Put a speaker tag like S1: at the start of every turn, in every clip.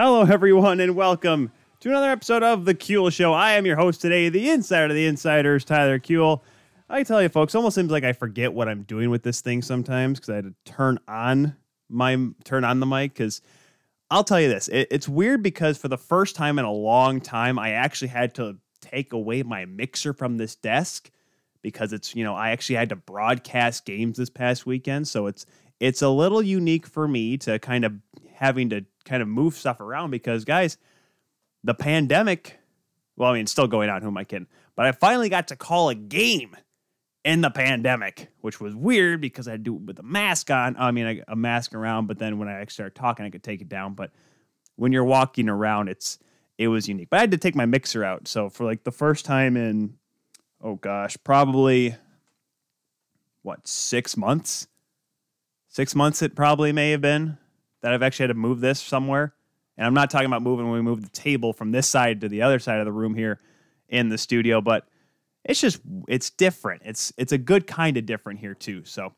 S1: Hello, everyone, and welcome to another episode of The Kuehl Show. I am your host today, the insider of the insiders, Tyler Kuehl. I tell you, folks, almost seems like I forget what I'm doing with this thing sometimes because I had to turn on my turn on the mic. Because I'll tell you this, it, it's weird because for the first time in a long time, I actually had to take away my mixer from this desk because it's you know I actually had to broadcast games this past weekend, so it's it's a little unique for me to kind of having to kind of move stuff around because guys, the pandemic, well, I mean, still going on. Who am I kidding? But I finally got to call a game in the pandemic, which was weird because I do it with a mask on. I mean, a mask around, but then when I started talking, I could take it down. But when you're walking around, it's it was unique. But I had to take my mixer out. So for like the first time in oh gosh, probably what, six months? Six months it probably may have been that I've actually had to move this somewhere. And I'm not talking about moving when we move the table from this side to the other side of the room here in the studio, but it's just it's different. It's it's a good kind of different here too. So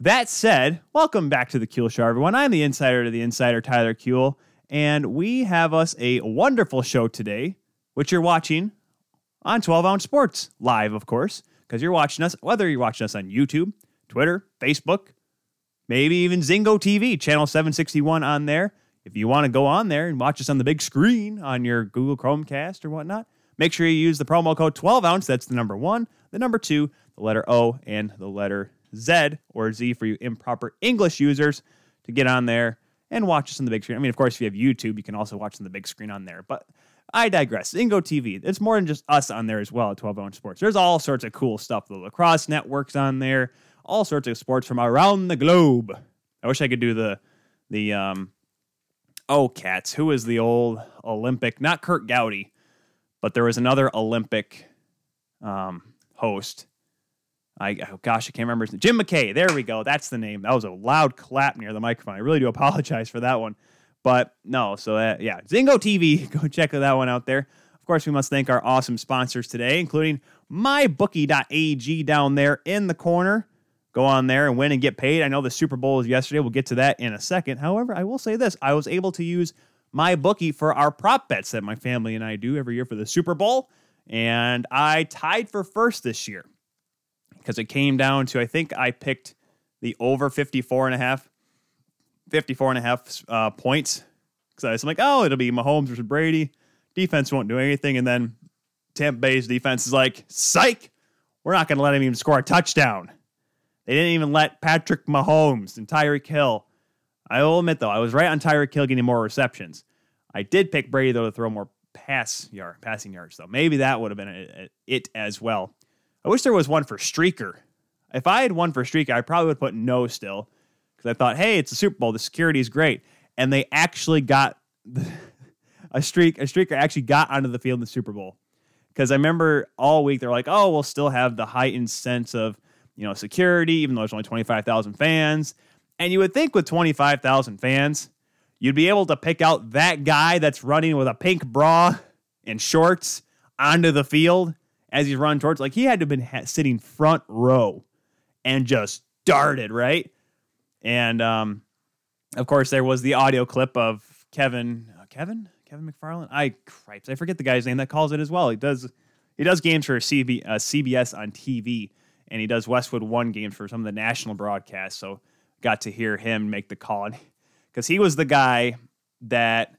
S1: that said, welcome back to the Kuehl Show, everyone. I'm the insider to the insider, Tyler Kuehl, and we have us a wonderful show today, which you're watching on 12 Ounce Sports, live, of course, because you're watching us, whether you're watching us on YouTube, Twitter, Facebook, maybe even Zingo TV, channel 761 on there. If you want to go on there and watch us on the big screen on your Google Chromecast or whatnot, make sure you use the promo code 12 ounce. That's the number one, the number two, the letter O, and the letter Z or Z for you improper English users to get on there and watch us on the big screen. I mean, of course, if you have YouTube, you can also watch on the big screen on there. But I digress. Zingo TV. It's more than just us on there as well at 12 Ounce Sports. There's all sorts of cool stuff. The lacrosse network's on there. All sorts of sports from around the globe. I wish I could do the the um oh cats. Who is the old Olympic? Not Kurt Gowdy, but there was another Olympic um host. I oh gosh, I can't remember his name. Jim McKay. There we go. That's the name. That was a loud clap near the microphone. I really do apologize for that one. But no, so uh, yeah, Zingo TV, go check that one out there. Of course, we must thank our awesome sponsors today, including mybookie.ag down there in the corner. Go on there and win and get paid. I know the Super Bowl was yesterday. We'll get to that in a second. However, I will say this I was able to use my bookie for our prop bets that my family and I do every year for the Super Bowl. And I tied for first this year because it came down to, I think I picked the over 54 and a half 54 and a half uh, points. Because I'm like, oh, it'll be Mahomes versus Brady. Defense won't do anything. And then Tampa Bay's defense is like, psych, we're not going to let him even score a touchdown. They didn't even let Patrick Mahomes and Tyreek Hill. I will admit, though, I was right on Tyreek Hill getting more receptions. I did pick Brady, though, to throw more pass yard, passing yards, though. Maybe that would have been uh, uh, it as well. I wish there was one for Streaker. If I had one for Streaker, I probably would put no still because I thought, hey, it's a Super Bowl. The security is great. And they actually got a streak. A streaker actually got onto the field in the Super Bowl. Because I remember all week they're like, oh, we'll still have the heightened sense of you know security, even though there's only 25,000 fans. And you would think with 25,000 fans, you'd be able to pick out that guy that's running with a pink bra and shorts onto the field as he's running towards. Like he had to have been ha- sitting front row and just darted right. And um, of course, there was the audio clip of Kevin, uh, Kevin, Kevin McFarland. I cripes, I forget the guy's name that calls it as well. He does he does games for CB, uh, CBS on TV, and he does Westwood One games for some of the national broadcasts. So got to hear him make the call because he was the guy that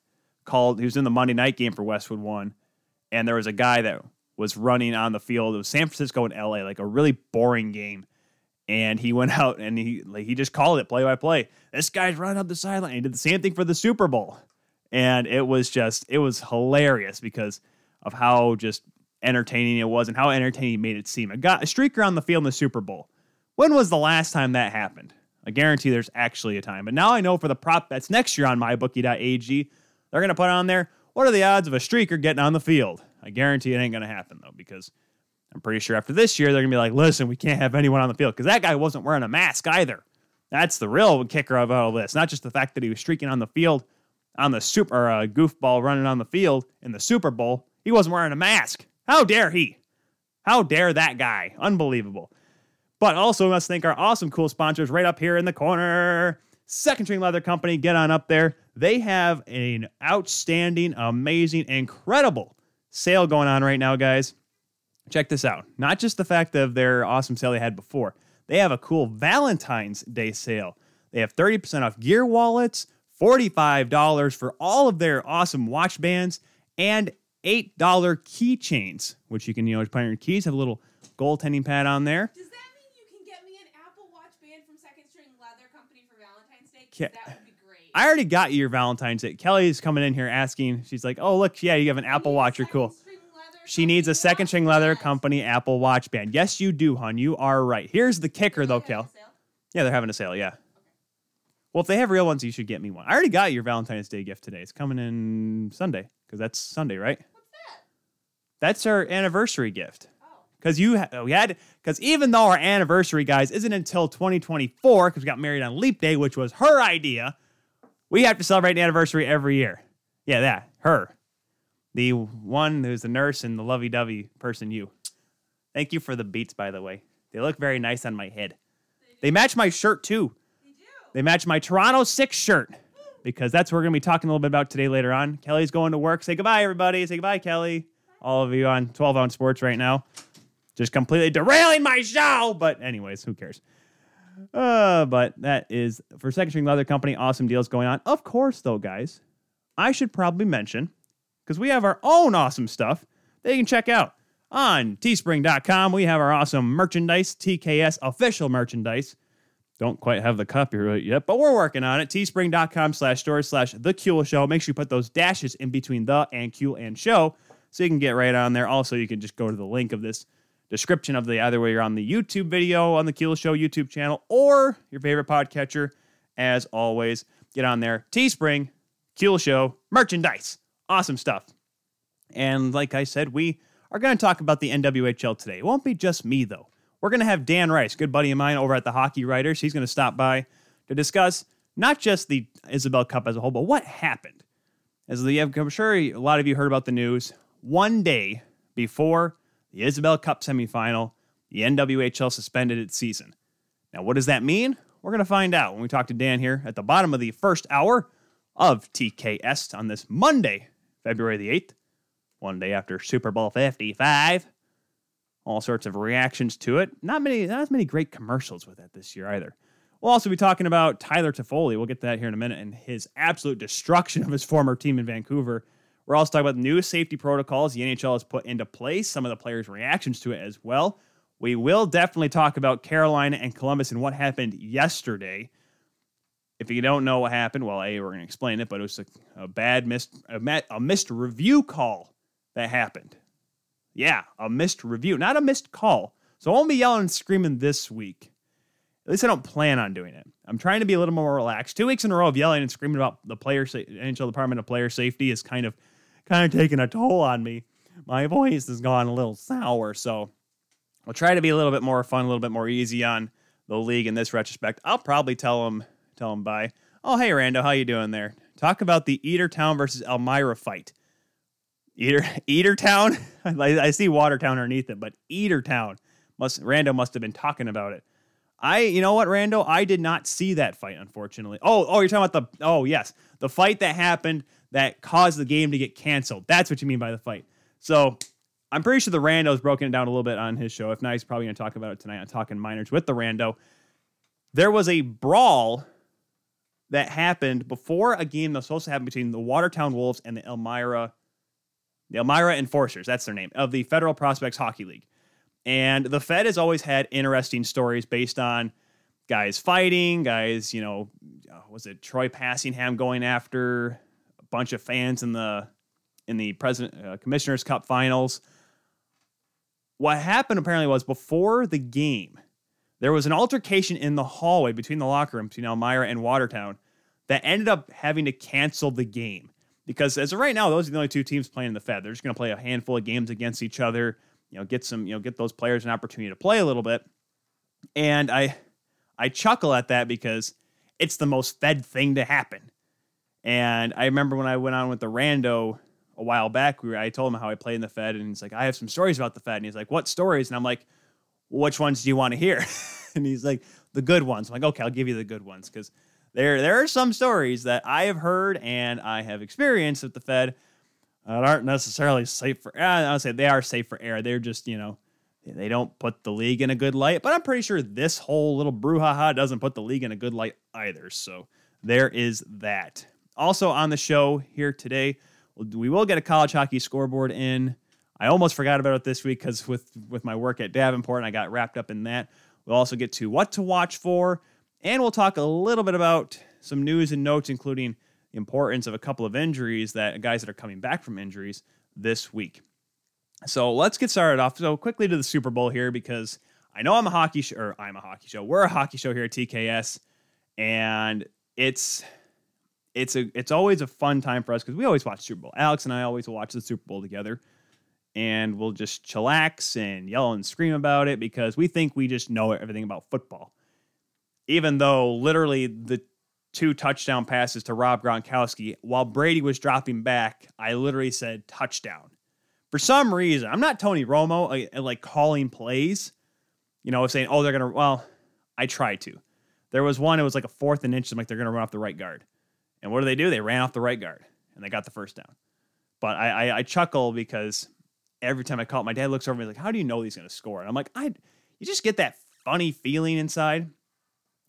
S1: called. He was in the Monday night game for Westwood One, and there was a guy that was running on the field. It was San Francisco and LA, like a really boring game and he went out and he like, he just called it play by play. This guy's running up the sideline. He did the same thing for the Super Bowl, and it was just it was hilarious because of how just entertaining it was and how entertaining he made it seem. A got a streaker on the field in the Super Bowl. When was the last time that happened? I guarantee there's actually a time. But now I know for the prop bets next year on mybookie.ag, they're going to put on there what are the odds of a streaker getting on the field? I guarantee it ain't going to happen though because I'm pretty sure after this year, they're going to be like, listen, we can't have anyone on the field because that guy wasn't wearing a mask either. That's the real kicker of all this. Not just the fact that he was streaking on the field on the super or a goofball running on the field in the Super Bowl. He wasn't wearing a mask. How dare he? How dare that guy? Unbelievable. But also, we must thank our awesome, cool sponsors right up here in the corner Second String Leather Company, get on up there. They have an outstanding, amazing, incredible sale going on right now, guys. Check this out. Not just the fact of their awesome sale they had before, they have a cool Valentine's Day sale. They have 30% off gear wallets, $45 for all of their awesome watch bands, and $8 keychains, which you can, you know, put on your keys, have a little goaltending pad on there.
S2: Does that mean you can get me an Apple Watch band from Second String Leather Company for Valentine's Day?
S1: Ca-
S2: that would be great.
S1: I already got you your Valentine's Day. Kelly's coming in here asking, she's like, oh, look, yeah, you have an Apple Watch. You're cool. She needs a second string leather company Apple Watch band. Yes, you do, hon. You are right. Here's the kicker, though, Kel. Yeah, they're having a sale. Yeah. Well, if they have real ones, you should get me one. I already got your Valentine's Day gift today. It's coming in Sunday because that's Sunday, right?
S2: What's that?
S1: That's our anniversary gift.
S2: Oh.
S1: Because you ha- oh, we had because even though our anniversary, guys, isn't until 2024 because we got married on Leap Day, which was her idea, we have to celebrate an anniversary every year. Yeah, that her, the one who's the nurse and the lovey-dovey person. You. Thank you for the beats, by the way. They look very nice on my head. They match my shirt too.
S2: They do.
S1: They match my Toronto Six shirt because that's what we're going to be talking a little bit about today later on. Kelly's going to work. Say goodbye, everybody. Say goodbye, Kelly. All of you on 12 ounce sports right now. Just completely derailing my show. But, anyways, who cares? Uh, but that is for Second String Leather Company. Awesome deals going on. Of course, though, guys, I should probably mention because we have our own awesome stuff that you can check out on teespring.com. We have our awesome merchandise, TKS official merchandise. Don't quite have the copyright yet, but we're working on it. Teespring.com slash store slash the Kuehl Show. Make sure you put those dashes in between the and Kuehl and show so you can get right on there. Also, you can just go to the link of this description of the either way you're on the YouTube video on the Kuehl Show YouTube channel or your favorite podcatcher. As always, get on there. Teespring, Kuehl Show, merchandise. Awesome stuff. And like I said, we are going to talk about the NWHL today. It won't be just me, though. We're going to have Dan Rice, good buddy of mine over at the Hockey Writers. He's going to stop by to discuss not just the Isobel Cup as a whole, but what happened. As the, I'm sure a lot of you heard about the news, one day before the Isobel Cup semifinal, the NWHL suspended its season. Now, what does that mean? We're going to find out when we talk to Dan here at the bottom of the first hour of TKS on this Monday, February the 8th, one day after Super Bowl 55. All sorts of reactions to it. Not many, not as many great commercials with that this year either. We'll also be talking about Tyler Toffoli. We'll get to that here in a minute and his absolute destruction of his former team in Vancouver. We're also talking about new safety protocols the NHL has put into place, some of the players' reactions to it as well. We will definitely talk about Carolina and Columbus and what happened yesterday. If you don't know what happened, well, A, we're going to explain it, but it was a, a bad missed, a, a missed review call that happened. Yeah, a missed review, not a missed call. So I won't be yelling and screaming this week. At least I don't plan on doing it. I'm trying to be a little more relaxed. Two weeks in a row of yelling and screaming about the player sa- NHL Department of Player Safety is kind of kind of taking a toll on me. My voice has gone a little sour, so I'll try to be a little bit more fun, a little bit more easy on the league in this retrospect. I'll probably tell them tell them bye. Oh hey Rando, how you doing there? Talk about the Eatertown versus Elmira fight. Eater Eatertown. I, I see Watertown underneath it, but Eatertown must Rando must have been talking about it. I, you know what, Rando, I did not see that fight, unfortunately. Oh, oh, you're talking about the, oh yes, the fight that happened that caused the game to get canceled. That's what you mean by the fight. So I'm pretty sure the Rando's broken it down a little bit on his show. If not, he's probably going to talk about it tonight on Talking Minors with the Rando. There was a brawl that happened before a game that was supposed to happen between the Watertown Wolves and the Elmira the Elmira Enforcers, that's their name, of the Federal Prospects Hockey League. And the Fed has always had interesting stories based on guys fighting, guys, you know, uh, was it Troy Passingham going after a bunch of fans in the in the President uh, Commissioners Cup Finals. What happened apparently was before the game, there was an altercation in the hallway between the locker room between Elmira and Watertown that ended up having to cancel the game because as of right now, those are the only two teams playing in the Fed. They're just going to play a handful of games against each other. You know, get some, you know, get those players an opportunity to play a little bit. And I, I chuckle at that because it's the most Fed thing to happen. And I remember when I went on with the rando a while back, we were, I told him how I played in the Fed, and he's like, I have some stories about the Fed. And he's like, What stories? And I'm like, Which ones do you want to hear? and he's like, The good ones. I'm like, Okay, I'll give you the good ones because there there are some stories that I have heard and I have experienced at the Fed that aren't necessarily safe for. I would say they are safe for air. They're just you know they don't put the league in a good light. But I'm pretty sure this whole little brouhaha doesn't put the league in a good light either. So there is that. Also on the show here today, we will get a college hockey scoreboard in. I almost forgot about it this week because with with my work at Davenport, and I got wrapped up in that. We'll also get to what to watch for, and we'll talk a little bit about some news and notes, including the importance of a couple of injuries that guys that are coming back from injuries this week. So let's get started off. So quickly to the Super Bowl here because I know I'm a hockey show, or I'm a hockey show. We're a hockey show here at TKS, and it's it's a it's always a fun time for us because we always watch Super Bowl. Alex and I always watch the Super Bowl together, and we'll just chillax and yell and scream about it because we think we just know everything about football. Even though literally the two touchdown passes to Rob Gronkowski while Brady was dropping back, I literally said touchdown. For some reason, I'm not Tony Romo like, like calling plays, you know, saying, oh, they're going to, well, I tried to. There was one, it was like a fourth and inch, I'm like, they're going to run off the right guard. And what do they do? They ran off the right guard and they got the first down. But I, I, I chuckle because every time I call it, my dad looks over me like, how do you know he's going to score? And I'm like, I, you just get that funny feeling inside.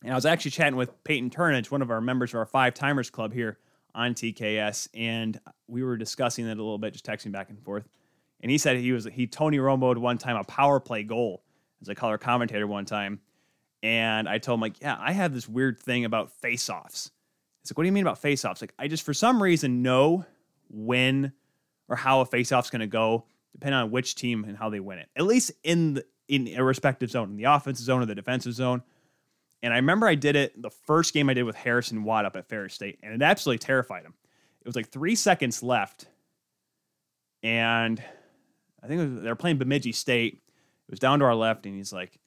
S1: And I was actually chatting with Peyton Turnage, one of our members of our Five Timers Club here on TKS, and we were discussing it a little bit, just texting back and forth. And he said he was he Tony Romo'd one time a power play goal as a color commentator one time. And I told him, like, yeah, I have this weird thing about face-offs. He's like, what do you mean about face-offs? Like, I just for some reason know when or how a face-off's gonna go, depending on which team and how they win it. At least in the in a respective zone, in the offensive zone or the defensive zone. And I remember I did it the first game I did with Harrison Watt up at Ferris State, and it absolutely terrified him. It was like three seconds left, and I think they were playing Bemidji State. It was down to our left, and he's like,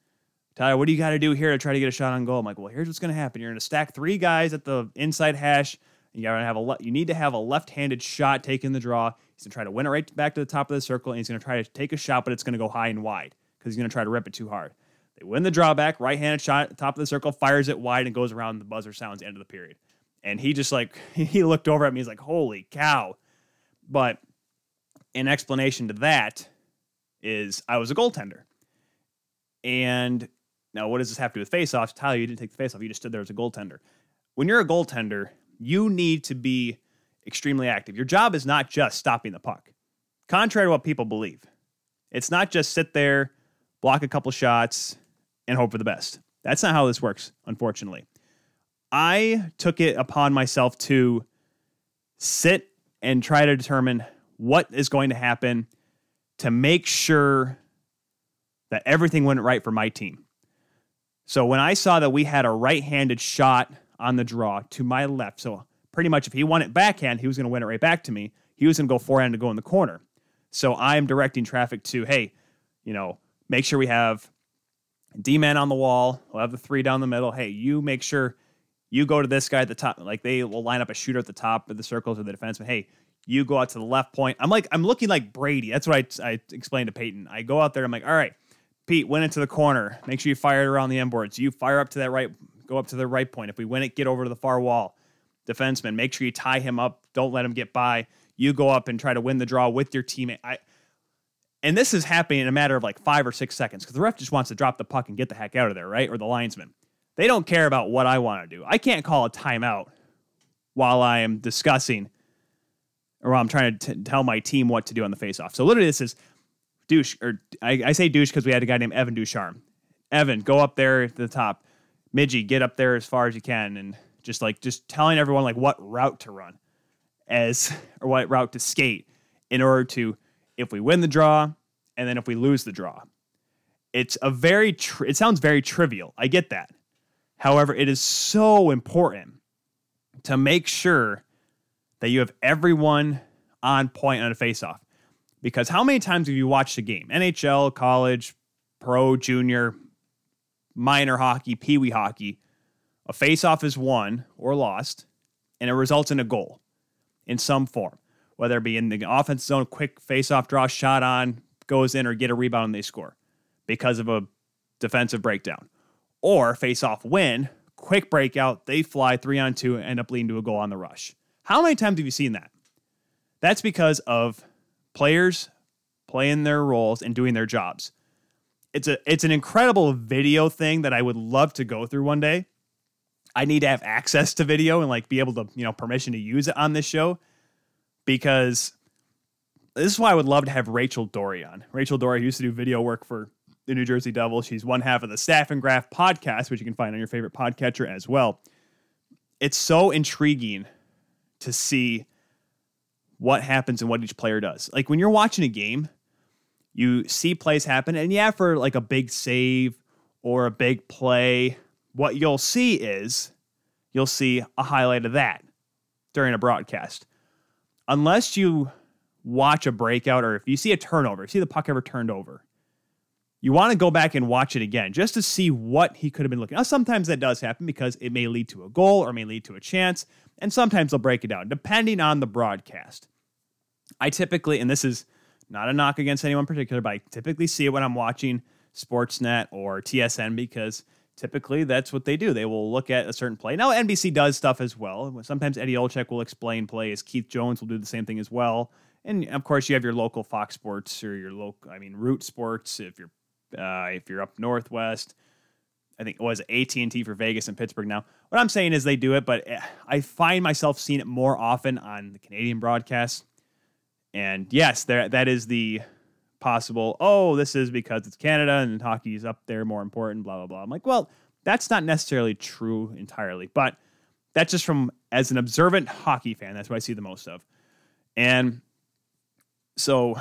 S1: Tyler, what do you got to do here to try to get a shot on goal? I'm like, well, here's what's going to happen. You're going to stack three guys at the inside hash. You got to have a le- you need to have a left-handed shot taking the draw. He's going to try to win it right back to the top of the circle, and he's going to try to take a shot, but it's going to go high and wide because he's going to try to rip it too hard. They win the drawback, right-handed shot, top of the circle, fires it wide, and goes around. The buzzer sounds end of the period. And he just like he looked over at me. He's like, "Holy cow!" But an explanation to that is I was a goaltender, and now what does this have to do with faceoffs? Tyler, you didn't take the faceoff. You just stood there as a goaltender. When you're a goaltender, you need to be extremely active. Your job is not just stopping the puck. Contrary to what people believe, it's not just sit there, block a couple shots, and hope for the best. That's not how this works, unfortunately. I took it upon myself to sit and try to determine what is going to happen to make sure that everything went right for my team. So when I saw that we had a right handed shot on the draw to my left, so pretty much if he won it backhand, he was going to win it right back to me. He was going to go forehand to go in the corner. So I'm directing traffic to, hey, you know, make sure we have D man on the wall. We'll have the three down the middle. Hey, you make sure you go to this guy at the top. Like they will line up a shooter at the top of the circles or the defenseman. Hey, you go out to the left point. I'm like, I'm looking like Brady. That's what I, I explained to Peyton. I go out there. I'm like, all right, Pete, went into the corner. Make sure you fire it around the end boards. You fire up to that right, go up to the right point. If we win it, get over to the far wall. Defenseman, make sure you tie him up. Don't let him get by. You go up and try to win the draw with your teammate. I, and this is happening in a matter of like five or six seconds because the ref just wants to drop the puck and get the heck out of there, right? Or the linesman. They don't care about what I want to do. I can't call a timeout while I am discussing or while I'm trying to t- tell my team what to do on the faceoff. So literally, this is douche, or I, I say douche because we had a guy named Evan Ducharme. Evan, go up there at the top. Midgie, get up there as far as you can, and just like just telling everyone like what route to run, as or what route to skate in order to if we win the draw, and then if we lose the draw. It's a very tri- it sounds very trivial. I get that. However, it is so important to make sure that you have everyone on point on a faceoff. Because how many times have you watched a game? NHL, college, pro, junior, minor hockey, pee wee hockey. A faceoff is won or lost, and it results in a goal in some form, whether it be in the offense zone, quick faceoff draw, shot on, goes in, or get a rebound and they score because of a defensive breakdown. Or faceoff win, quick breakout, they fly three on two, end up leading to a goal on the rush. How many times have you seen that? That's because of players playing their roles and doing their jobs. It's a it's an incredible video thing that I would love to go through one day. I need to have access to video and like be able to, you know, permission to use it on this show because this is why I would love to have Rachel Doerrie on. Rachel Doerrie used to do video work for the New Jersey Devils. She's one half of the Staff and Graph podcast, which you can find on your favorite podcatcher as well. It's so intriguing to see what happens and what each player does. Like when you're watching a game, you see plays happen, and yeah, for like a big save or a big play, what you'll see is you'll see a highlight of that during a broadcast. Unless you watch a breakout or if you see a turnover, see the puck ever turned over, you want to go back and watch it again just to see what he could have been looking. Now, sometimes that does happen because it may lead to a goal or may lead to a chance, and sometimes they'll break it down depending on the broadcast. I typically, and this is not a knock against anyone particular, but I typically see it when I'm watching Sportsnet or TSN because typically that's what they do. They will look at a certain play. Now, NBC does stuff as well. Sometimes Eddie Olczyk will explain plays. Keith Jones will do the same thing as well. And of course, you have your local Fox Sports or your local, I mean, Root Sports if you're uh, if you're up northwest. I think it was AT and T for Vegas and Pittsburgh. Now, what I'm saying is they do it, but eh, I find myself seeing it more often on the Canadian broadcasts. And yes, there that is the possible. Oh, this is because it's Canada and hockey is up there more important. Blah blah blah. I'm like, well, that's not necessarily true entirely, but that's just from as an observant hockey fan. That's what I see the most of, and so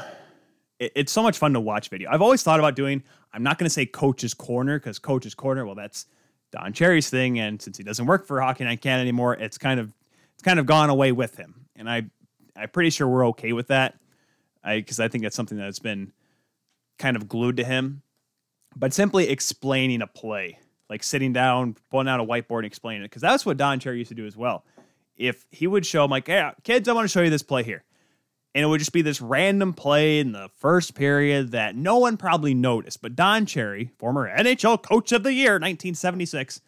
S1: it, it's so much fun to watch video. I've always thought about doing. I'm not going to say Coach's Corner because Coach's Corner. Well, that's Don Cherry's thing, and since he doesn't work for Hockey Night Canada anymore, it's kind of it's kind of gone away with him. And I I'm pretty sure we're okay with that. I because I think that's something that's been kind of glued to him. But simply explaining a play, like sitting down, pulling out a whiteboard and explaining it, because that's what Don Cherry used to do as well. If he would show, like, hey, kids, I want to show you this play here and it would just be this random play in the first period that no one probably noticed. But Don Cherry, former NHL Coach of the Year, 1976,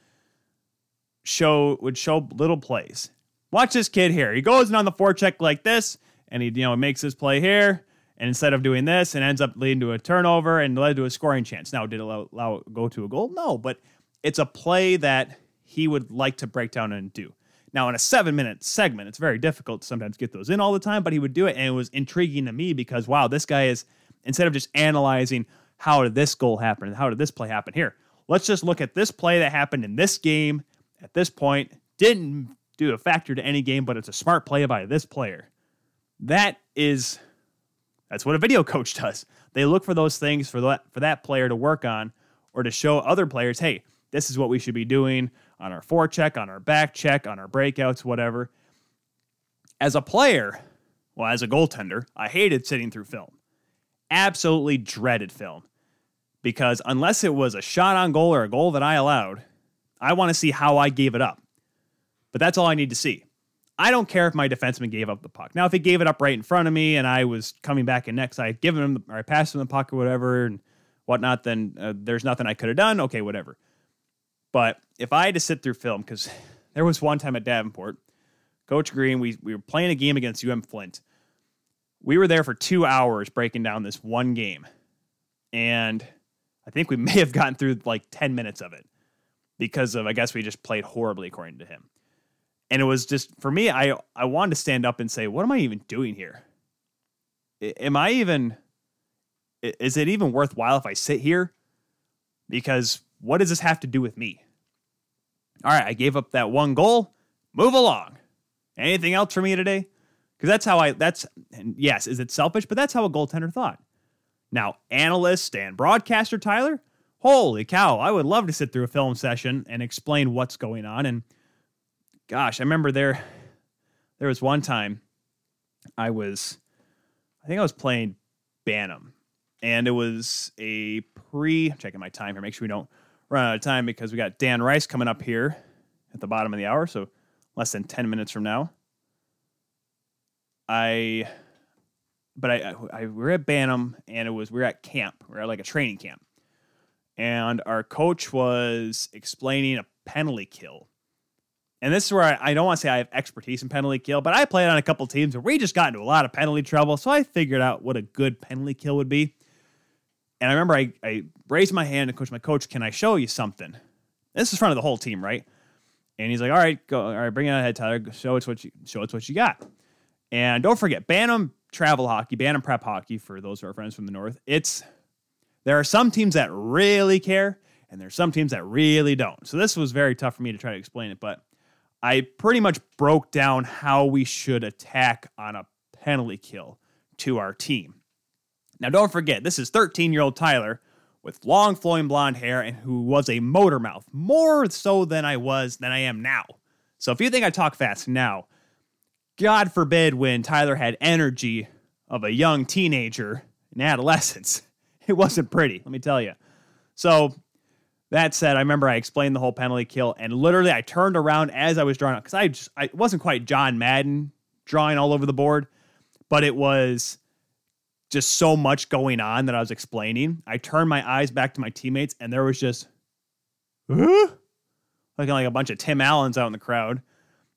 S1: show would show little plays. Watch this kid here. He goes in on the forecheck like this, and he you know makes his play here. And instead of doing this, it ends up leading to a turnover and led to a scoring chance. Now, did it allow, allow go to a goal? No, but it's a play that he would like to break down and do. Now, in a seven minute segment, it's very difficult to sometimes get those in all the time, but he would do it. And it was intriguing to me because, wow, this guy is, instead of just analyzing how did this goal happen and how did this play happen here, let's just look at this play that happened in this game at this point. Didn't do a factor to any game, but it's a smart play by this player. That is, that's what a video coach does. They look for those things for that, for that player to work on or to show other players, hey, this is what we should be doing on our forecheck, on our back check, on our breakouts, whatever. As a player, well, as a goaltender, I hated sitting through film. Absolutely dreaded film. Because unless it was a shot on goal or a goal that I allowed, I want to see how I gave it up. But that's all I need to see. I don't care if my defenseman gave up the puck. Now, if he gave it up right in front of me and I was coming back in next, I had given him or I passed him the puck or whatever and whatnot, then uh, there's nothing I could have done. Okay, whatever. But if I had to sit through film, because there was one time at Davenport, Coach Green, we, we were playing a game against UM Flint. We were there for two hours breaking down this one game. And I think we may have gotten through like 10 minutes of it because of, I guess we just played horribly according to him. And it was just, for me, I, I wanted to stand up and say, what am I even doing here? Am I even, is it even worthwhile if I sit here? Because what does this have to do with me? All right, I gave up that one goal. Move along. Anything else for me today? Because that's how I, that's, yes, is it selfish? But that's how a goaltender thought. Now, analyst and broadcaster Tyler, holy cow, I would love to sit through a film session and explain what's going on. And gosh, I remember there, there was one time I was, I think I was playing Bantam, and it was a pre, checking my time here, make sure we don't run out of time because we got Dan Rice coming up here at the bottom of the hour, so less than 10 minutes from now. I, but I, I, we were at Bantam and it was, we were at camp. We are at like a training camp. And our coach was explaining a penalty kill And this is where I, I don't want to say I have expertise in penalty kill, but I played on a couple teams where we just got into a lot of penalty trouble. So I figured out what a good penalty kill would be. And I remember I, I raised my hand and coach my coach, can I show you something? This is in front of the whole team, right? And he's like, all right, go, all right, bring it ahead, Tyler. Show us what you show us what you got. And don't forget, Bantam travel hockey, Bantam prep hockey, for those who are friends from the north. It's there are some teams that really care, and there's some teams that really don't. So this was very tough for me to try to explain it, but I pretty much broke down how we should attack on a penalty kill to our team. Now, don't forget, this is 13 year old Tyler with long flowing blonde hair and who was a motor mouth, more so than I was than I am now. So if you think I talk fast now, God forbid when Tyler had energy of a young teenager in adolescence. It wasn't pretty, let me tell you. So that said, I remember I explained the whole penalty kill, and literally I turned around as I was drawing because I just I wasn't quite John Madden drawing all over the board, but it was just so much going on that I was explaining. I turned my eyes back to my teammates, and there was just huh? like like a bunch of Tim Allens out in the crowd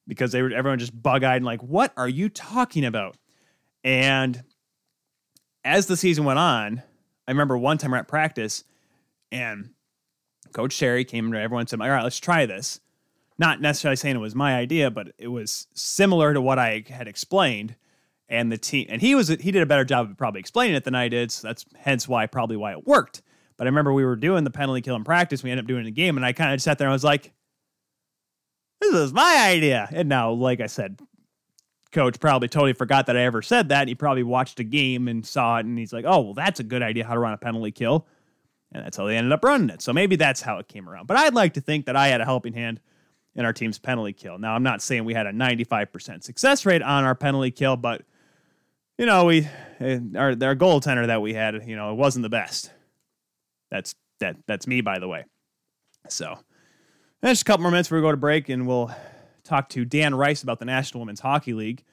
S1: because they were everyone just bug eyed and like, what are you talking about? And as the season went on, I remember one time we're at practice and Coach Terry came to everyone and said, All right, let's try this. Not necessarily saying it was my idea, but it was similar to what I had explained. And the team and he was he did a better job of probably explaining it than I did. So that's hence why probably why it worked. But I remember we were doing the penalty kill in practice. We ended up doing the game, and I kind of sat there and I was like, "This is my idea." And now, like I said, coach probably totally forgot that I ever said that. He probably watched a game and saw it, and he's like, "Oh, well, that's a good idea how to run a penalty kill," and that's how they ended up running it. So maybe that's how it came around. But I'd like to think that I had a helping hand in our team's penalty kill. Now, I'm not saying we had a 95% success rate on our penalty kill, but you know, we eh, our our goaltender that we had, you know, it wasn't the best. That's that that's me, by the way. So, just a couple more minutes before we go to break, and we'll talk to Dan Rice about the National Women's Hockey League.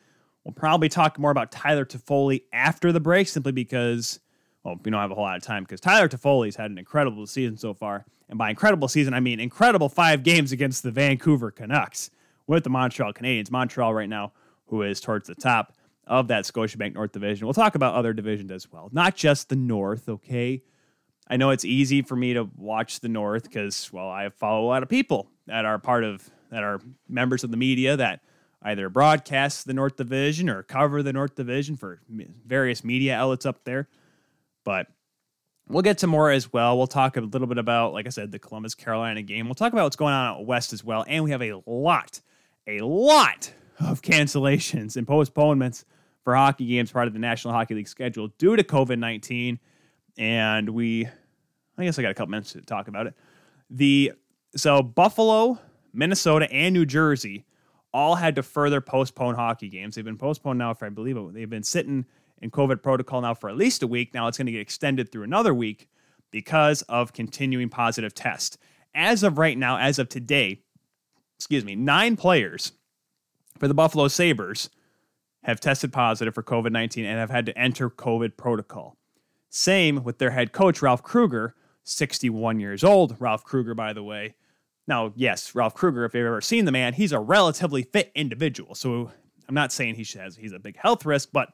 S1: We'll probably talk more about Tyler Toffoli after the break, simply because, well, we don't have a whole lot of time because Tyler Toffoli's had an incredible season so far. And by incredible season, I mean incredible five games against the Vancouver Canucks with the Montreal Canadiens. Montreal right now, who is towards the top of that Scotiabank North Division. We'll talk about other divisions as well, not just the North, okay? I know it's easy for me to watch the North because, well, I follow a lot of people that are part of that are members of the media that either broadcast the North Division or cover the North Division for various media outlets up there. But we'll get to more as well. We'll talk a little bit about, like I said, the Columbus Carolina game. We'll talk about what's going on out west as well. And we have a lot, a lot of cancellations and postponements for hockey games part of the National Hockey League schedule due to COVID 19. And we, I guess I got a couple minutes to talk about it. The so Buffalo Minnesota, and New Jersey all had to further postpone hockey games. They've been postponed now for, I believe, they've been sitting in COVID protocol now for at least a week. Now it's going to get extended through another week because of continuing positive tests. As of right now, as of today, excuse me, nine players for the Buffalo Sabres have tested positive for COVID 19 and have had to enter COVID protocol. Same with their head coach, Ralph Krueger, 61 years old. Ralph Krueger, by the way, now, yes, Ralph Krueger, if you've ever seen the man, he's a relatively fit individual. So I'm not saying he has he's a big health risk, but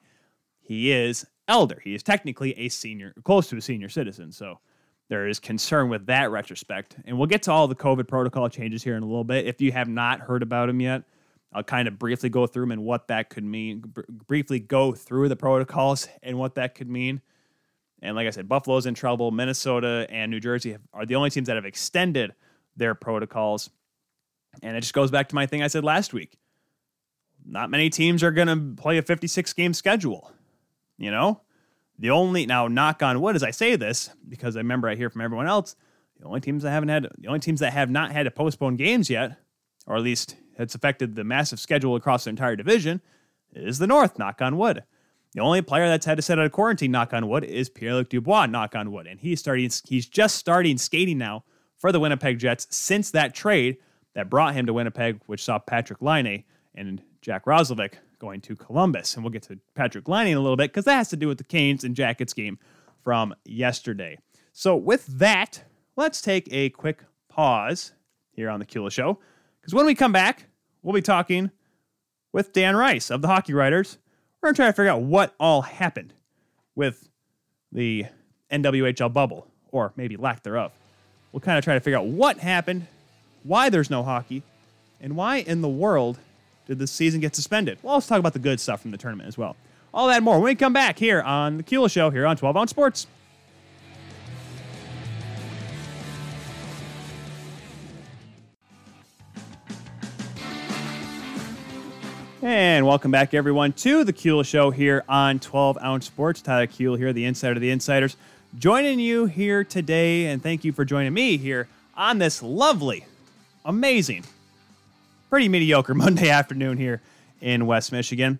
S1: he is elder. He is technically a senior, close to a senior citizen. So there is concern with that retrospect. And we'll get to all the COVID protocol changes here in a little bit. If you have not heard about them yet, I'll kind of briefly go through them and what that could mean. Br- briefly go through the protocols and what that could mean. And like I said, Buffalo's in trouble. Minnesota and New Jersey are the only teams that have extended their protocols. And it just goes back to my thing I said last week. Not many teams are going to play a 56 game schedule. You know, the only now knock on wood as I say this because I remember I hear from everyone else. The only teams that haven't had the only teams that have not had to postpone games yet, or at least it's affected the massive schedule across the entire division, is the North. Knock on wood. The only player that's had to set out of quarantine, knock on wood, is Pierre Luc Dubois, knock on wood. And he's starting he's just starting skating now for the Winnipeg Jets since that trade that brought him to Winnipeg, which saw Patrick Laine and Jack Roslovic going to Columbus. And we'll get to Patrick Laine in a little bit because that has to do with the Canes and Jackets game from yesterday. So, with that, let's take a quick pause here on the Kuehl Show because when we come back, we'll be talking with Dan Rice of the Hockey Writers. We're going to try to figure out what all happened with the NWHL bubble, or maybe lack thereof. We'll kind of try to figure out what happened, why there's no hockey, and why in the world did the season get suspended. Well, let's talk about the good stuff from the tournament as well. All that more when we come back here on the Kuehl Show here on 12 Ounce Sports. And welcome back, everyone, to the Kuehl Show here on 12 Ounce Sports. Tyler Kuehl here, the insider of the insiders, joining you here today. And thank you for joining me here on this lovely, amazing, pretty mediocre Monday afternoon here in West Michigan.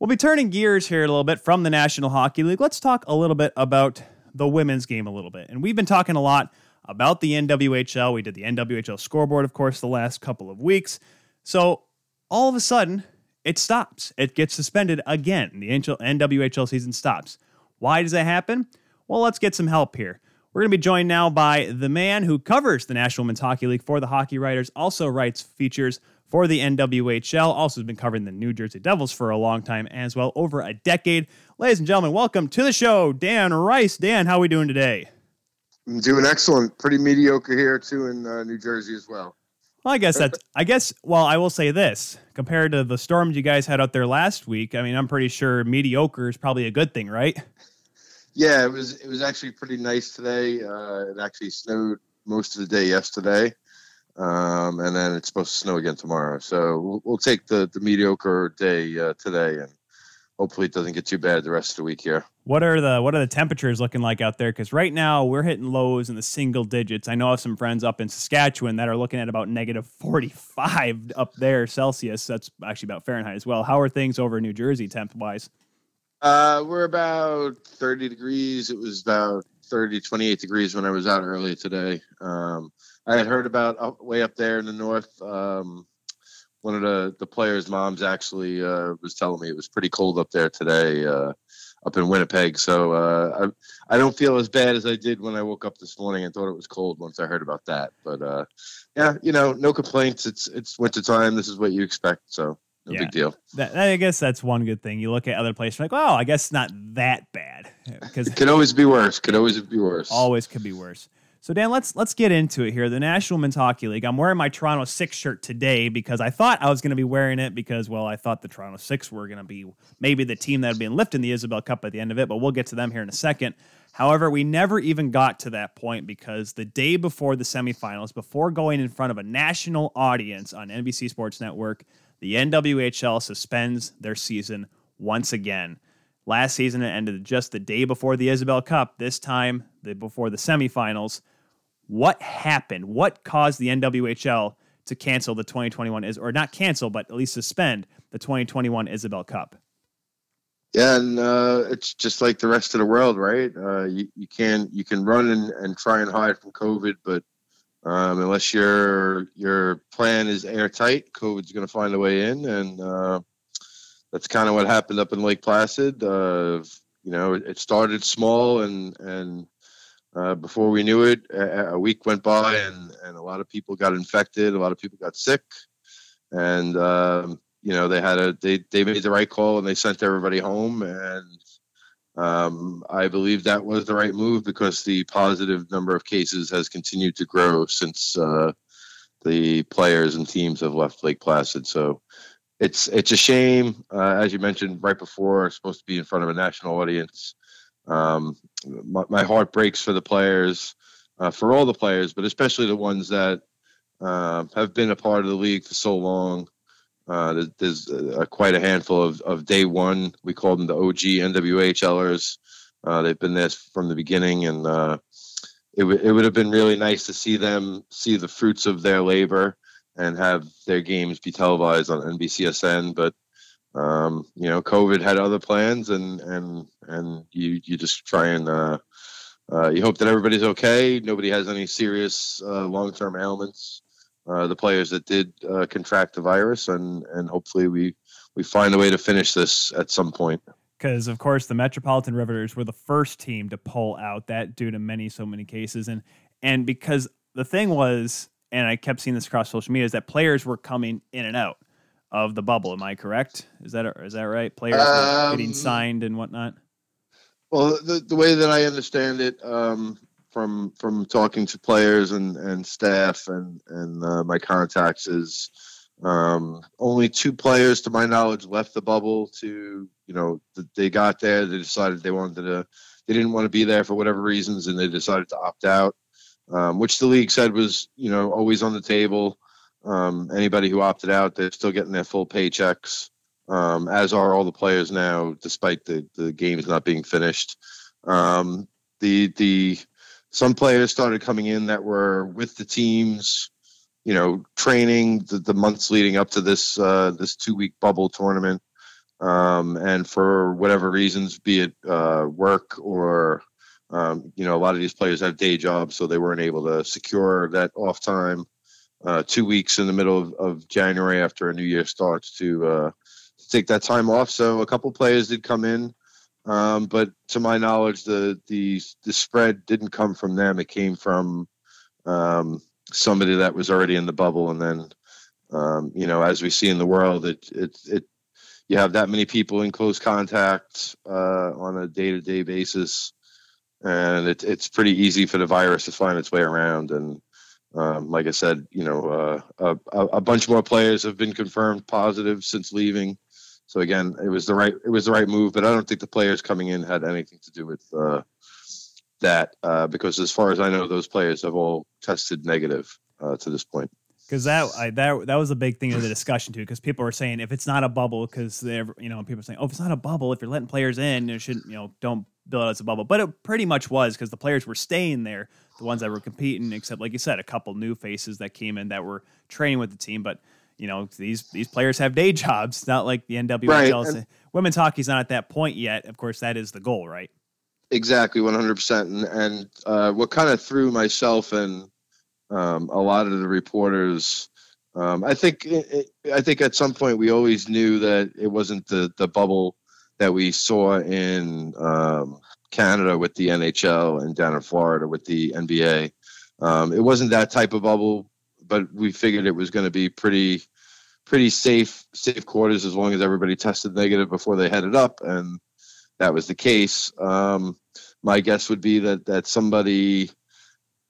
S1: We'll be turning gears here a little bit from the National Hockey League. Let's talk a little bit about the women's game a little bit. And we've been talking a lot about the NWHL. We did the NWHL scoreboard, of course, the last couple of weeks. So all of a sudden, it stops. It gets suspended again. The NWHL season stops. Why does that happen? Well, let's get some help here. We're going to be joined now by the man who covers the National Women's Hockey League for the Hockey Writers, also writes features for the NWHL, also has been covering the New Jersey Devils for a long time as well, over a decade. Ladies and gentlemen, welcome to the show, Dan Rice. Dan, how are we doing today?
S3: I'm doing excellent. Pretty mediocre here too in uh, New Jersey as well.
S1: Well, I guess that's. I guess. Well, I will say this: compared to the storms you guys had out there last week, I mean, I'm pretty sure mediocre is probably a good thing, right?
S3: Yeah, it was. It was actually pretty nice today. Uh, it actually snowed most of the day yesterday, um, and then it's supposed to snow again tomorrow. So we'll, we'll take the the mediocre day uh, today, and hopefully it doesn't get too bad the rest of the week here.
S1: What are the what are the temperatures looking like out there? Because right now we're hitting lows in the single digits. I know of some friends up in Saskatchewan that are looking at about negative forty five up there Celsius. That's actually about Fahrenheit as well. How are things over New Jersey temp wise?
S3: Uh, we're about thirty degrees. It was about 30, 28 degrees when I was out earlier today. Um, I had heard about up, way up there in the north. Um, one of the, the players' moms actually uh, was telling me it was pretty cold up there today. Uh, up in Winnipeg. So uh, I I don't feel as bad as I did when I woke up this morning and thought it was cold once I heard about that. But uh, yeah, you know, no complaints. It's it's winter time. This is what you expect. So no
S1: Yeah.
S3: big deal.
S1: That, I guess that's one good thing. You look at other places like, oh, I guess it's not that bad because it
S3: Could always be worse. Could always be worse.
S1: always could be worse. So Dan, let's let's get into it here. The National Men's Hockey League. I'm wearing my Toronto Six shirt today because I thought I was going to be wearing it because well, I thought the Toronto Six were going to be maybe the team that would be lifting the Isobel Cup at the end of it, but we'll get to them here in a second. However, we never even got to that point because the day before the semifinals, before going in front of a national audience on NBC Sports Network, the NWHL suspends their season once again. Last season it ended just the day before the Isobel Cup. This time, before the semifinals. What happened? What caused the NWHL to cancel the 2021 is or not cancel, but at least suspend the 2021 Isobel Cup?
S3: Yeah, and uh, it's just like the rest of the world, right? Uh, you, you can you can run and, and try and hide from COVID, but um, unless your your plan is airtight, COVID's going to find a way in, and uh, that's kind of what happened up in Lake Placid. Uh, you know, it, started small, and and uh, before we knew it, a, a week went by, and and a lot of people got infected, a lot of people got sick, and um, you know they had a they they made the right call and they sent everybody home and um, I believe that was the right move because the positive number of cases has continued to grow since uh, the players and teams have left Lake Placid. So it's it's a shame, uh, as you mentioned right before, supposed to be in front of a national audience. Um, my, my heart breaks for the players, uh, for all the players, but especially the ones that uh, have been a part of the league for so long. Uh, there's uh, quite a handful of, of day one. We call them the OG NWHLers. Uh, they've been there from the beginning, and uh, it, w- it would have been really nice to see them see the fruits of their labor and have their games be televised on NBCSN. But um, you know, COVID had other plans, and and and you you just try and uh, uh, you hope that everybody's okay. Nobody has any serious uh, long term ailments uh, the players that did uh, contract the virus, and and hopefully we we find a way to finish this at some point.
S1: because of course the Metropolitan Riveters were the first team to pull out that due to many so many cases and and because the thing was and I kept seeing this across social media is that players were coming in and out of the bubble. Am I correct? Is that is that right? Players were getting
S3: Um,
S1: signed and whatnot.
S3: Well, the, the way that I understand it, um, from from talking to players and, and staff and and uh, my contacts is um, only two players, to my knowledge, left the bubble. To you know, th- they got there, they decided they wanted to, they didn't want to be there for whatever reasons, and they decided to opt out, um, which the league said was you know always on the table. Um, anybody who opted out, they're still getting their full paychecks um, as are all the players now, despite the, the games not being finished. Um, the the some players started coming in that were with the teams, you know, training the, the months leading up to this uh, this two week bubble tournament, um, and for whatever reasons, be it uh, work or um, you know, a lot of these players have day jobs, so they weren't able to secure that off time. Uh, two weeks in the middle of, of January after a new year starts to uh, to take that time off. So a couple players did come in, um, but to my knowledge, the the the spread didn't come from them. It came from um, somebody that was already in the bubble, and then um, you know, as we see in the world, it it it you have that many people in close contact uh, on a day to day basis, and it, it's pretty easy for the virus to find its way around and. Um, like I said, you know, uh, a, a bunch more players have been confirmed positive since leaving. So again, it was the right it was the right move, but I don't think the players coming in had anything to do with uh, that uh, because as far as I know, those players have all tested negative uh, to this point.
S1: because that I, that that was a big thing in the discussion too. Because people were saying if it's not a bubble, because they're you know people are saying oh if it's not a bubble, if you're letting players in, you shouldn't you know don't build it as a bubble. But it pretty much was because the players were staying there, the ones that were competing, except like you said, a couple new faces that came in that were training with the team, but. You know these these players have day jobs. It's not like the NWHL.
S3: Right,
S1: Women's hockey's not at that point yet. Of course, that is the goal, right?
S3: Exactly, one hundred percent. And and uh, what kind of threw myself and um, a lot of the reporters. Um, I think it- I think at some point we always knew that it wasn't the the bubble that we saw in um, Canada with the NHL and down in Florida with the NBA. Um, it wasn't that type of bubble, but we figured it was going to be pretty pretty safe safe quarters as long as everybody tested negative before they headed up and that was the case. Um, my guess would be that that somebody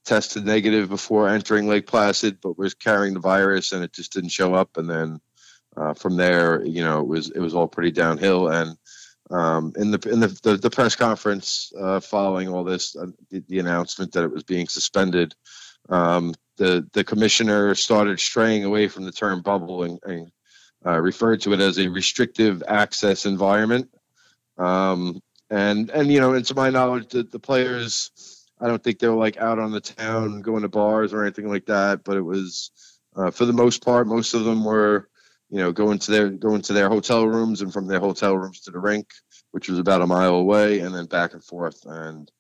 S3: tested negative before entering lake placid but was carrying the virus and it just didn't show up and then uh, from there you know it was it was all pretty downhill and um, in the in the, the, the press conference uh, following all this uh, the, the announcement that it was being suspended um, the the commissioner started straying away from the term bubble and, and uh, referred to it as a restrictive access environment. Um, and and you know, and to my knowledge, the, the players, I don't think they were like out on the town going to bars or anything like that. But it was, uh, for the most part, most of them were, you know, going to their going to their hotel rooms and from their hotel rooms to the rink, which was about a mile away, and then back and forth. And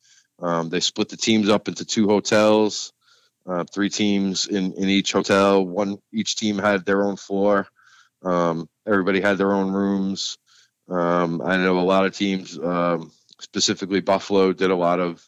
S3: um, they split the teams up into two hotels uh, three teams in, in each hotel. One each team had their own floor. Um, everybody had their own rooms. Um, I know a lot of teams, um, specifically Buffalo, did a lot of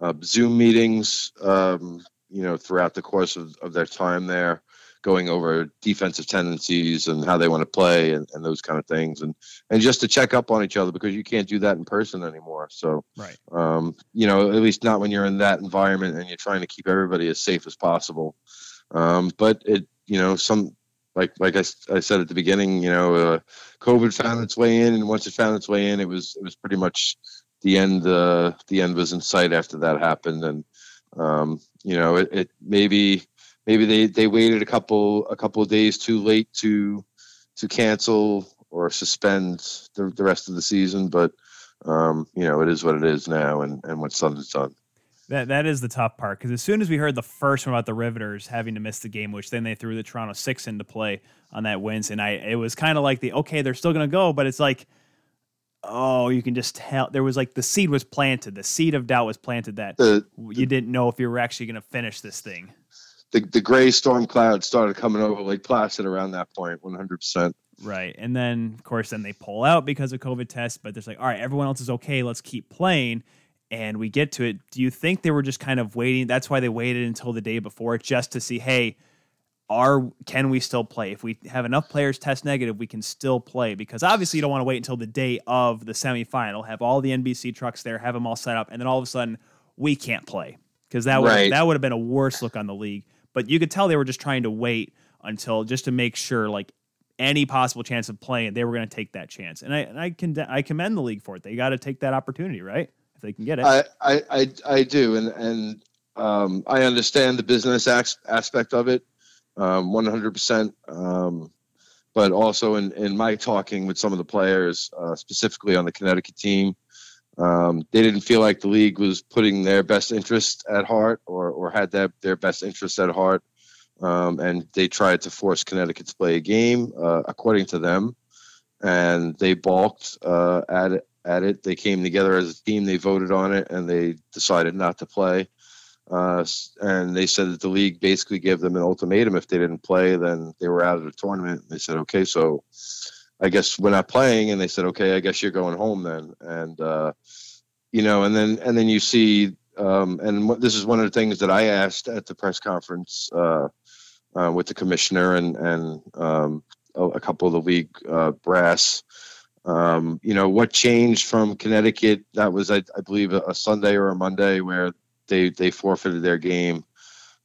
S3: uh, Zoom meetings. Um, you know, throughout the course of, of their time there, going over defensive tendencies and how they want to play and, and those kind of things, and and just to check up on each other because you can't do that in person anymore. So
S1: Right.
S3: um, you know, at least not when you're in that environment and you're trying to keep everybody as safe as possible. Um, but it, you know, some like like I, I said at the beginning, you know, uh, COVID found its way in, and once it found its way in, it was it was pretty much the end. Uh, the end was in sight after that happened, and um, you know, it, it maybe maybe they they waited a couple a couple of days too late to to cancel or suspend the, the rest of the season, but um, you know, it is what it is now, and, and what's done is done.
S1: That that is the tough part because as soon as we heard the first one about the Riveters having to miss the game, which then they threw the Toronto Six into play on that Wednesday night, it was kind of like the okay, they're still going to go, but it's like, oh, you can just tell there was like the seed was planted, the seed of doubt was planted that
S3: The
S1: you didn't know if you were actually going to finish this thing.
S3: The, the gray storm clouds started coming over Lake Placid around that point, 100%.
S1: Right. And then, of course, then they pull out because of COVID tests, but there's like, all right, everyone else is okay. Let's keep playing. And we get to it. Do you think they were just kind of waiting? That's why they waited until the day before just to see, hey, are can we still play? If we have enough players test negative, we can still play because obviously you don't want to wait until the day of the semifinal, have all the NBC trucks there, have them all set up, and then all of a sudden we can't play because that would
S3: Right.
S1: that would have been a worse look on the league. But you could tell they were just trying to wait until just to make sure like any possible chance of playing, they were going to take that chance. And I and I can I commend the league for it. They got to take that opportunity, right? If they can get it.
S3: I, I, I, do, and and um, I understand the business as- aspect of it, um, one hundred percent. Um, But also in, in my talking with some of the players, uh, specifically on the Connecticut team, um, they didn't feel like the league was putting their best interest at heart or, or had their, their best interest at heart. Um, and they tried to force Connecticut to play a game, uh, according to them. And they balked uh, at it, at it. They came together as a team. They voted on it, and they decided not to play. Uh, and they said that the league basically gave them an ultimatum. If they didn't play, then they were out of the tournament. They said, "Okay, so I guess we're not playing." And they said, "Okay, I guess you're going home then." And uh, you know, and then and then you see, um, and this is one of the things that I asked at the press conference uh, uh, with the commissioner and and um, a, a couple of the league uh, brass. Um, you know what changed from Connecticut? That was, I, I believe, a, a Sunday or a Monday where they they forfeited their game.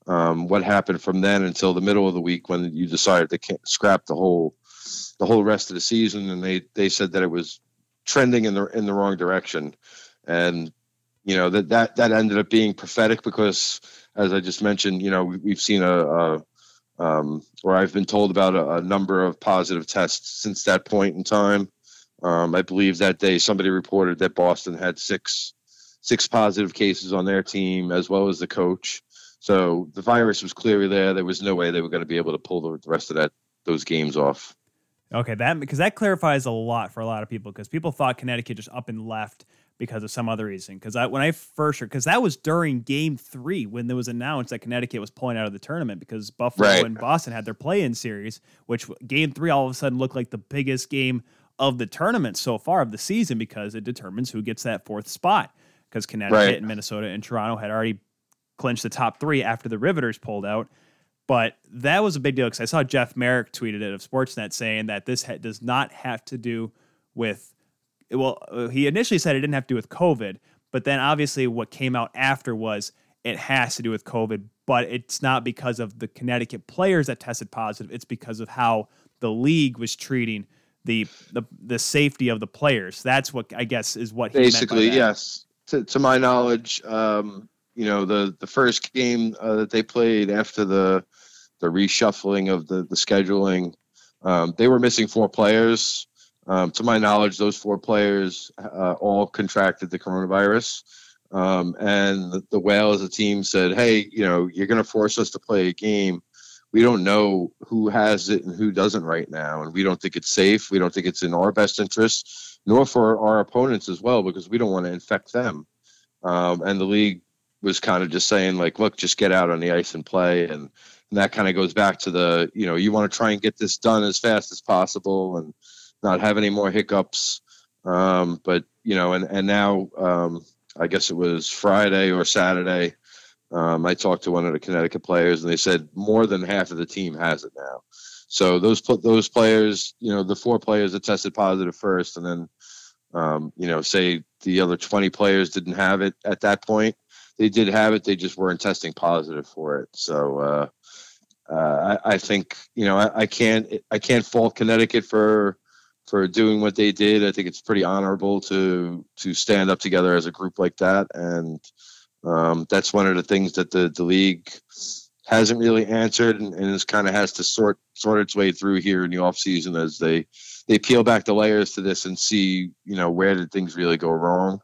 S3: Um, what happened from then until the middle of the week when you decided to scrap the whole the whole rest of the season? And they they said that it was trending in the in the wrong direction, and you know that that that ended up being prophetic because, as I just mentioned, you know we, we've seen a. a um, or I've been told about a, a number of positive tests since that point in time. Um, I believe that day somebody reported that Boston had six six positive cases on their team, as well as the coach. So the virus was clearly there. There was no way they were going to be able to pull the the rest of that those games off.
S1: Okay, that because that clarifies a lot for a lot of people because people thought Connecticut just up and left because of some other reason. Because I, when I first heard, because that was during Game Three when it was announced that Connecticut was pulling out of the tournament because Buffalo
S3: Right.
S1: and Boston had their play-in series, which Game Three all of a sudden looked like the biggest game of the tournament so far of the season because it determines who gets that fourth spot. Because Connecticut
S3: Right.
S1: and Minnesota and Toronto had already clinched the top three after the Riveters pulled out. But that was a big deal because I saw Jeff Marek tweeted it of Sportsnet saying that this ha- does not have to do with. Well, uh, he initially said it didn't have to do with COVID, but then obviously what came out after was it has to do with COVID, but it's not because of the Connecticut players that tested positive. It's because of how the league was treating the the, the safety of the players. That's what I guess is what he meant by
S3: Basically, yes. To, to my knowledge, um, you know the the first game uh, that they played after the the reshuffling of the the scheduling, um, they were missing four players. Um, to my knowledge, those four players uh, all contracted the coronavirus. Um, and the, the Whale as a team said, "Hey, you know, you're going to force us to play a game. We don't know who has it and who doesn't right now, and we don't think it's safe. We don't think it's in our best interest, nor for our opponents as well, because we don't want to infect them." Um, and the league was kind of just saying, like, "Look, just get out on the ice and play." And, and that kind of goes back to the, you know, you want to try and get this done as fast as possible and not have any more hiccups. Um, but you know, and and now um, I guess it was Friday or Saturday. Um, I talked to one of the Connecticut players, and they said more than half of the team has it now. So those those players, you know, the four players that tested positive first, and then um, you know, say the other twenty players didn't have it at that point. They did have it; they just weren't testing positive for it. So uh, uh, I, I think you know I, I can't I can't fault Connecticut for for doing what they did. I think it's pretty honorable to to stand up together as a group like that, and um, that's one of the things that the the league hasn't really answered, and, and is kind of has to sort sort its way through here in the off season as they they peel back the layers to this and see you know where did things really go wrong,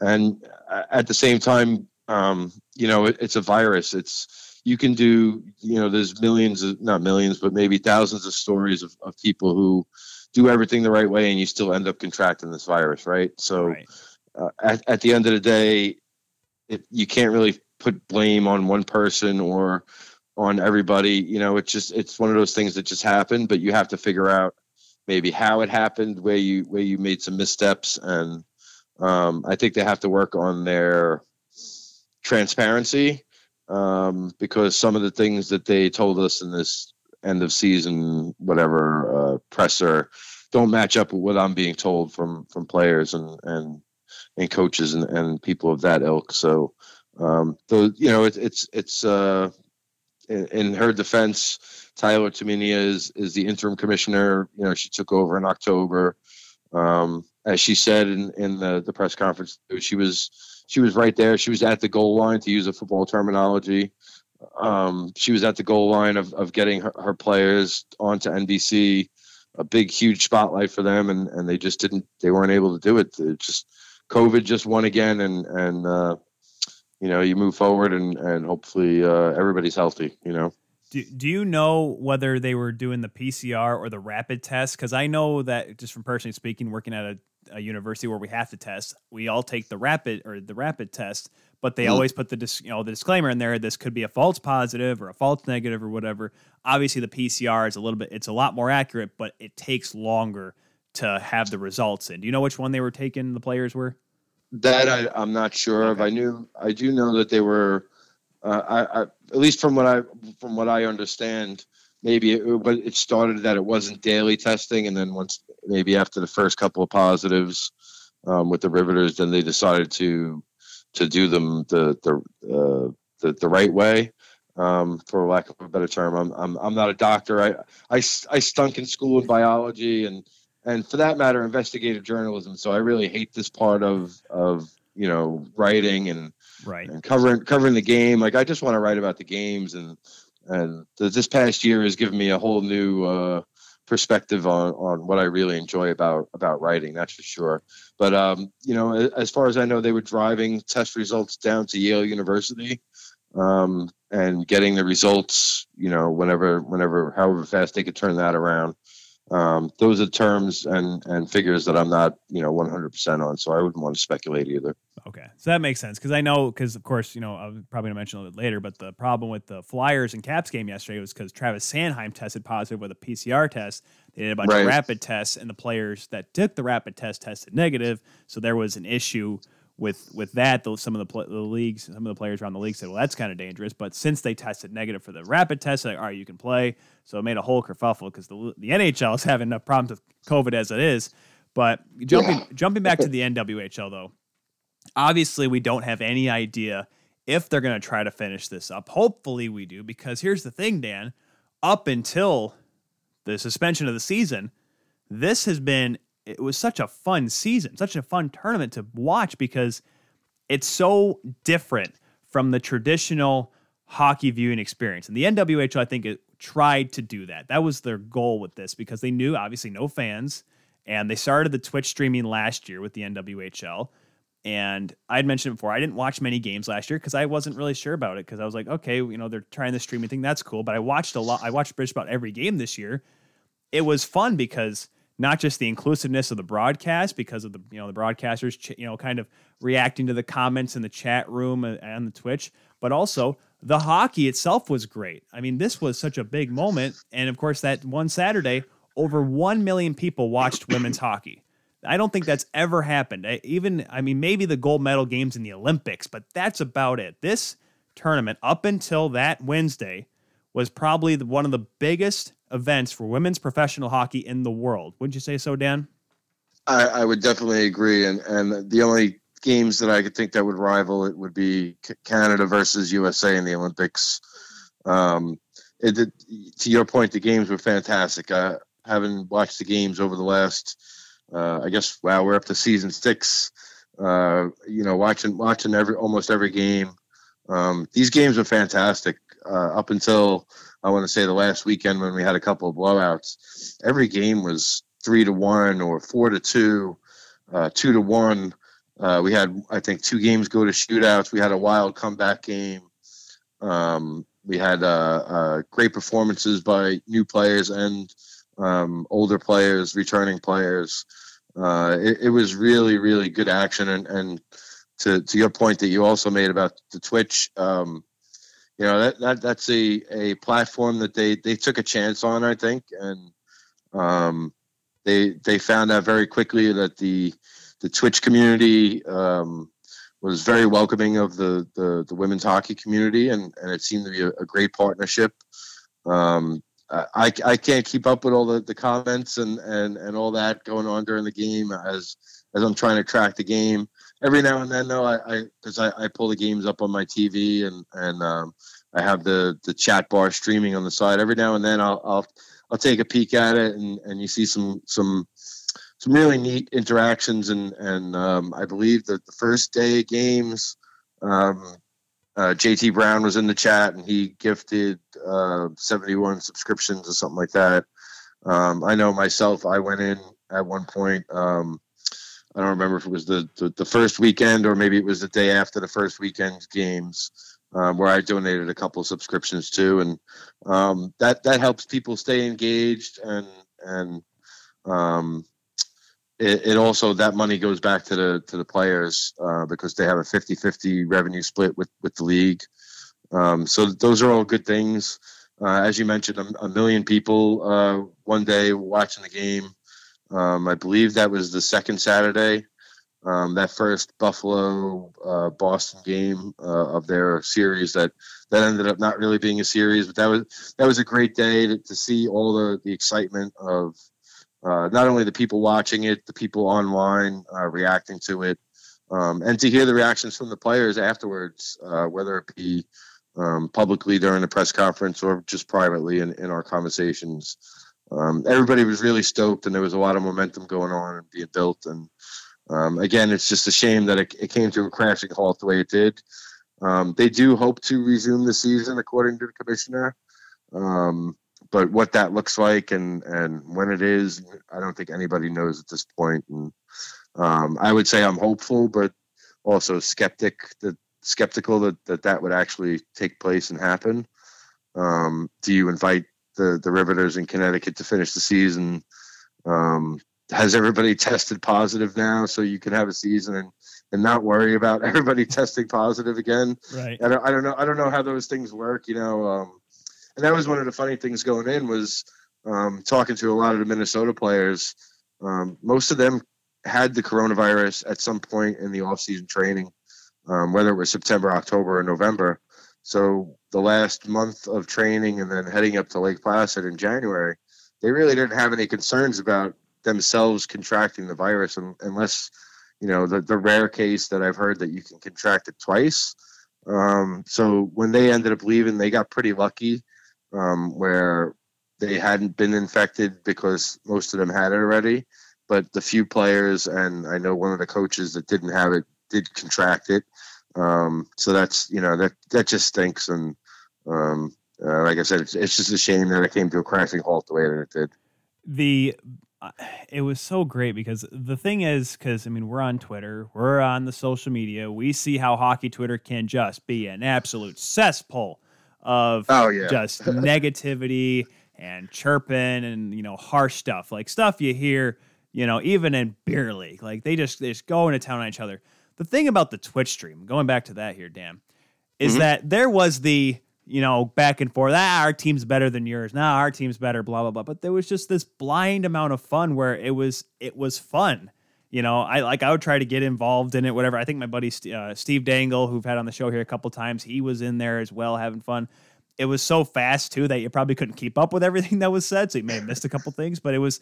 S3: and uh, at the same time, um, you know it, it's a virus. It's you can do you know there's millions of not millions but maybe thousands of stories of, of people who do everything the right way and you still end up contracting this virus right so
S1: Right.
S3: uh, at, at the end of the day it, you can't really put blame on one person or on everybody you know it's just it's one of those things that just happened but you have to figure out maybe how it happened where you where you made some missteps and um, i think they have to work on their transparency um, because some of the things that they told us in this end of season, whatever uh, presser, don't match up with what I'm being told from from players and and and coaches and, and people of that ilk. So, um, you know, it's it's it's uh, in, in her defense, Tyler Tumminia is is the interim commissioner. You know, she took over in October. Um, as she said in, in the, the press conference, she was she was right there. She was at the goal line to use a football terminology. Um, she was at the goal line of, of getting her, her players onto NBC, a big, huge spotlight for them, and, and they just didn't. They weren't able to do it. it just COVID just won again, and and uh, you know you move forward, and and hopefully uh, everybody's healthy. You know.
S1: Do, do you know whether they were doing the PCR or the rapid test? Because I know that just from personally speaking, working at a, a, university where we have to test, we all take the rapid or the rapid test, but they mm. always put the dis, you know the disclaimer in there. This could be a false positive or a false negative or whatever. Obviously, the PCR is a little bit, it's a lot more accurate, but it takes longer to have the results in. Do you know which one they were taking? The players were.
S3: That I, I'm not sure okay. of. I knew I do know that they were uh, I, I, at least from what I from what I understand, maybe it, it started that it wasn't daily testing, and then once maybe after the first couple of positives um, with the riveters, then they decided to to do them the the uh, the, the right way. Um, for lack of a better term, I'm, I'm I'm not a doctor. I I I stunk in school in biology and and for that matter, investigative journalism. So I really hate this part of of you know writing and
S1: right
S3: and covering covering the game like i just want to write about the games and and this past year has given me a whole new uh, perspective on on what i really enjoy about about writing that's for sure. But um you know as far as i know they were driving test results down to yale university um and getting the results you know whenever whenever however fast they could turn that around um, those are terms and and figures that I'm not you know 100% on, so I wouldn't want to speculate either.
S1: Okay, so that makes sense because I know because of course you know I'm probably gonna mention a little bit later, but the problem with the Flyers and Caps game yesterday was because Travis Sanheim tested positive with a PCR test. They did a bunch right. of rapid tests, and the players that took the rapid test tested negative, so there was an issue with with that, those, some of the, pl- the, leagues, some of the players around the league said, "Well, that's kind of dangerous." But since they tested negative for the rapid test, like, all right, you can play. So it made a whole kerfuffle because the the NHL is having enough problems with COVID as it is. But jumping yeah. jumping back to the NWHL though, obviously we don't have any idea if they're going to try to finish this up. Hopefully we do because here's the thing, Dan. Up until the suspension of the season, this has been it was such a fun season, such a fun tournament to watch because it's so different from the traditional hockey viewing experience. And the NWHL, I think, it tried to do that. That was their goal with this because they knew obviously no fans, and they started the Twitch streaming last year with the NWHL. And I'd mentioned before, I didn't watch many games last year because I wasn't really sure about it because I was like, okay, you know, they're trying the streaming thing, that's cool. But I watched a lot. I watched just about every game this year. It was fun because not just the inclusiveness of the broadcast because of the you know the broadcasters you know kind of reacting to the comments in the chat room and the Twitch, but also the hockey itself was great. I mean, this was such a big moment, and of course that one Saturday, over one million people watched women's hockey. I don't think that's ever happened. even I mean, maybe the gold medal games in the Olympics, but that's about it. This tournament up until that Wednesday was probably the, one of the biggest events for women's professional hockey in the world. Wouldn't you say so, Dan?
S3: I, I would definitely agree. And and the only games that I could think that would rival it would be Canada versus USA in the Olympics. Um, it, to your point, the games were fantastic. I haven't watched the games over the last, uh, I guess, wow, we're up to season six. Uh, you know, watching watching every almost every game. Um, these games are fantastic uh, up until I want to say the last weekend when we had a couple of blowouts. Every game was three to one or four to two, uh, two to one. Uh, we had, I think, two games go to shootouts. We had a wild comeback game. Um, we had uh, uh great performances by new players and um, older players, returning players. Uh, it, it, was really, really good action. And, and to, to your point that you also made about the Twitch, um, you know that, that that's a, a platform that they they took a chance on i think and um, they they found out very quickly that the the twitch community um, was very welcoming of the the, the women's hockey community, and, and it seemed to be a, a great partnership. Um, I, I can't keep up with all the, the comments and, and, and all that going on during the game as as I'm trying to track the game. Every now and then, though, I because I, I, pull the games up on my TV and and um, I have the the chat bar streaming on the side. Every now and then, I'll I'll, I'll take a peek at it, and, and you see some some some really neat interactions. And and um, I believe that the first day of games, um, uh, JT Brown was in the chat, and he gifted uh, 71 subscriptions or something like that. Um, I know myself. I went in at one point. Um, I don't remember if it was the, the, the first weekend or maybe it was the day after the first weekend games um, where I donated a couple of subscriptions too, and um, that that helps people stay engaged and and um, it, it, also that money goes back to the to the players uh, because they have a 50-50 revenue split with with the league. Um, so those are all good things. Uh, as you mentioned, a, a million people uh, one day watching the game. Um, I believe that was the second Saturday. Um, that first Buffalo uh, Boston game uh, of their series that that ended up not really being a series, but that was that was a great day to, to see all the the excitement of uh, not only the people watching it, the people online uh, reacting to it, um, and to hear the reactions from the players afterwards, uh, whether it be um, publicly during the press conference or just privately in, in our conversations um, everybody was really stoked, and there was a lot of momentum going on and being built. And um, again, it's just a shame that it, it, came to a crashing halt the way it did. Um, they do hope to resume the season, according to the commissioner. Um, but what that looks like and and when it is, I don't think anybody knows at this point. And um, I would say I'm hopeful, but also skeptic that skeptical that that, that would actually take place and happen. Um, do you invite the the Riveters in Connecticut to finish the season. Um, has everybody tested positive now, so you can have a season and and not worry about everybody testing positive again?
S1: Right.
S3: I don't, I don't know. I don't know how those things work. You know, um, and that was one of the funny things going in was um, talking to a lot of the Minnesota players. Um, most of them had the coronavirus at some point in the off-season training, um, whether it was September, October, or November. So the last month of training and then heading up to Lake Placid in January, they really didn't have any concerns about themselves contracting the virus unless, you know, the, the rare case that I've heard that you can contract it twice. Um, so when they ended up leaving, they got pretty lucky um, where they hadn't been infected because most of them had it already. But the few players, and I know one of the coaches that didn't have it, did contract it. Um, so that's you know that that just stinks, and um, uh, like I said, it's, it's just a shame that it came to a crashing halt the way that it did.
S1: The uh, it was so great because the thing is, because I mean, we're on Twitter, we're on the social media, we see how hockey Twitter can just be an absolute cesspool of
S3: oh, yeah.
S1: just negativity and chirping and you know harsh stuff, like stuff you hear, you know, even in beer league, like they just they just go into town on each other the thing about the Twitch stream, going back to that here, Dan, is mm-hmm. that there was the you know back and forth. Ah, our team's better than yours. Now nah, our team's better. Blah blah blah. But there was just this blind amount of fun where it was it was fun. You know, I like I would try to get involved in it, whatever. I think my buddy uh, Steve Dangle, who've had on the show here a couple times, he was in there as well, having fun. It was so fast too that you probably couldn't keep up with everything that was said, so you may have missed a couple things. But it was,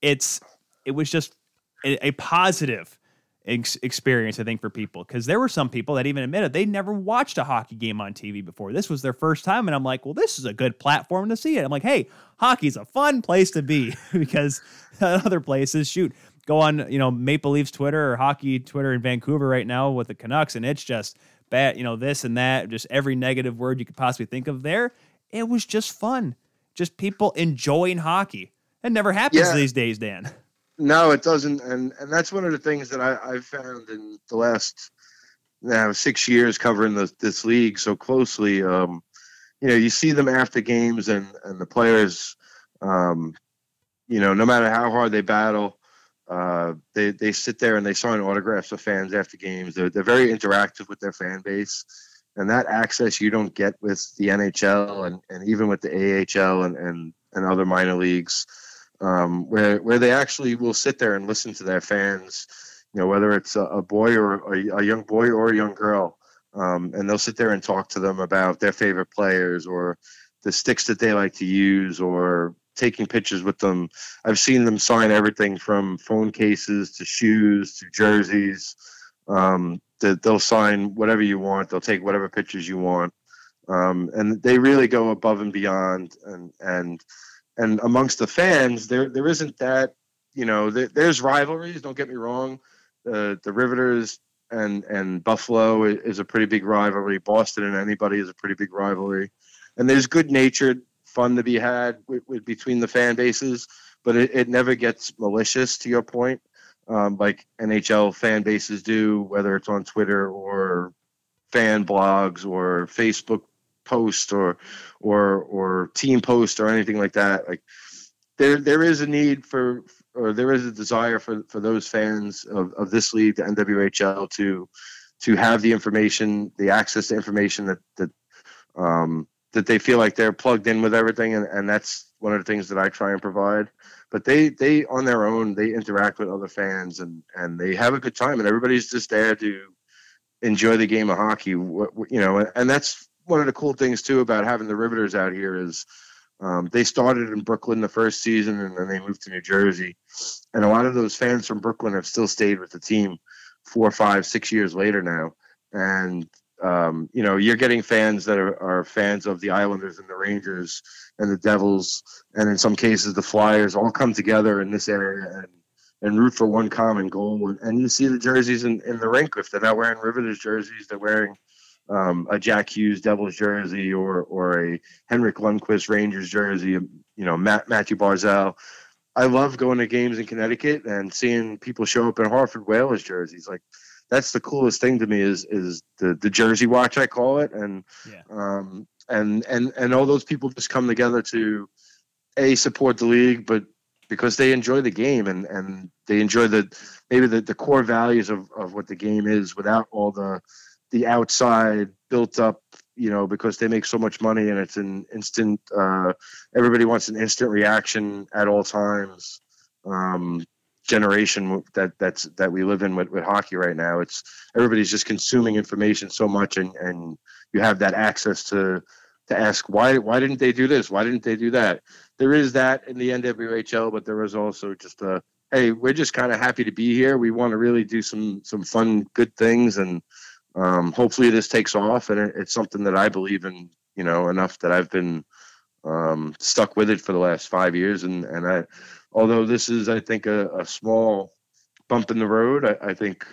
S1: it's, it was just a, a positive ex- experience, I think, for people because there were some people that even admitted they never watched a hockey game on TV before. This was their first time, and I'm like, well, this is a good platform to see it. I'm like, hey, hockey's a fun place to be because other places, shoot, go on, you know, Maple Leafs Twitter or hockey Twitter in Vancouver right now with the Canucks, and it's just bad, you know, this and that, just every negative word you could possibly think of there. It was just fun, just people enjoying hockey. It never happens yeah. these days, Dan.
S3: No, it doesn't, and and that's one of the things that I, I've found in the last now six years covering the, this league so closely. Um, you know, you see them after games, and and the players, um, you know, no matter how hard they battle, uh, they they sit there and they sign autographs of fans after games. They're they're very interactive with their fan base, and that access you don't get with the NHL and and even with the AHL and and and other minor leagues um, where where they actually will sit there and listen to their fans, you know, whether it's a, a boy or a, a, young boy or a young girl, um, and they'll sit there and talk to them about their favorite players or the sticks that they like to use or taking pictures with them. I've seen them sign everything from phone cases to shoes to jerseys. Um, that they'll sign whatever you want. They'll take whatever pictures you want, um, and they really go above and beyond. And and and amongst the fans, there there isn't that. You know, there, there's rivalries. Don't get me wrong. The the Riveters and and Buffalo is a pretty big rivalry. Boston and anybody is a pretty big rivalry. And there's good natured fun to be had with, with between the fan bases, but it, it never gets malicious. To your point, um, like NHL fan bases do, whether it's on Twitter or fan blogs or Facebook posts or or or team post or anything like that. Like there there is a need for or there is a desire for for those fans of, of this league, the NWHL, to to have the information, the access to information that that um, that they feel like they're plugged in with everything, and, and that's one of the things that I try and provide but they they on their own they interact with other fans and and they have a good time and everybody's just there to enjoy the game of hockey you know and that's one of the cool things too about having the riveters out here is um, they started in brooklyn the first season and then they moved to new jersey and a lot of those fans from brooklyn have still stayed with the team four five six years later now and um, you know, you're getting fans that are, are fans of the Islanders and the Rangers and the Devils, and in some cases the Flyers, all come together in this area and and root for one common goal. And, you see the jerseys in, in the rink if they're not wearing Riveters jerseys, they're wearing um, a Jack Hughes Devils jersey or or a Henrik Lundqvist Rangers jersey. You know, Matt, Mathew Barzal. I love going to games in Connecticut and seeing people show up in Hartford Whalers jerseys. Like that's the coolest thing to me is is the the jersey watch I call it, and yeah. um and and and all those people just come together to a support the league, but because they enjoy the game and and they enjoy the maybe the, the core values of of what the game is without all the the outside built up you know because they make so much money and it's an instant uh everybody wants an instant reaction at all times um generation that that's that we live in with, with hockey right now. It's everybody's just consuming information so much, and and you have that access to to ask why why didn't they do this? Why didn't they do that? There is that in the NWHL, but there is also just a hey, we're just kind of happy to be here. We want to really do some some fun, good things, and um, hopefully this takes off. And it, it's something that I believe in, you know, enough that I've been um, stuck with it for the last five years, and and I although this is, I think, a, a small bump in the road, I, I, think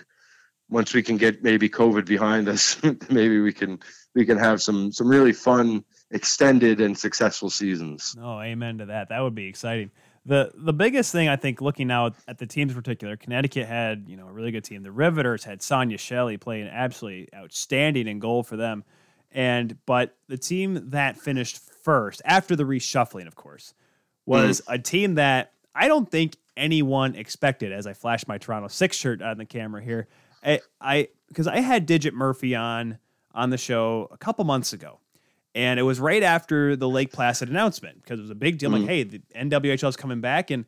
S3: once we can get maybe COVID behind us, maybe we can we can have some some really fun, extended, and successful seasons.
S1: Oh, amen to that. That would be exciting. The the biggest thing I think, looking now at the teams in particular, Connecticut had you know a really good team. The Riveters had Sonjia Shelly playing absolutely outstanding in goal for them, and but the team that finished first after the reshuffling, of course, was mm. a team that I don't think anyone expected as I flash my Toronto Six shirt on the camera here. I because I, I, had Digit Murphy on on the show a couple months ago, and it was right after the Lake Placid announcement because it was a big deal. Mm. Like, hey, the NWHL is coming back, and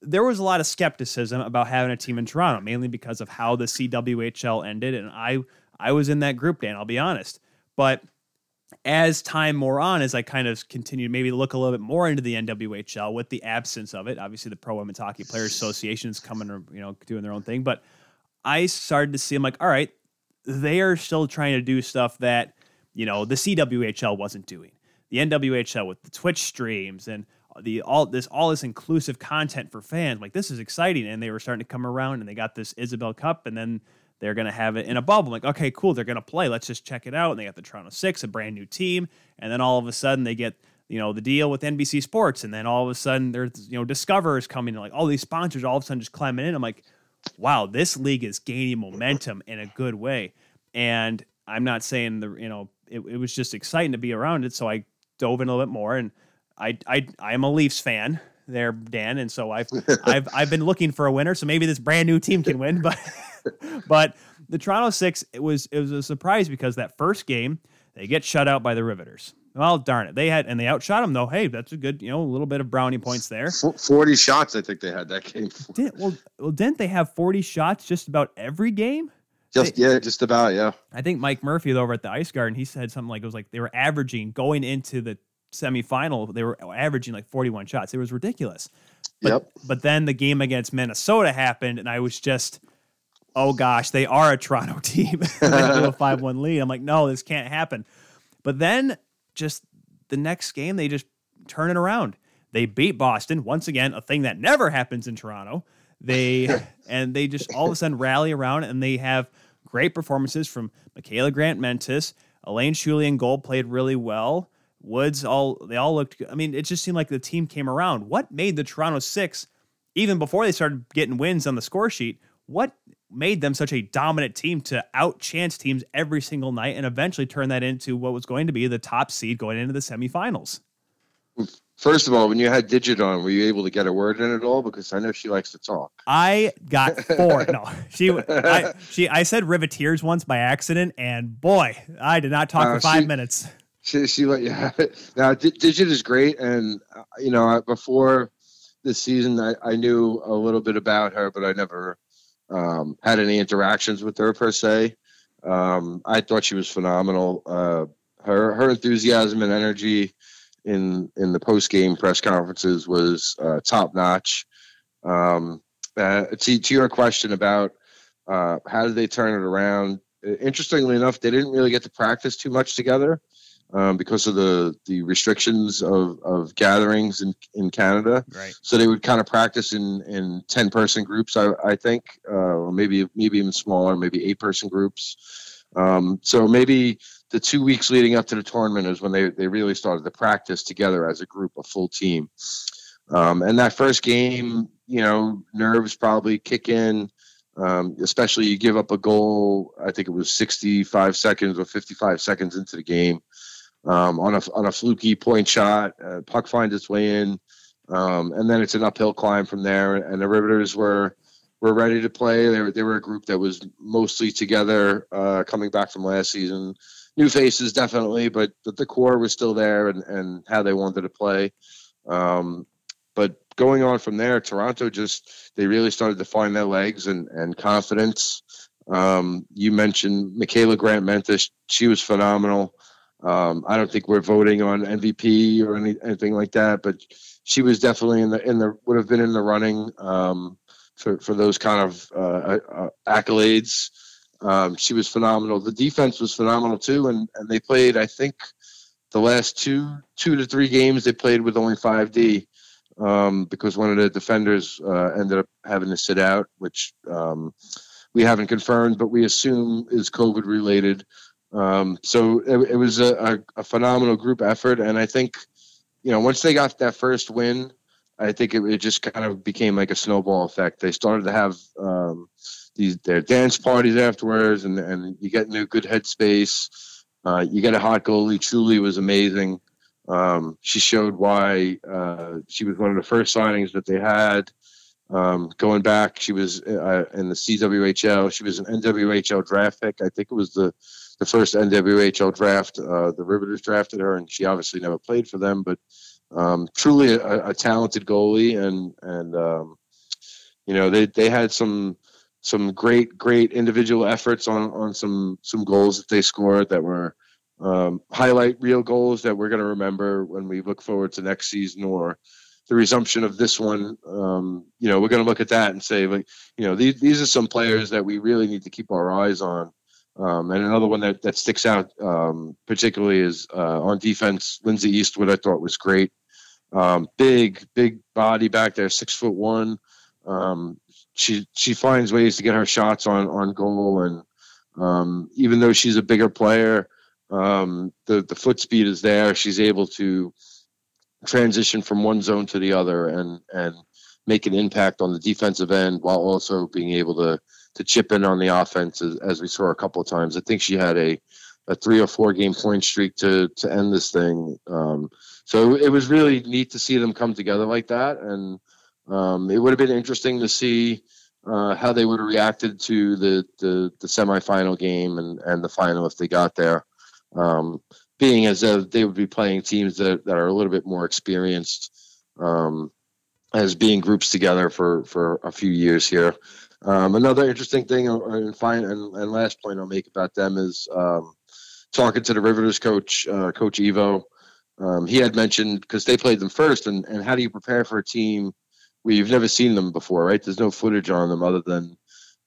S1: there was a lot of skepticism about having a team in Toronto, mainly because of how the CWHL ended, and I I was in that group, Dan. I'll be honest, but as time wore on, as I kind of continued maybe look a little bit more into the NWHL with the absence of it, obviously the Pro Women's Hockey Players Association is coming, or, you know, doing their own thing. But I started to see, I'm like, all right, they are still trying to do stuff that, you know, the CWHL wasn't doing. The NWHL with the Twitch streams and the all this all this inclusive content for fans, like this is exciting. And they were starting to come around and they got this Isobel Cup and then they're going to have it in a bubble. I'm like, okay, cool. They're going to play. Let's just check it out. And they got the Toronto Six, a brand new team. And then all of a sudden they get, you know, the deal with NBC Sports. And then all of a sudden there's, you know, Discover is coming. In like all these sponsors all of a sudden just climbing in. I'm like, wow, this league is gaining momentum in a good way. And I'm not saying the, you know, it, it was just exciting to be around it. So I dove in a little bit more. And I, I, I am a Leafs fan there, Dan. And so I've, I've, I've been looking for a winner. So maybe this brand new team can win. But but the Toronto Six, it was it was a surprise because that first game they get shut out by the Riveters. Well, darn it, they had and they outshot them though. Hey, that's a good you know a little bit of brownie points there.
S3: Forty shots, I think they had that game.
S1: Did, well, well, didn't they have forty shots just about every game?
S3: Just yeah, just about yeah.
S1: I think Mike Murphy over at the Ice Garden, he said something like it was like they were averaging going into the semifinal, they were averaging like 41 shots. It was ridiculous. But,
S3: Yep.
S1: But then the game against Minnesota happened, and I was just, oh gosh, they are a Toronto team. a 5 1 lead. I'm like, no, this can't happen. But then just the next game, they just turn it around. They beat Boston once again, a thing that never happens in Toronto. They and they just all of a sudden rally around and they have great performances from Mikyla Grant Mentis, Elaine Chuli and Gold played really well. Woods all they all looked good. I mean, it just seemed like the team came around. What made the Toronto Six, even before they started getting wins on the score sheet, what made them such a dominant team to outchance teams every single night and eventually turn that into what was going to be the top seed going into the semifinals? Hmm.
S3: First of all, when you had Digit on, were you able to get a word in at all? Because I know she likes to talk.
S1: I got four. no, she, I, she, I said riveteers once by accident, and boy, I did not talk
S3: Uh,
S1: for five
S3: she-
S1: minutes.
S3: She, she let you have it. Now, Di- Digit is great, and uh, you know, before this season, I, I knew a little bit about her, but I never um, had any interactions with her per se. Um, I thought she was phenomenal. Uh, her her enthusiasm and energy in in the post game press conferences was uh, top notch. Um, uh, to, to your question about uh, how did they turn it around? Interestingly enough, they didn't really get to practice too much together um, because of the the restrictions of, of gatherings in, in Canada.
S1: Right.
S3: So they would kind of practice in, in ten person groups, I, I think, uh, or maybe maybe even smaller, maybe eight person groups. Um, so maybe the two weeks leading up to the tournament is when they, they really started to practice together as a group, a full team. Um, and that first game, you know, nerves probably kick in. Um, especially you give up a goal. I think it was 65 seconds or 55 seconds into the game um, on a on a fluky point shot. Uh, puck finds its way in, um, and then it's an uphill climb from there. And the Riveters were were ready to play. They were they were a group that was mostly together, uh, coming back from last season. New faces definitely, but but the core was still there and and how they wanted to play. Um, but going on from there, Toronto just they really started to find their legs and and confidence. Um, you mentioned Mikyla Grant Mentis; she was phenomenal. Um, I don't think we're voting on MVP or any, anything like that, but she was definitely in the in the would have been in the running um, for for those kind of uh, uh, accolades. Um, she was phenomenal. The defense was phenomenal too, and and they played. I think the last two two to three games they played with only five D um, because one of the defenders uh, ended up having to sit out, which um, we haven't confirmed, but we assume is COVID related. Um, so it, it was a, a, a phenomenal group effort, and I think you know once they got that first win, I think it, it just kind of became like a snowball effect. They started to have um, these their dance parties afterwards, and and you get into a good headspace. Uh, you get a hot goalie. Chuli was amazing. Um, she showed why uh, she was one of the first signings that they had. Um, going back, she was uh, in the CWHL. She was an NWHL draft pick. I think it was the the first NWHL draft. Uh, the Riveters drafted her, and she obviously never played for them, but um, truly a, a talented goalie. And and um, you know they they had some some great great individual efforts on on some some goals that they scored that were um, highlight real goals that we're going to remember when we look forward to next season or the resumption of this one. Um, you know, we're going to look at that and say, like, you know, these these are some players that we really need to keep our eyes on. Um, and another one that, that sticks out um, particularly is uh, on defense. Lindsay Eastwood, I thought was great. Um, big, big body back there, six foot one. Um, she she finds ways to get her shots on on goal, and um, even though she's a bigger player, um, the the foot speed is there. She's able to transition from one zone to the other and and make an impact on the defensive end while also being able to to chip in on the offense as, as we saw a couple of times. I think she had a a three or four game point streak to to end this thing. Um, so it was really neat to see them come together like that, and um, it would have been interesting to see uh, how they would have reacted to the, the the semifinal game and and the final if they got there. Um, being as though they would be playing teams that, that are a little bit more experienced um, as being groups together for, for a few years here. Um, another interesting thing, uh, and, fine, and, and, last point I'll make about them is um, talking to the Riveters coach, uh, Coach Evo. Um, he had mentioned because they played them first, and, and how do you prepare for a team you've never seen them before, right? There's no footage on them other than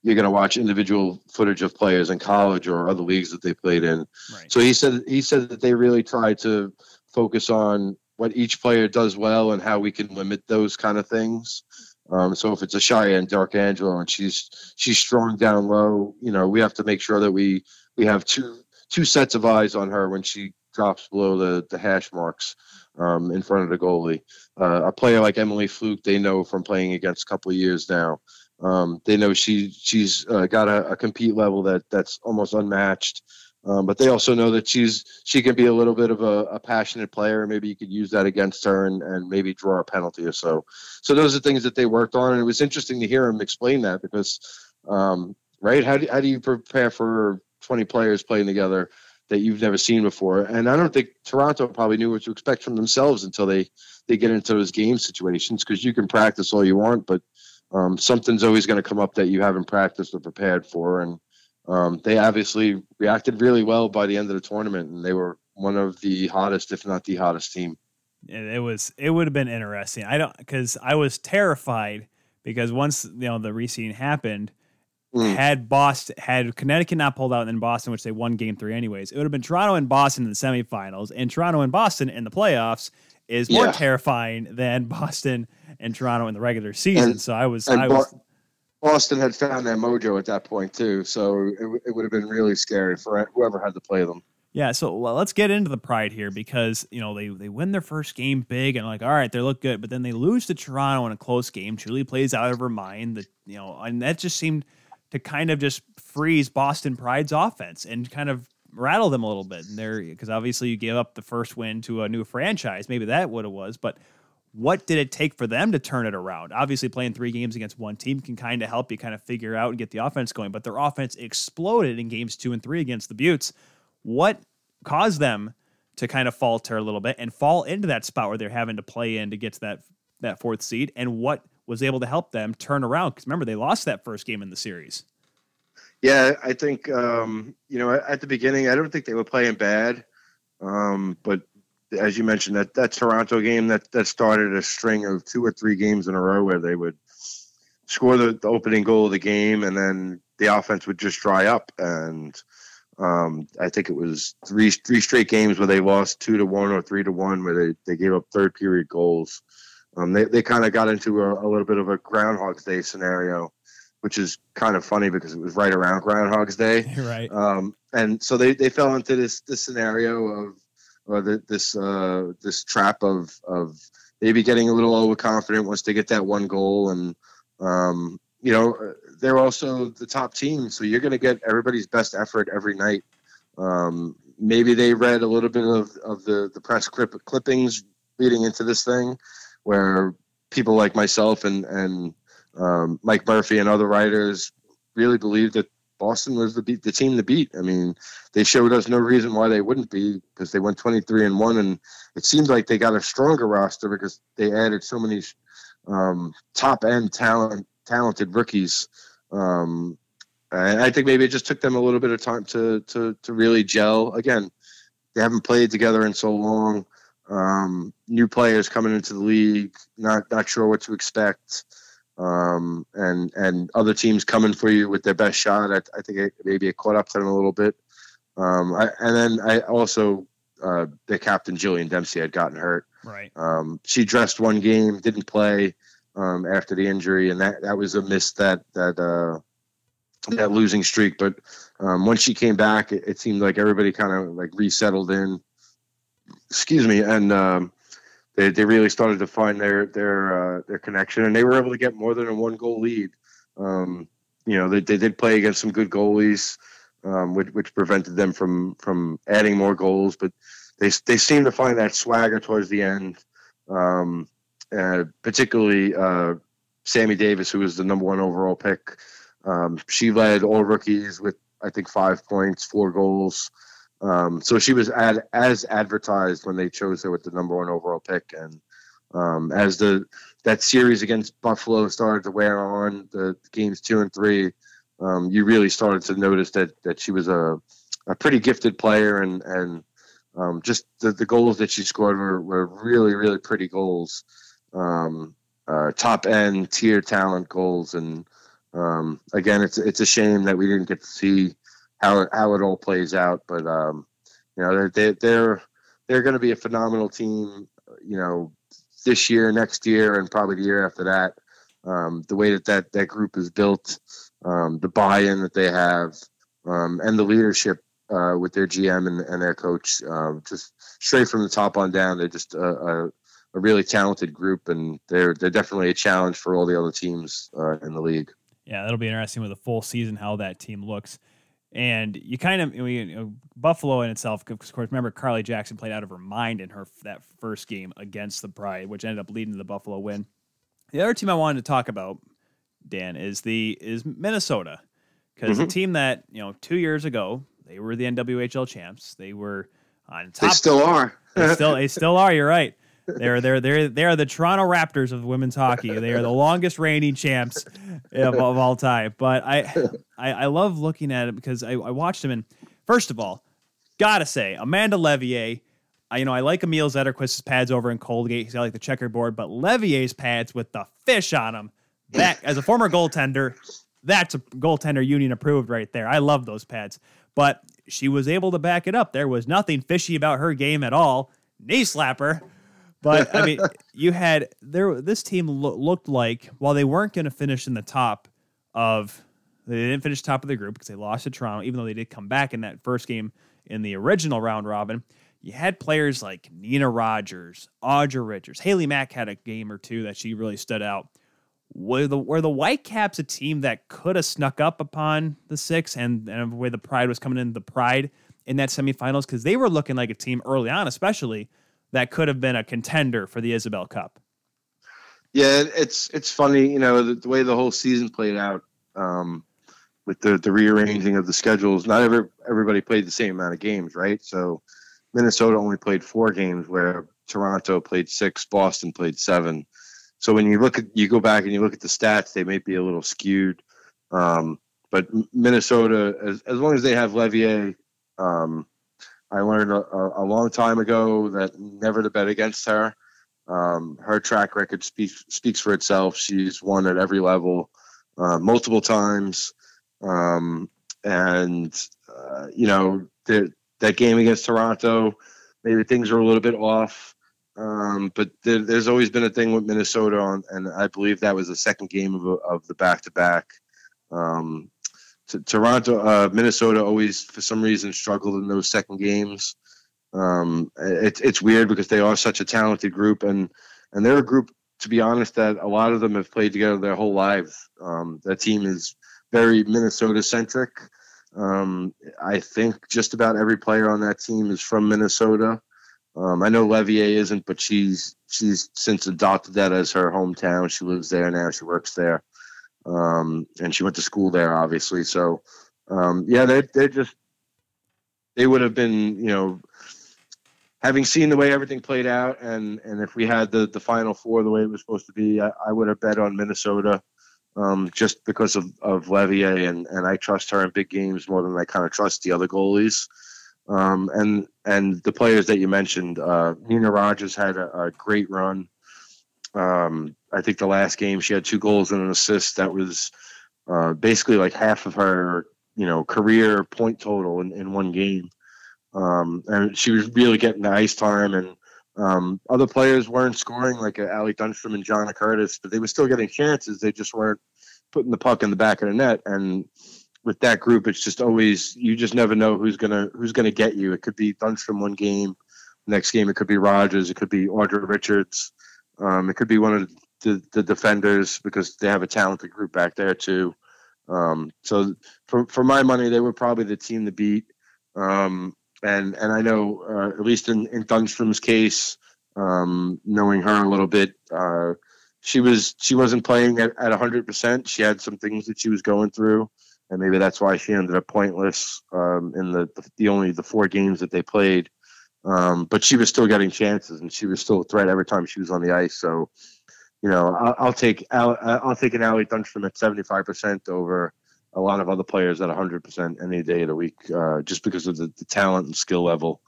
S3: you're going to watch individual footage of players in college or other leagues that they played in. Right. So he said he said that they really try to focus on what each player does well and how we can limit those kind of things. Um, so if it's a Shiann Darkangelo and she's she's strong down low, you know, we have to make sure that we we have two two sets of eyes on her when she drops below the the hash marks um, in front of the goalie. Uh, a player like Emily Fluke, they know from playing against a couple of years now. Um, they know she she's uh, got a, a, compete level that that's almost unmatched. Um, but they also know that she's she can be a little bit of a, a, passionate player. Maybe you could use that against her and, and maybe draw a penalty or so. So those are things that they worked on, and it was interesting to hear him explain that because, um, right? How do how do you prepare for 20 players playing together that you've never seen before? And I don't think Toronto probably knew what to expect from themselves until they they get into those game situations because you can practice all you want, but um, something's always going to come up that you haven't practiced or prepared for. And um, they obviously reacted really well by the end of the tournament, and they were one of the hottest, if not the hottest team.
S1: It was. It would have been interesting. I don't because I was terrified because once you know the reseeding happened, mm. had Boston had Connecticut not pulled out and then Boston, which they won Game Three anyways, it would have been Toronto and Boston in the semifinals, and Toronto and Boston in the playoffs is more yeah. terrifying than Boston and Toronto in the regular season. And, so I was, I was.
S3: Boston had found their mojo at that point too, so it, it would have been really scary for whoever had to play them.
S1: Yeah, so well, let's get into the pride here because you know they they win their first game big and like all right they look good, but then they lose to Toronto in a close game. Chuli plays out of her mind, that you know, and that just seemed to kind of just freeze Boston Pride's offense and kind of rattle them a little bit. And they're because obviously you gave up the first win to a new franchise. Maybe that what it was, but what did it take for them to turn it around? Obviously, playing three games against one team can kind of help you kind of figure out and get the offense going, but their offense exploded in games two and three against the Beauts. What caused them to kind of falter a little bit and fall into that spot where they're having to play in to get to that that fourth seed? And what was able to help them turn around? Because remember, they lost that first game in the series.
S3: Yeah, I think um, you know at the beginning, I don't think they were playing bad, um, but as you mentioned, that that Toronto game that that started a string of two or three games in a row where they would score the, the opening goal of the game, and then the offense would just dry up. And um, I think it was three three straight games where they lost two to one or three to one, where they, they gave up third period goals. Um, they they kind of got into a, a, little bit of a Groundhog's Day scenario which is kind of funny because it was right around Groundhog's Day.
S1: right.
S3: Um, and so they, they fell into this this scenario of or the, this uh, this trap of of maybe getting a little overconfident once they get that one goal and um, you know they're also the top team so you're going to get everybody's best effort every night um, maybe they read a little bit of, of the, the press clip, clippings leading into this thing where people like myself and and um, Mike Murphy and other writers really believed that Boston was the beat, the team to beat. I mean, they showed us no reason why they wouldn't be because they went 23 and one, and it seems like they got a stronger roster because they added so many um, top end talent, talented rookies. Um, and I think maybe it just took them a little bit of time to to to really gel. Again, they haven't played together in so long. Um, new players coming into the league, not not sure what to expect um, and and other teams coming for you with their best shot. I, I think it, maybe it caught up to them a little bit. Um, I, and then I also uh, the captain Jillian Dempsey had gotten hurt.
S1: Right.
S3: Um, she dressed one game, didn't play um, after the injury, and that that was a miss that that uh, that losing streak. But um, once she came back, it, it seemed like everybody kind of like resettled in. Excuse me, and um, they, they really started to find their their uh, their connection, and they were able to get more than a one goal lead. Um, you know, they, they did play against some good goalies, um, which, which prevented them from from adding more goals, but they they seemed to find that swagger towards the end. Um, particularly uh, Sammy Davis, who was the number one overall pick. Um, she led all rookies with I think five points, four goals. Um, so she was ad, as advertised when they chose her with the number one overall pick, and um, as the that series against Buffalo started to wear on, the games two and three, um, you really started to notice that that she was a a pretty gifted player, and and um, just the, the goals that she scored were, were really really pretty goals, um, uh, top end tier talent goals, and um, again, it's it's a shame that we didn't get to see how how it all plays out. But um, you know, they're they're they're going to be a phenomenal team. You know, this year, next year, and probably the year after that. Um, the way that, that that group is built, um, the buy-in that they have, um, and the leadership uh, with their GM and, and their coach, uh, just straight from the top on down, they're just a, a, a, really talented group, and they're they're definitely a challenge for all the other teams uh, in the league.
S1: Yeah, that'll be interesting with a full season how that team looks. And you kind of you know, Buffalo in itself, of course. Remember, Carly Jackson played out of her mind in her that first game against the Pride, which ended up leading to the Buffalo win. The other team I wanted to talk about, Dan, is the is Minnesota, because mm-hmm. the team that you know two years ago they were the NWHL champs. They were on top.
S3: They still are.
S1: they still they still are. You're right. They're they're they're they are the Toronto Raptors of women's hockey. They are the longest reigning champs of, of all time. But I, I, I love looking at it because I, I watched them and first of all, gotta say Amanda Leveille. I, you know, I like Emil Zetterquist's pads over in Colgate. He's got like the checkerboard, but Leveille's pads with the fish on them. That as a former goaltender, that's a goaltender union approved right there. I love those pads. But she was able to back it up. There was nothing fishy about her game at all. Knee slapper. But I mean, you had there. This team lo- looked like while they weren't going to finish in the top of, they didn't finish top of the group because they lost to Toronto. Even though they did come back in that first game in the original round robin, you had players like Nina Rogers, Audra Richards, Haley Mack had a game or two that she really stood out. Were the were the Whitecaps a team that could have snuck up upon the six and, and where the Pride was coming in the Pride in that semifinals because they were looking like a team early on, especially that could have been a contender for the Isobel Cup.
S3: Yeah, it's it's funny, you know, the, the way the whole season played out um, with the the rearranging of the schedules. Not every everybody played the same amount of games, right? So Minnesota only played four games, where Toronto played six, Boston played seven. So when you look at you go back and you look at the stats, they may be a little skewed. Um, but Minnesota, as, as long as they have Leveille, um, I learned a, a, long time ago that never to bet against her. Um, her track record speaks speaks for itself. She's won at every level, uh, multiple times, um, and uh, you know the, that game against Toronto, maybe things are a little bit off. Um, but there, there's always been a thing with Minnesota, on, and I believe that was the second game of, of the back to back. Toronto, uh, Minnesota always, for some reason, struggled in those second games. Um, it, it's weird because they are such a talented group, and and they're a group, to be honest, that a lot of them have played together their whole lives. Um, that team is very Minnesota centric. Um, I think just about every player on that team is from Minnesota. Um, I know Leveille isn't, but she's she's since adopted that as her hometown. She lives there now. She works there um, and she went to school there, obviously. So, um, yeah, they they just they would have been, you know, having seen the way everything played out, and and if we had the the final four the way it was supposed to be, I, I would have bet on Minnesota. Um, just because of, of Leveille and, and I trust her in big games more than I kind of trust the other goalies. Um, and and the players that you mentioned, uh, Nina Rogers had a, a great run. Um, I think the last game she had two goals and an assist. That was uh, basically like half of her, you know, career point total in, in one game. Um, and she was really getting the ice time, and um, other players weren't scoring like uh, Allie Thunstrom and Jonna Curtis, but they were still getting chances. They just weren't putting the puck in the back of the net. And with that group, it's just always you just never know who's gonna who's gonna get you. It could be Dunstrom one game, next game it could be Rogers, it could be Audra Richards. Um, it could be one of the, the defenders because they have a talented group back there too. Um, so for for my money, they were probably the team to beat. Um, and and I know uh, at least in in Thunstrom's case, um, knowing her a little bit, uh, she was she wasn't playing at at hundred percent. She had some things that she was going through, and maybe that's why she ended up pointless um, in the, the, the only the four games that they played. Um, but she was still getting chances, and she was still a threat every time she was on the ice. So, you know, I'll, I'll take I'll take an Allie Thunstrom at seventy five percent over a lot of other players at hundred percent any day of the week, uh, just because of the, the, talent and skill level.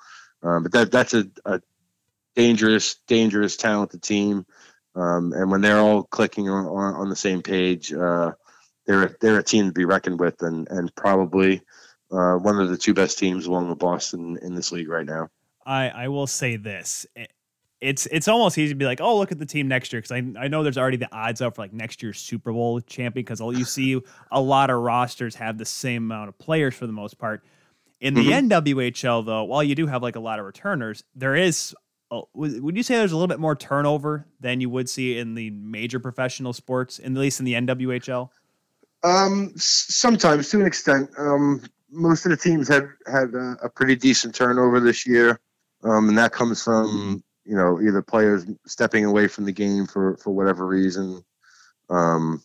S3: Um, but that that's a, a, dangerous, dangerous, talented team. Um, and when they're all clicking on, on, on the same page, uh, they're they're a team to be reckoned with, and and probably uh, one of the two best teams along with Boston in this league right now.
S1: I I will say this. It's it's almost easy to be like, oh, look at the team next year because I, I know there's already the odds out for like next year's Super Bowl champion because you see a lot of rosters have the same amount of players for the most part. In the mm-hmm. NWHL, though, while you do have like a lot of returners, there is would you say there's a little bit more turnover than you would see in the major professional sports, at least in the NWHL?
S3: Um, sometimes to an extent. Um, most of the teams had had a, a pretty decent turnover this year, um, and that comes from you know either players stepping away from the game for for whatever reason, um,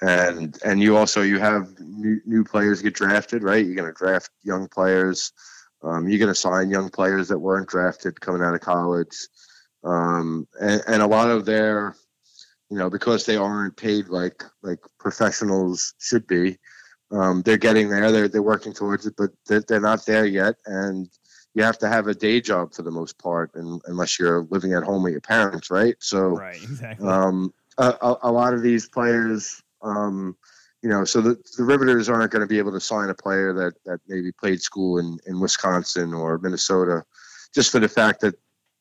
S3: and and you also you have new, new players get drafted, right? You're going to draft young players. Um, you're going to sign young players that weren't drafted coming out of college, um, and, and a lot of their you know, because they aren't paid like like professionals should be. Um, they're getting there. They're they're working towards it, but they're, they're not there yet. And you have to have a day job for the most part, and unless you're living at home with your parents, right? So,
S1: right, exactly.
S3: Um, a, a, lot of these players, um, you know, so the, the Riveters aren't going to be able to sign a player that that maybe played school in in Wisconsin or Minnesota, just for the fact that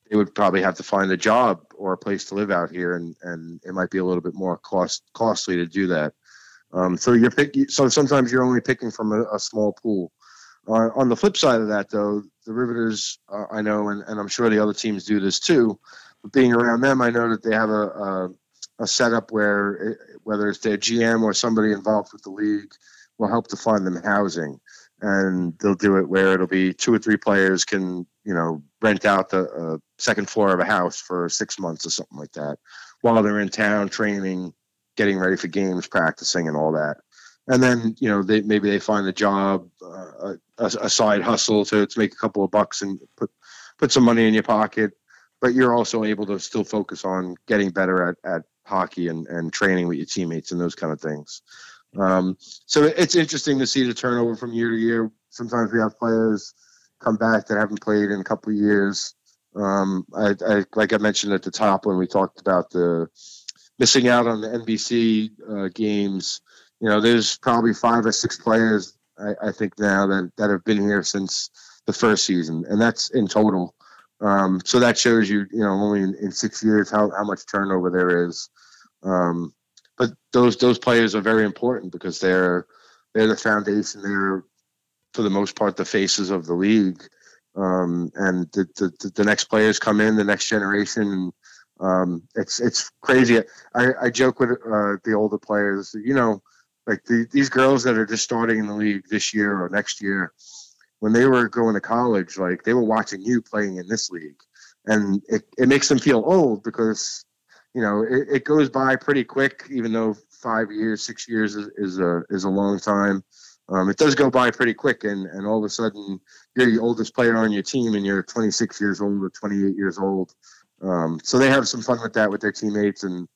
S3: they would probably have to find a job or a place to live out here, and and it might be a little bit more cost costly to do that. Um, so you're pick, so sometimes you're only picking from a, a small pool. Uh, on the flip side of that, though, the Riveters, uh, I know, and, and I'm sure the other teams do this too. But being around them, I know that they have a, a, a setup where it, whether it's their GM or somebody involved with the league will help to find them housing, and they'll do it where it'll be two or three players can you know rent out the uh, second floor of a house for six months or something like that while they're in town training, getting ready for games, practicing, and all that. And then you know they maybe they find a job, uh, a, a, side hustle to, to make a couple of bucks and put put some money in your pocket. But you're also able to still focus on getting better at, at hockey and, and training with your teammates and those kind of things. Um, so it's interesting to see the turnover from year to year. Sometimes we have players come back that haven't played in a couple of years. Um, I, I, like I mentioned at the top when we talked about the missing out on the NBC uh, games. You know, there's probably five or six players I, I, think now that that have been here since the first season, and that's in total. Um, so that shows you, you know, only in, in, six years how, how much turnover there is. Um, but those those players are very important because they're they're the foundation. They're for the most part the faces of the league. Um, and the, the, the next players come in, the next generation. Um, it's it's crazy. I, I joke with uh, the older players. You know, like the, these girls that are just starting in the league this year or next year, when they were going to college, like they were watching you playing in this league, and it, it makes them feel old because you know it, it goes by pretty quick. Even though five years, six years is, is a is a long time um, it does go by pretty quick, and, and all of a sudden you're the oldest player on your team, and you're 26 years old or 28 years old. Um, so they have some fun with that with their teammates, and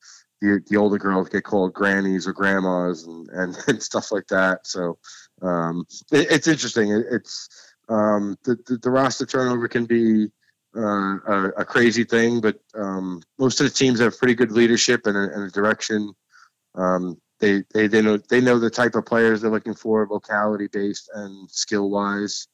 S3: the, the older girls get called grannies or grandmas and, and, and stuff like that. So um, it, it's interesting. It, it's um, the, the, the roster turnover can be uh, a, a, crazy thing, but um, most of the teams have pretty good leadership and a, and a direction. Um, they they they know they know the type of players they're looking for, locality based and skill wise.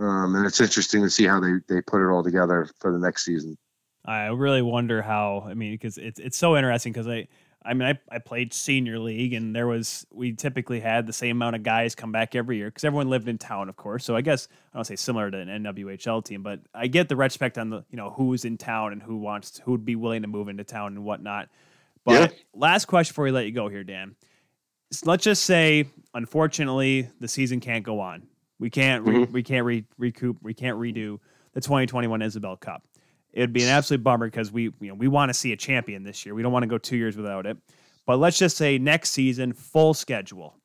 S3: Um, and it's interesting to see how they, they put it all together for the next season.
S1: I really wonder how. I mean, because it's it's so interesting because I I mean I, I played senior league and there was we typically had the same amount of guys come back every year because everyone lived in town, of course. So I guess I don't say similar to an NWHL team, but I get the respect on the you know who's in town and who wants who would be willing to move into town and whatnot. But yeah. last question before we let you go here, Dan let's just say, unfortunately, the season can't go on. We can't re- mm-hmm. we can't re- recoup we can't redo the 2021 Isobel Cup. It'd be an absolute bummer because we you know we want to see a champion this year. We don't want to go two years without it. But let's just say next season, full schedule.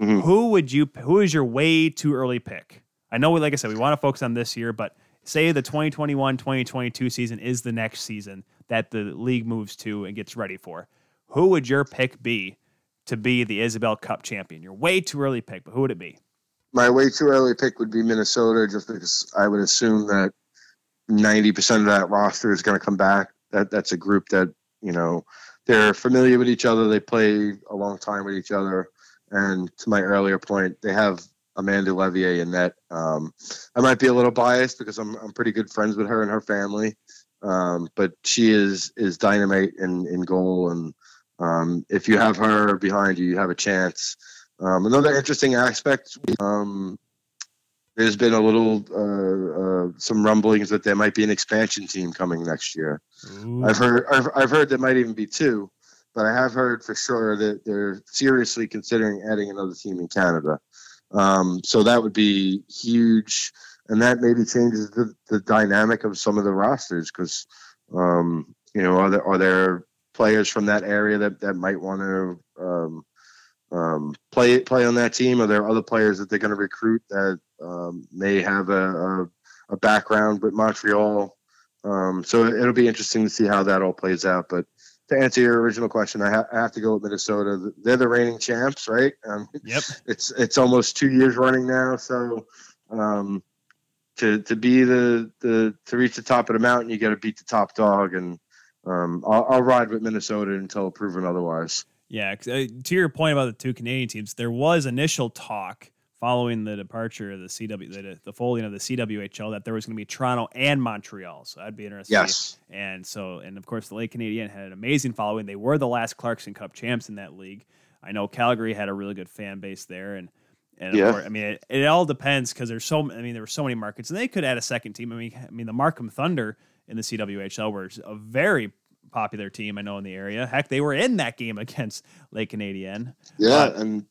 S3: Mhm.
S1: Who would you? Who is your way too early pick? I know, like I said, we want to focus on this year, but say the 2021-2022 season is the next season that the league moves to and gets ready for. Who would your pick be to be the Isobel Cup champion? Your way too early pick, but who would it be?
S3: My way too early pick would be Minnesota, just because I would assume that ninety percent of that roster is going to come back. That that's a group that you know they're familiar with each other. They play a long time with each other, and to my earlier point, they have Amanda Leveille in that. Um, I might be a little biased because I'm I'm pretty good friends with her and her family, um, but she is is dynamite in in goal, and um, if you have her behind you, you have a chance. Um, another interesting aspect. There's been a little uh, uh, some rumblings that there might be an expansion team coming next year. I've heard I've, I've heard there might even be two, but I have heard for sure that they're seriously considering adding another team in Canada. Um, so that would be huge, and that maybe changes the, the dynamic of some of the rosters because um, you know are there are there players from that area that, that might want to um, um, play play on that team? Are there other players that they're going to recruit that um, may have a, a, a background with Montreal? Um, so it'll be interesting to see how that all plays out. But to answer your original question, I, ha- I have to go with Minnesota. They're the reigning champs, right? Um,
S1: Yep.
S3: it's it's almost two years running now. So um, to to be the the to reach the top of the mountain, you got to beat the top dog, and um, I'll, I'll ride with Minnesota until proven otherwise.
S1: Yeah, uh, to your point about the two Canadian teams, there was initial talk following the departure of the CW, the, the folding of the CWHL, that there was going to be Toronto and Montreal. So I'd be interested.
S3: Yes.
S1: And so, and of course, the Les Canadiennes had an amazing following. They were the last Clarkson Cup champs in that league. I know Calgary had a really good fan base there, and and of
S3: Yeah.
S1: course, I mean, it, it all depends because there's so. I mean, there were so many markets, and they could add a second team. I mean, I mean, the Markham Thunder in the CWHL were a very popular team. I know in the area. Heck, they were in that game against Les Canadiennes.
S3: Yeah,
S1: But-
S3: and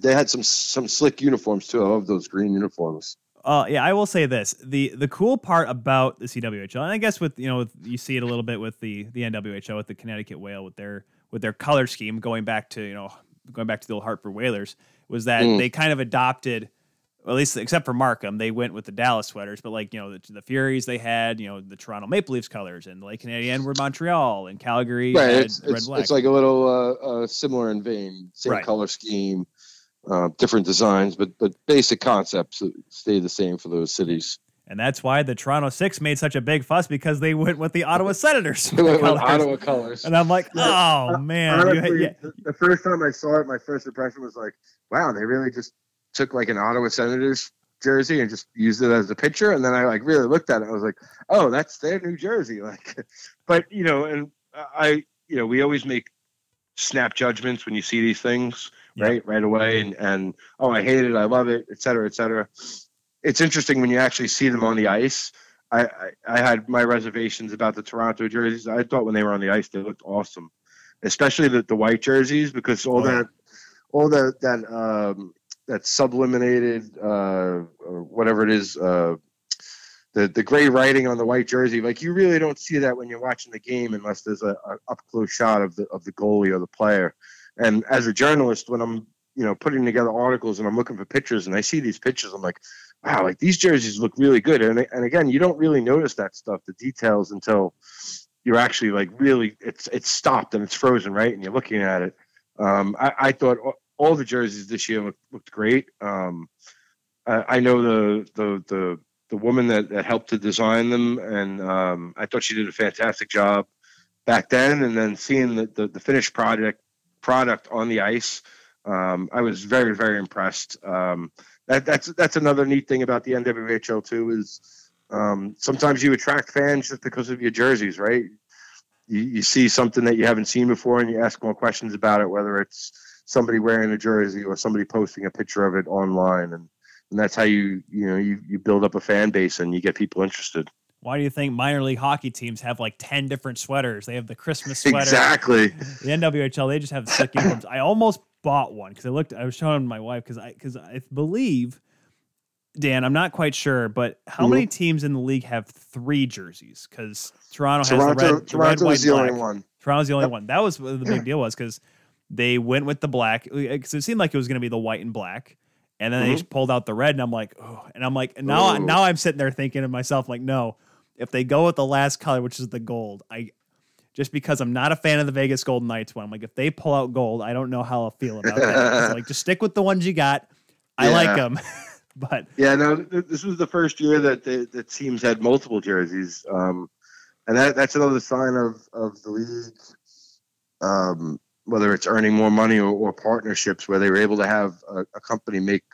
S3: they had some some slick uniforms too. I love those green uniforms.
S1: Uh, yeah, I will say this: the the cool part about the CWHL, and I guess with you know with, you see it a little bit with the the NWHL with the Connecticut Whale with their with their color scheme going back to you know going back to the old Hartford Whalers was that
S3: Mm.
S1: they kind of adopted, well, at least except for Markham, they went with the Dallas sweaters, but like you know the, the Furies they had you know the Toronto Maple Leafs colors, and the Les Canadiennes were Montreal, and Calgary
S3: Right, it's
S1: red
S3: it's,
S1: black.
S3: it's like a little uh, uh, similar in vein, same
S1: Right.
S3: color scheme, uh, different designs, but but basic concepts stay the same for those cities.
S1: and that's why the Toronto Six made such a big fuss because they went with the Ottawa Senators
S3: With
S1: colors.
S3: Ottawa colors.
S1: And I'm like,
S3: Yeah.
S1: oh man, you had- yeah.
S3: the, the first time I saw it, my first impression was like, wow, they really just took like an Ottawa Senators jersey and just used it as a picture. And then I like really looked at it. I was like, oh, that's their New Jersey. Like, but you know, and I, you know, we always make snap judgments when you see these things,
S1: Yeah.
S3: right, right away. And and oh, I hate it, I love it, et cetera, et cetera. It's interesting when you actually see them on the ice. I, I, I had my reservations about the Toronto jerseys. I thought when they were on the ice, they looked awesome, especially the, the white jerseys because all
S1: Oh, yeah.
S3: that, all that that um, that subliminated, uh, or whatever it is, uh, the the gray writing on the white jersey. Like you really don't see that when you're watching the game unless there's a, a up close shot of the of the goalie or the player. And as a journalist, when I'm you know putting together articles and I'm looking for pictures and I see these pictures, I'm like, wow, like these jerseys look really good. And and again, you don't really notice that stuff, the details, until you're actually like really it's it's stopped and it's frozen, right? And you're looking at it. Um, I, I thought all, the jerseys this year looked, looked great. Um, I, I know the the the the woman that, that helped to design them, and um, I thought she did a fantastic job back then. And then seeing the, the, the finished project product on the ice, um, I was very very impressed. Um, that, that's that's another neat thing about the NWHL too is um, sometimes you attract fans just because of your jerseys, right? You, you see something that you haven't seen before, and you ask more questions about it, whether it's somebody wearing a jersey or somebody posting a picture of it online, and and that's how you you know you, you build up a fan base and you get people interested.
S1: Why do you think minor league hockey teams have like 10 different sweaters? They have the Christmas sweater.
S3: Exactly.
S1: The NWHL, they just have sick uniforms. I almost bought one because I looked, I was showing my wife because I, because I believe, Dan, I'm not quite sure, but how
S3: Mhm.
S1: many teams in the league have three jerseys? Because Toronto has the
S3: Toronto
S1: red, the red, white,
S3: is the
S1: black.
S3: only one.
S1: Toronto's the only
S3: Yep.
S1: one. That was what the big deal was because they went with the black because it seemed like it was going to be the white and black, and then they
S3: Mhm.
S1: pulled out the red, and I'm like, oh, and I'm like, now
S3: Ooh.
S1: now I'm sitting there thinking to myself like, no, if they go with the last color, which is the gold, I just because I'm not a fan of the Vegas Golden Knights one, I'm like, if they pull out gold, I don't know how I'll feel about that. like, just stick with the ones you got. I like them, but
S3: Yeah, no, this was the first year that the, the teams had multiple jerseys, um, and that that's another sign of of the league, um, whether it's earning more money or, or partnerships where they were able to have a, a company make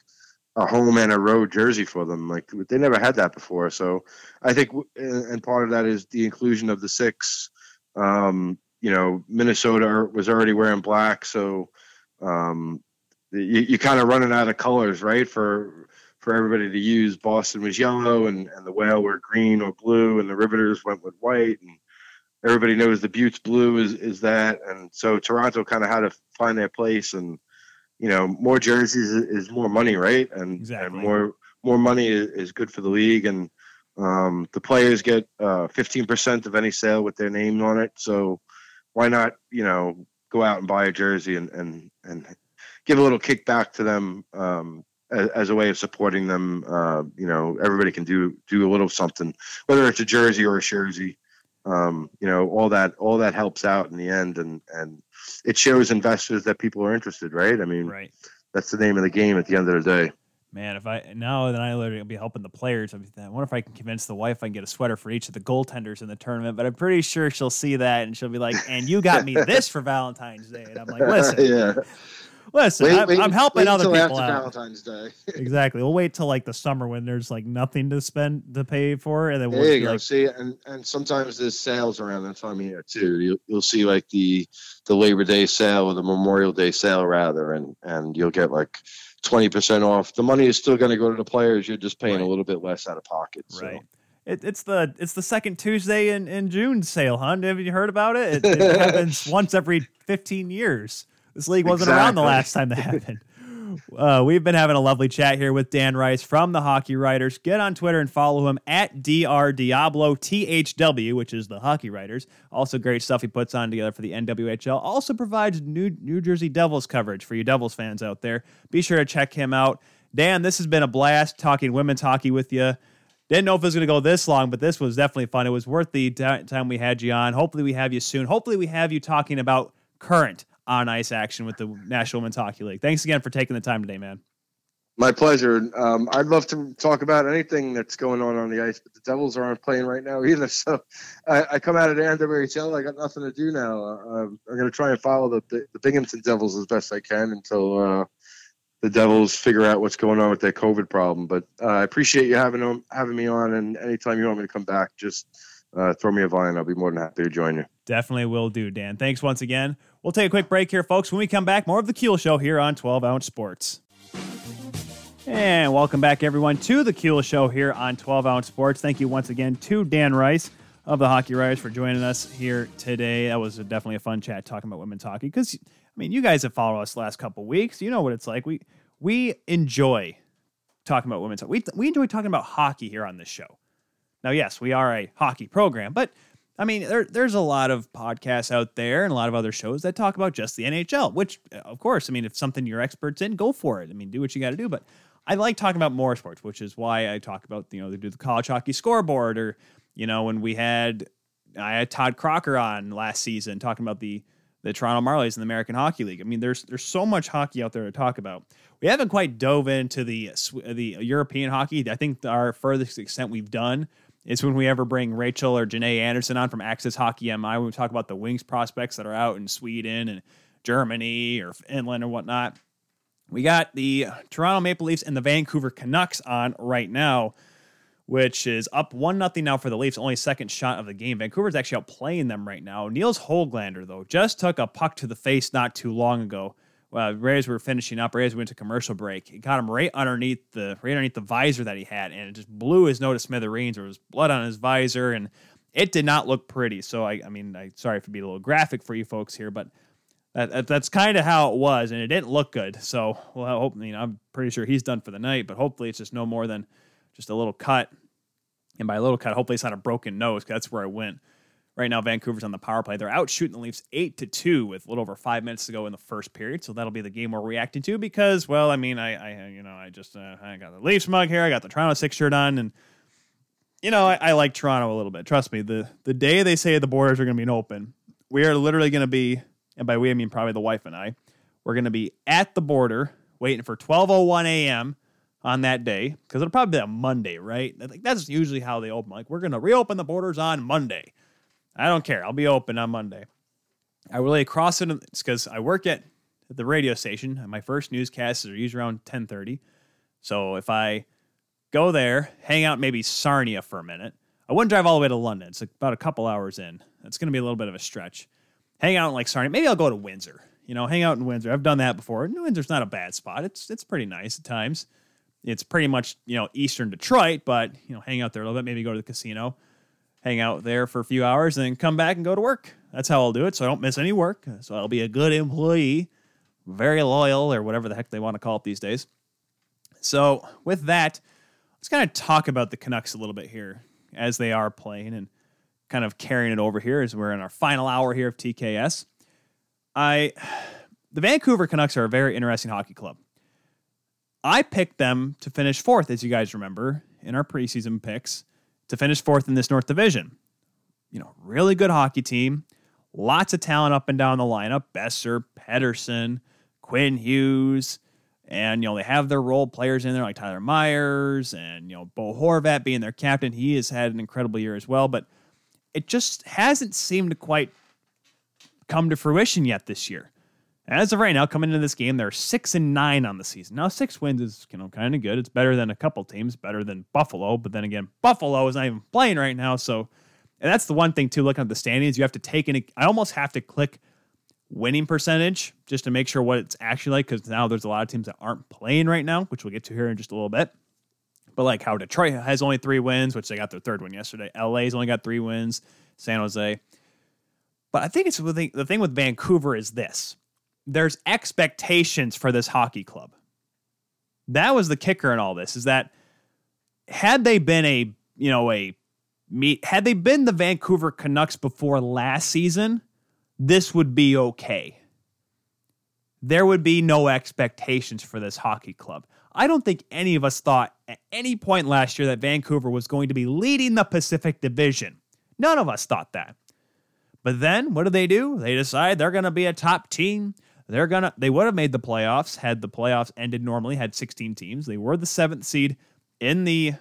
S3: a home and a road jersey for them. Like they never had that before. So I think, and part of that is the inclusion of the six. Um, you know, Minnesota was already wearing black, so um, you, you kind of running out of colors, right? For for everybody to use. Boston was yellow, and, and the whale were green or blue, and the Riveters went with white, and everybody knows the Beauts blue is is that, and so Toronto kind of had to find their place, and you know, more jerseys is, is more money, right? And
S1: Exactly.
S3: and more more money is, is good for the league, and um, the players get uh, fifteen percent of any sale with their name on it. So why not, you know, go out and buy a jersey and and and give a little kickback to them um, as, as a way of supporting them. Uh, you know, everybody can do do a little something, whether it's a jersey or a jersey. Um, you know, all that all that helps out in the end, and and it shows investors that people are interested, right? I mean,
S1: right.
S3: that's the name of the game at the end of the day.
S1: Man, if I now that I literally be helping the players, I wonder if I can convince the wife I can get a sweater for each of the goaltenders in the tournament. But I'm pretty sure she'll see that and she'll be like, "And you got me this for Valentine's Day," and I'm like, "Listen,
S3: yeah.
S1: Listen,
S3: Wait-
S1: I'm,
S3: wait-
S1: I'm helping
S3: wait
S1: other
S3: until
S1: people
S3: after
S1: out."
S3: Valentine's Day.
S1: exactly. We'll wait till like the summer when there's like nothing to spend to pay for, and then we'll
S3: There you go.
S1: like,
S3: see, and and sometimes there's sales around that time of year too. You'll you'll see like the the Labor Day sale or the Memorial Day sale rather, and and you'll get like twenty percent off. The money is still going to go to the players. You're just paying
S1: Right.
S3: a little bit less out of pocket. So.
S1: right. It, it's the it's the second Tuesday in, in June sale, huh? Have you heard about it? It, it happens once every 15 years. This league wasn't around the last time that happened. Uh, we've been having a lovely chat here with Dan Rice from the Hockey Writers. Get on Twitter and follow him at Dr Diablo THW, which is the Hockey Writers. Also, great stuff he puts on together for the NWHL. Also provides New New Jersey Devils coverage for you Devils fans out there. Be sure to check him out. Dan, this has been a blast talking women's hockey with you. Didn't know if it was going to go this long, but this was definitely fun. It was worth the ti- time we had you on. Hopefully, we have you soon. Hopefully, we have you talking about current on ice action with the National Women's Hockey League. Thanks again for taking the time today, man.
S3: My pleasure. Um, I'd love to talk about anything that's going on on the ice, but the Devils aren't playing right now either. So I, I come out of the NWHL. I got nothing to do now. Uh, I'm going to try and follow the the Binghamton Devils as best I can until uh, the Devils figure out what's going on with their COVID problem. But uh, I appreciate you having having me on, and anytime you want me to come back, just uh, throw me a vine. I'll be more than happy to join you.
S1: Definitely will do, Dan. Thanks once again. We'll take a quick break here, folks. When we come back, more of the Kuehl Show here on 12 Ounce Sports. And welcome back, everyone, to the Kuehl Show here on 12 Ounce Sports. Thank you once again to Dan Rice of the Hockey Writers for joining us here today. That was definitely a fun chat talking about women's hockey because, I mean, you guys have followed us last couple weeks. You know what it's like. We we enjoy talking about women's. We, we enjoy talking about hockey here on this show. Now, yes, we are a hockey program, but I mean, there, there's a lot of podcasts out there and a lot of other shows that talk about just the NHL, which, uh, of course, I mean, if something you're experts in, go for it. I mean, do what you got to do. But I like talking about more sports, which is why I talk about, you know, they do the college hockey scoreboard or, you know, when we had, I had Todd Crocker on last season talking about the, the Toronto Marlies in the American Hockey League. I mean, there's there's so much hockey out there to talk about. We haven't quite dove into the the European hockey. I think our furthest extent we've done is when we ever bring Rachel or Janae Anderson on from Access Hockey MI. We talk about the Wings prospects that are out in Sweden and Germany or Finland or whatnot. We got the Toronto Maple Leafs and the Vancouver Canucks on right now, which is up one nothing now for the Leafs. Only second shot of the game. Vancouver's actually out playing them right now. Nils Höglander though just took a puck to the face not too long ago. Uh, right as we were finishing up, right as we went to commercial break, it got him right underneath the right underneath the visor that he had, and it just blew his nose to smithereens. There was blood on his visor, and it did not look pretty. So I, I mean, I sorry for being a little graphic for you folks here, but that, that- that's kind of how it was, and it didn't look good. So, well, I hope you know. I'm pretty sure he's done for the night, but hopefully it's just no more than just a little cut. And by a little cut, hopefully it's not a broken nose, 'cause that's where I went. Right now, Vancouver's on the power play. They're out shooting the Leafs eight to two with a little over five minutes to go in the first period. So that'll be the game we're reacting to because, well, I mean, I, I you know, I just uh, I got the Leafs mug here. I got the Toronto six shirt on, and you know, I, I like Toronto a little bit. Trust me, the the day they say the borders are going to be open, we are literally going to be, and by we I mean probably the wife and I, we're going to be at the border waiting for 12:01 a.m. on that day because it'll probably be a Monday, right? Think that's usually how they open. Like we're going to reopen the borders on Monday. I don't care. I'll be open on Monday. I really cross it. Because I work at the radio station. My first newscasts are usually around 10:30. So if I go there, hang out maybe Sarnia for a minute. I wouldn't drive all the way to London. It's about a couple hours in. It's going to be a little bit of a stretch. Hang out in like Sarnia. Maybe I'll go to Windsor. You know, hang out in Windsor. I've done that before. Windsor's not a bad spot. It's it's pretty nice at times. It's pretty much you know eastern Detroit, but you know, hang out there a little bit. Maybe go to the casino hang out there for a few hours, and then come back and go to work. That's how I'll do it. So I don't miss any work. So I'll be a good employee, very loyal, or whatever the heck they want to call it these days. So with that, let's kind of talk about the Canucks a little bit here as they are playing and kind of carrying it over here as we're in our final hour here of TKS. I the Vancouver Canucks are a very interesting hockey club. I picked them to finish fourth, as you guys remember, in our preseason picks to finish fourth in this North Division. You know, really good hockey team, lots of talent up and down the lineup Boeser, Pettersson, Quinn Hughes. And, you know, they have their role players in there like Tyler Myers and, you know, Bo Horvat being their captain. He has had an incredible year as well, but it just hasn't seemed to quite come to fruition yet this year. As of right now, coming into this game, they're six and nine on the season. Now, six wins is you know kind of good. It's better than a couple teams, better than Buffalo. But then again, Buffalo is not even playing right now, so and that's the one thing too. Looking at the standings, you have to take in. I almost have to click winning percentage just to make sure what it's actually like because now there's a lot of teams that aren't playing right now, which we'll get to here in just a little bit. But like how Detroit has only three wins, which they got their third win yesterday. LA's only got three wins. San Jose. But I think it's the thing with Vancouver is this there's expectations for this hockey club. That was the kicker in all this is that had they been a, you know, a meet had they been the Vancouver Canucks before last season, this would be okay. There would be no expectations for this hockey club. I don't think any of us thought at any point last year that Vancouver was going to be leading the Pacific Division. None of us thought that. But then what do they do? They decide they're going to be a top team. They're gonna they would have made the playoffs had the playoffs ended normally, had 16 teams. They were the seventh seed in the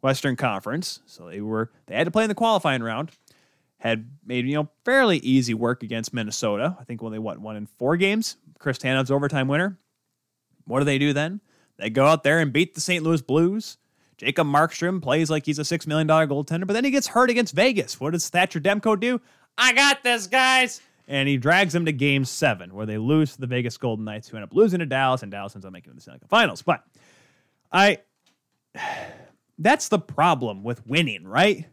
S1: Western Conference. So they were they had to play in the qualifying round. Had made, you know, fairly easy work against Minnesota. I think when they what won in four games. Chris Tanev's overtime winner. What do they do then? They go out there and beat the St. Louis Blues. Jacob Markstrom plays like he's a $6 million goaltender, but then he gets hurt against Vegas. What does Thatcher Demko do? I got this, guys and he drags them to game seven, where they lose to the Vegas Golden Knights, who end up losing to Dallas, and Dallas ends up making the Stanley Cup Finals. But I, that's the problem with winning, right?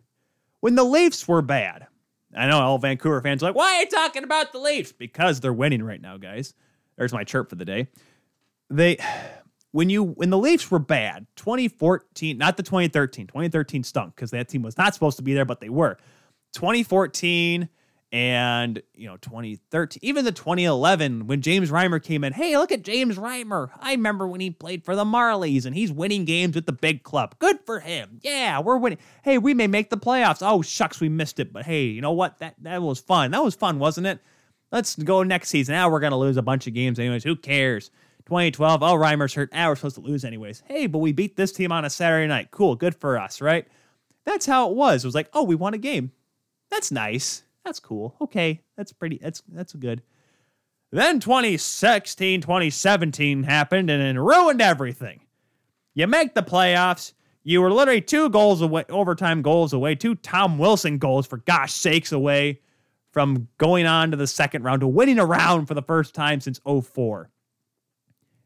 S1: When the Leafs were bad, I know all Vancouver fans are like, why are you talking about the Leafs? Because they're winning right now, guys. There's my chirp for the day. They, when you when the Leafs were bad, 2014, not the 2013, 2013 stunk because that team was not supposed to be there, but they were. 2014 and you know 2013 even the 2011 when james reimer came in hey look at james reimer. I remember when he played for the marlies and he's winning games with the big club. Good for him. Yeah we're winning. Hey we may make the playoffs. Oh shucks we missed it but hey you know what? That that was fun. That was fun wasn't it? Let's go next season. Now we're going to lose a bunch of games anyways. Who cares? 2012 oh reimer's hurt. Now we're supposed to lose anyways. Hey but we beat this team on a saturday night. Cool good for us right? That's how it was. It was like oh we won a game. That's nice that's cool. Okay, that's pretty. That's that's good. Then 2016, 2017 happened and it ruined everything. You make the playoffs. You were literally two goals away, overtime goals away, two Tom Wilson goals, for gosh sakes, away from going on to the second round to winning a round for the first time since 04.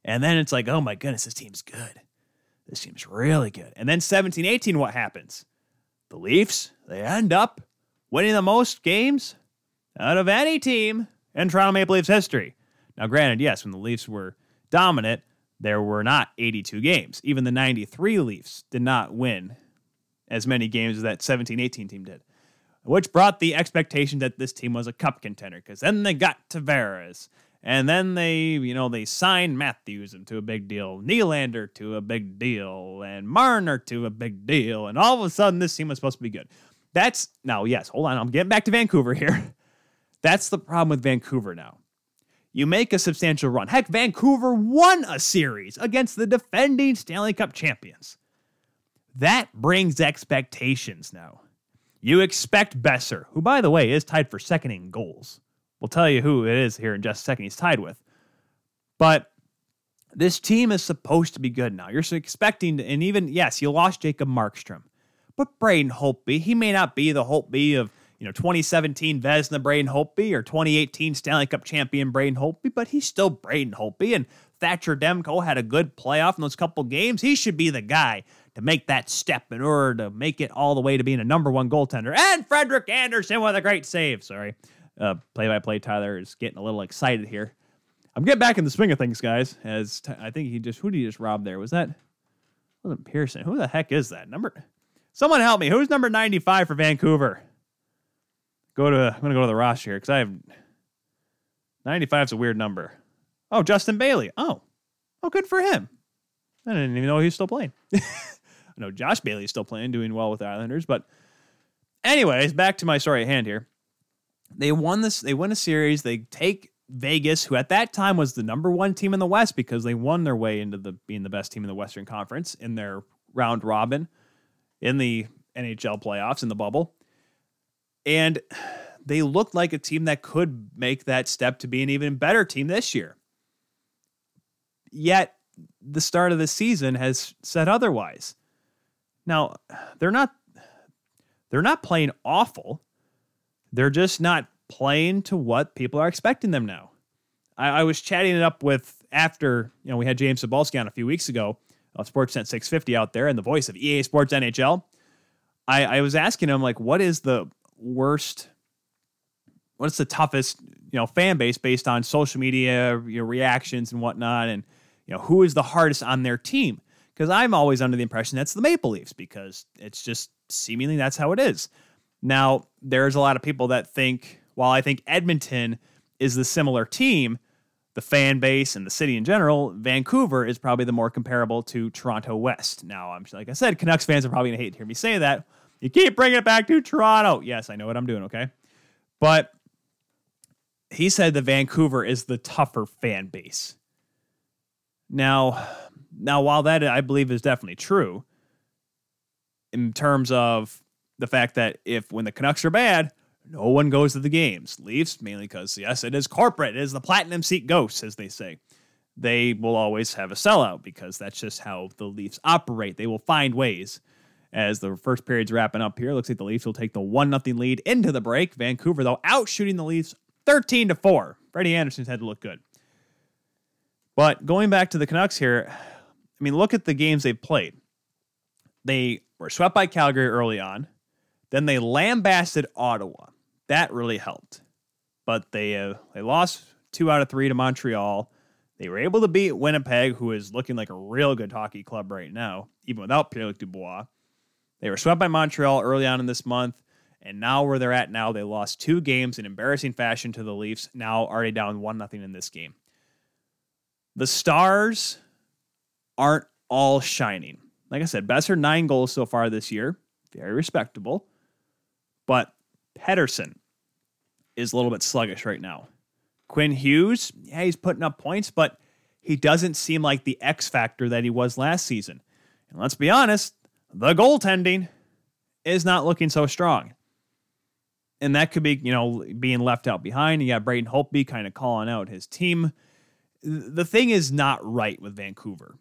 S1: And then it's like, oh my goodness, this team's good. This team's really good. And then 17 18, what happens? The Leafs, they end up winning the most games out of any team in Toronto Maple Leafs history. Now, granted, yes, when the Leafs were dominant, there were not 82 games. Even the 93 Leafs did not win as many games as that 17 18 team did. which brought the expectation that this team was a cup contender because then they got Tavares. And then they, you know, they signed Matthews into a big deal, Nylander to a big deal, and Marner to a big deal. And all of a sudden, this team was supposed to be good. That's now, yes, hold on. I'm getting back to Vancouver here. That's the problem with Vancouver now. You make a substantial run. Heck, Vancouver won a series against the defending Stanley Cup champions. That brings expectations now. You expect Boeser, who, by the way, is tied for second in goals. We'll tell you who it is here in just a second he's tied with. But this team is supposed to be good now. You're expecting, and even, yes, you lost Jacob Markstrom. But Braden Holtby, he may not be the Holtby of, you know, 2017 Vezina Braden Holtby or 2018 Stanley Cup champion Braden Holtby, but he's still Braden Holtby. And Thatcher Demko had a good playoff in those couple games. He should be the guy to make that step in order to make it all the way to being a number one goaltender. And Frederik Andersen with a great save. Sorry. Uh, play-by-play Tyler is getting a little excited here. I'm getting back in the swing of things, guys. As t- I think he just who did he just rob there? Was that wasn't Pearson? Who the heck is that number? Someone help me. Who's number 95 for Vancouver? Go to I'm gonna go to the roster here because I have 95 is a weird number. Oh, Justin Bailey. Oh, oh, good for him. I didn't even know he's still playing. I know Josh Bailey is still playing, doing well with the Islanders. But, anyways, back to my story at hand here. They won this. They win a series. They take Vegas, who at that time was the number one team in the West because they won their way into the being the best team in the Western Conference in their round robin in the NHL playoffs in the bubble. And they looked like a team that could make that step to be an even better team this year. Yet the start of the season has said otherwise. Now, they're not they're not playing awful. They're just not playing to what people are expecting them now. I, I was chatting it up with after, you know, we had James Cybulski on a few weeks ago of Sportsnet 650 out there and the voice of EA Sports NHL. I, I was asking him, like, what is the worst, what's the toughest, you know, fan base based on social media, you know, reactions and whatnot, and you know, who is the hardest on their team? Because I'm always under the impression that's the Maple Leafs because it's just seemingly that's how it is. Now, there's a lot of people that think, while I think Edmonton is the similar team, the fan base and the city in general, Vancouver is probably the more comparable to Toronto West. Now, I'm like I said, Canucks fans are probably gonna hate to hear me say that. You keep bringing it back to Toronto. Yes, I know what I'm doing. Okay, but he said that Vancouver is the tougher fan base. Now, now while that I believe is definitely true, in terms of the fact that if when the Canucks are bad, no one goes to the games. Leafs, mainly because, yes, it is corporate. It is the platinum seat ghosts, as they say. They will always have a sellout because that's just how the Leafs operate. They will find ways. As the first period's wrapping up here, looks like the Leafs will take the 1 0 lead into the break. Vancouver, though, out shooting the Leafs 13 to 4. Freddie Andersen's had to look good. But going back to the Canucks here, I mean, look at the games they've played. They were swept by Calgary early on. Then they lambasted Ottawa. That really helped. But they uh, they lost two out of three to Montreal. They were able to beat Winnipeg, who is looking like a real good hockey club right now, even without Pierre-Luc Dubois. They were swept by Montreal early on in this month, and now where they're at now, they lost two games in embarrassing fashion to the Leafs. Now already down one nothing in this game. The stars aren't all shining. Like I said, Boeser nine goals so far this year, very respectable. But Pettersson is a little bit sluggish right now. Quinn Hughes, yeah, he's putting up points, but he doesn't seem like the X factor that he was last season. And let's be honest, the goaltending is not looking so strong. And that could be, you know, being left out behind. You got Braden Holtby kind of calling out his team. The thing is not right with Vancouver.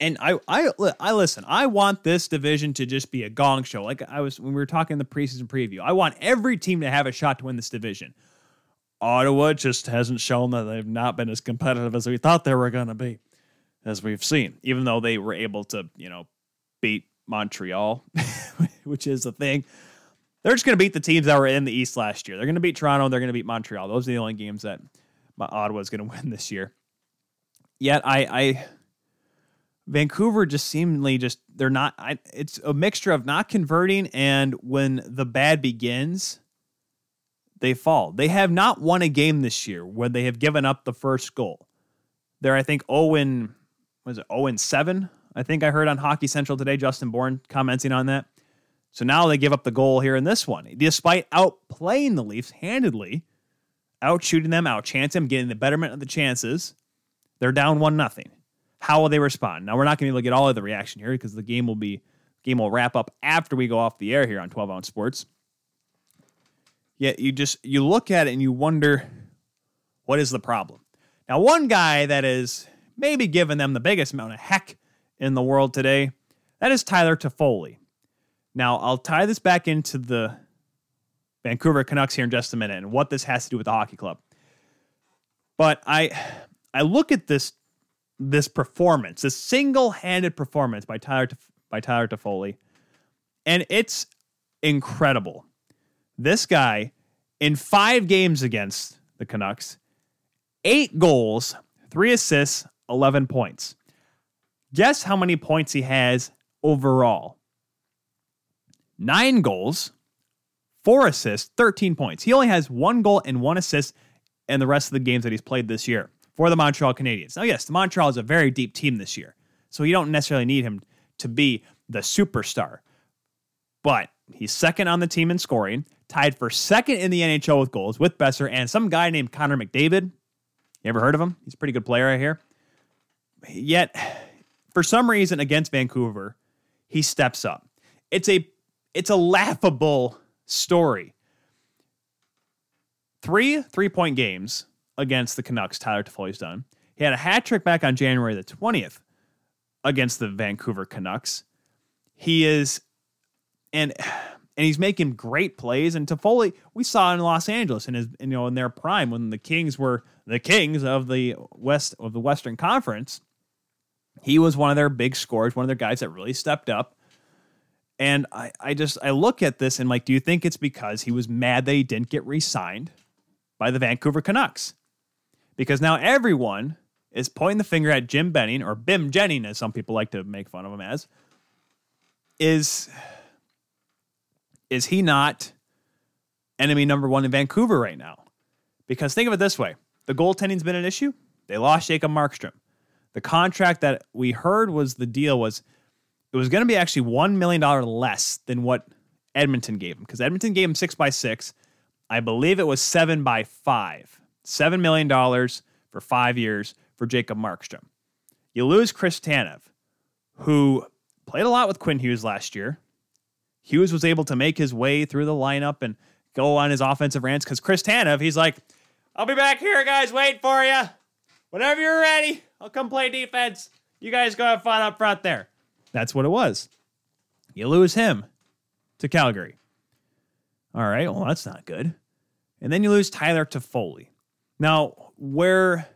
S1: And I, I, I listen. I want this division to just be a gong show. Like I was when we were talking in the preseason preview. I want every team to have a shot to win this division. Ottawa just hasn't shown that they've not been as competitive as we thought they were going to be, as we've seen. Even though they were able to, you know, beat Montreal, which is the thing. They're just going to beat the teams that were in the East last year. They're going to beat Toronto. They're going to beat Montreal. Those are the only games that Ottawa is going to win this year. Yet I, I Vancouver just seemingly just they're not. I, it's a mixture of not converting and when the bad begins, they fall. They have not won a game this year where they have given up the first goal. They're I think oh Owen was it oh Owen seven. I think I heard on Hockey Central today Justin Bourne commenting on that. So now they give up the goal here in this one, despite outplaying the Leafs handedly, out shooting them, out chance them, getting the betterment of the chances. They're down one nothing. How will they respond? Now we're not going to be able to get all of the reaction here because the game will be game will wrap up after we go off the air here on 12 ounce sports. Yet you just you look at it and you wonder what is the problem. Now one guy that is maybe giving them the biggest amount of heck in the world today, that is Tyler Toffoli. Now, I'll tie this back into the Vancouver Canucks here in just a minute and what this has to do with the hockey club. But I I look at this this performance, this single-handed performance by Tyler by Tyler Toffoli, and it's incredible. This guy in 5 games against the Canucks, 8 goals, 3 assists, 11 points. Guess how many points he has overall? nine goals, four assists, 13 points. He only has one goal and one assist in the rest of the games that he's played this year for the Montreal Canadiens. Now, yes, the Montreal is a very deep team this year, so you don't necessarily need him to be the superstar. But he's second on the team in scoring, tied for second in the NHL with goals with Boeser and some guy named Connor McDavid. You ever heard of him? He's a pretty good player right here. Yet, for some reason against Vancouver, he steps up. It's a it's a laughable story. Three three point games against the Canucks, Tyler Toffoli's done. He had a hat trick back on January the 20th against the Vancouver Canucks. He is, and and he's making great plays. And Toffoli, we saw in Los Angeles in his, you know, in their prime when the Kings were the Kings of the West of the Western Conference. He was one of their big scorers, one of their guys that really stepped up. And I, I just I look at this and like, do you think it's because he was mad that he didn't get re-signed by the Vancouver Canucks? Because now everyone is pointing the finger at Jim Benning or Bim Jennings, as some people like to make fun of him as. Is is he not enemy number one in Vancouver right now? Because think of it this way: the goaltending's been an issue. They lost Jacob Markstrom. The contract that we heard was the deal was it was going to be actually $1 million less than what Edmonton gave him because Edmonton gave him six by six. I believe it was seven by five. $7 million for five years for Jacob Markstrom. You lose Chris Tanev, who played a lot with Quinn Hughes last year. Hughes was able to make his way through the lineup and go on his offensive rants because Chris Tanev, he's like, I'll be back here, guys, wait for you. Whenever you're ready, I'll come play defense. You guys go have fun up front there. That's what it was. You lose him to Calgary. All right, well, that's not good. And then you lose Tyler Toffoli. Now, where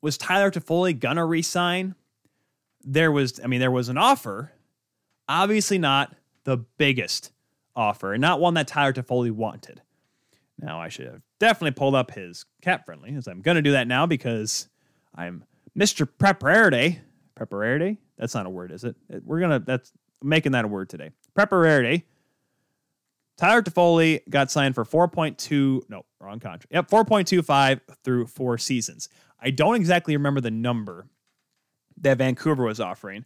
S1: was Tyler Toffoli gonna resign? There was, I mean, there was an offer, obviously not the biggest offer, and not one that Tyler Toffoli wanted. Now, I should have definitely pulled up his cap friendly, as I'm gonna do that now because I'm Mr. Preparerde. Preparerde? That's not a word, is it? We're gonna that's making that a word today. Preparare. Tyler Toffoli got signed for 4.2, no, wrong contract. Yep, 4.25 through four seasons. I don't exactly remember the number that Vancouver was offering,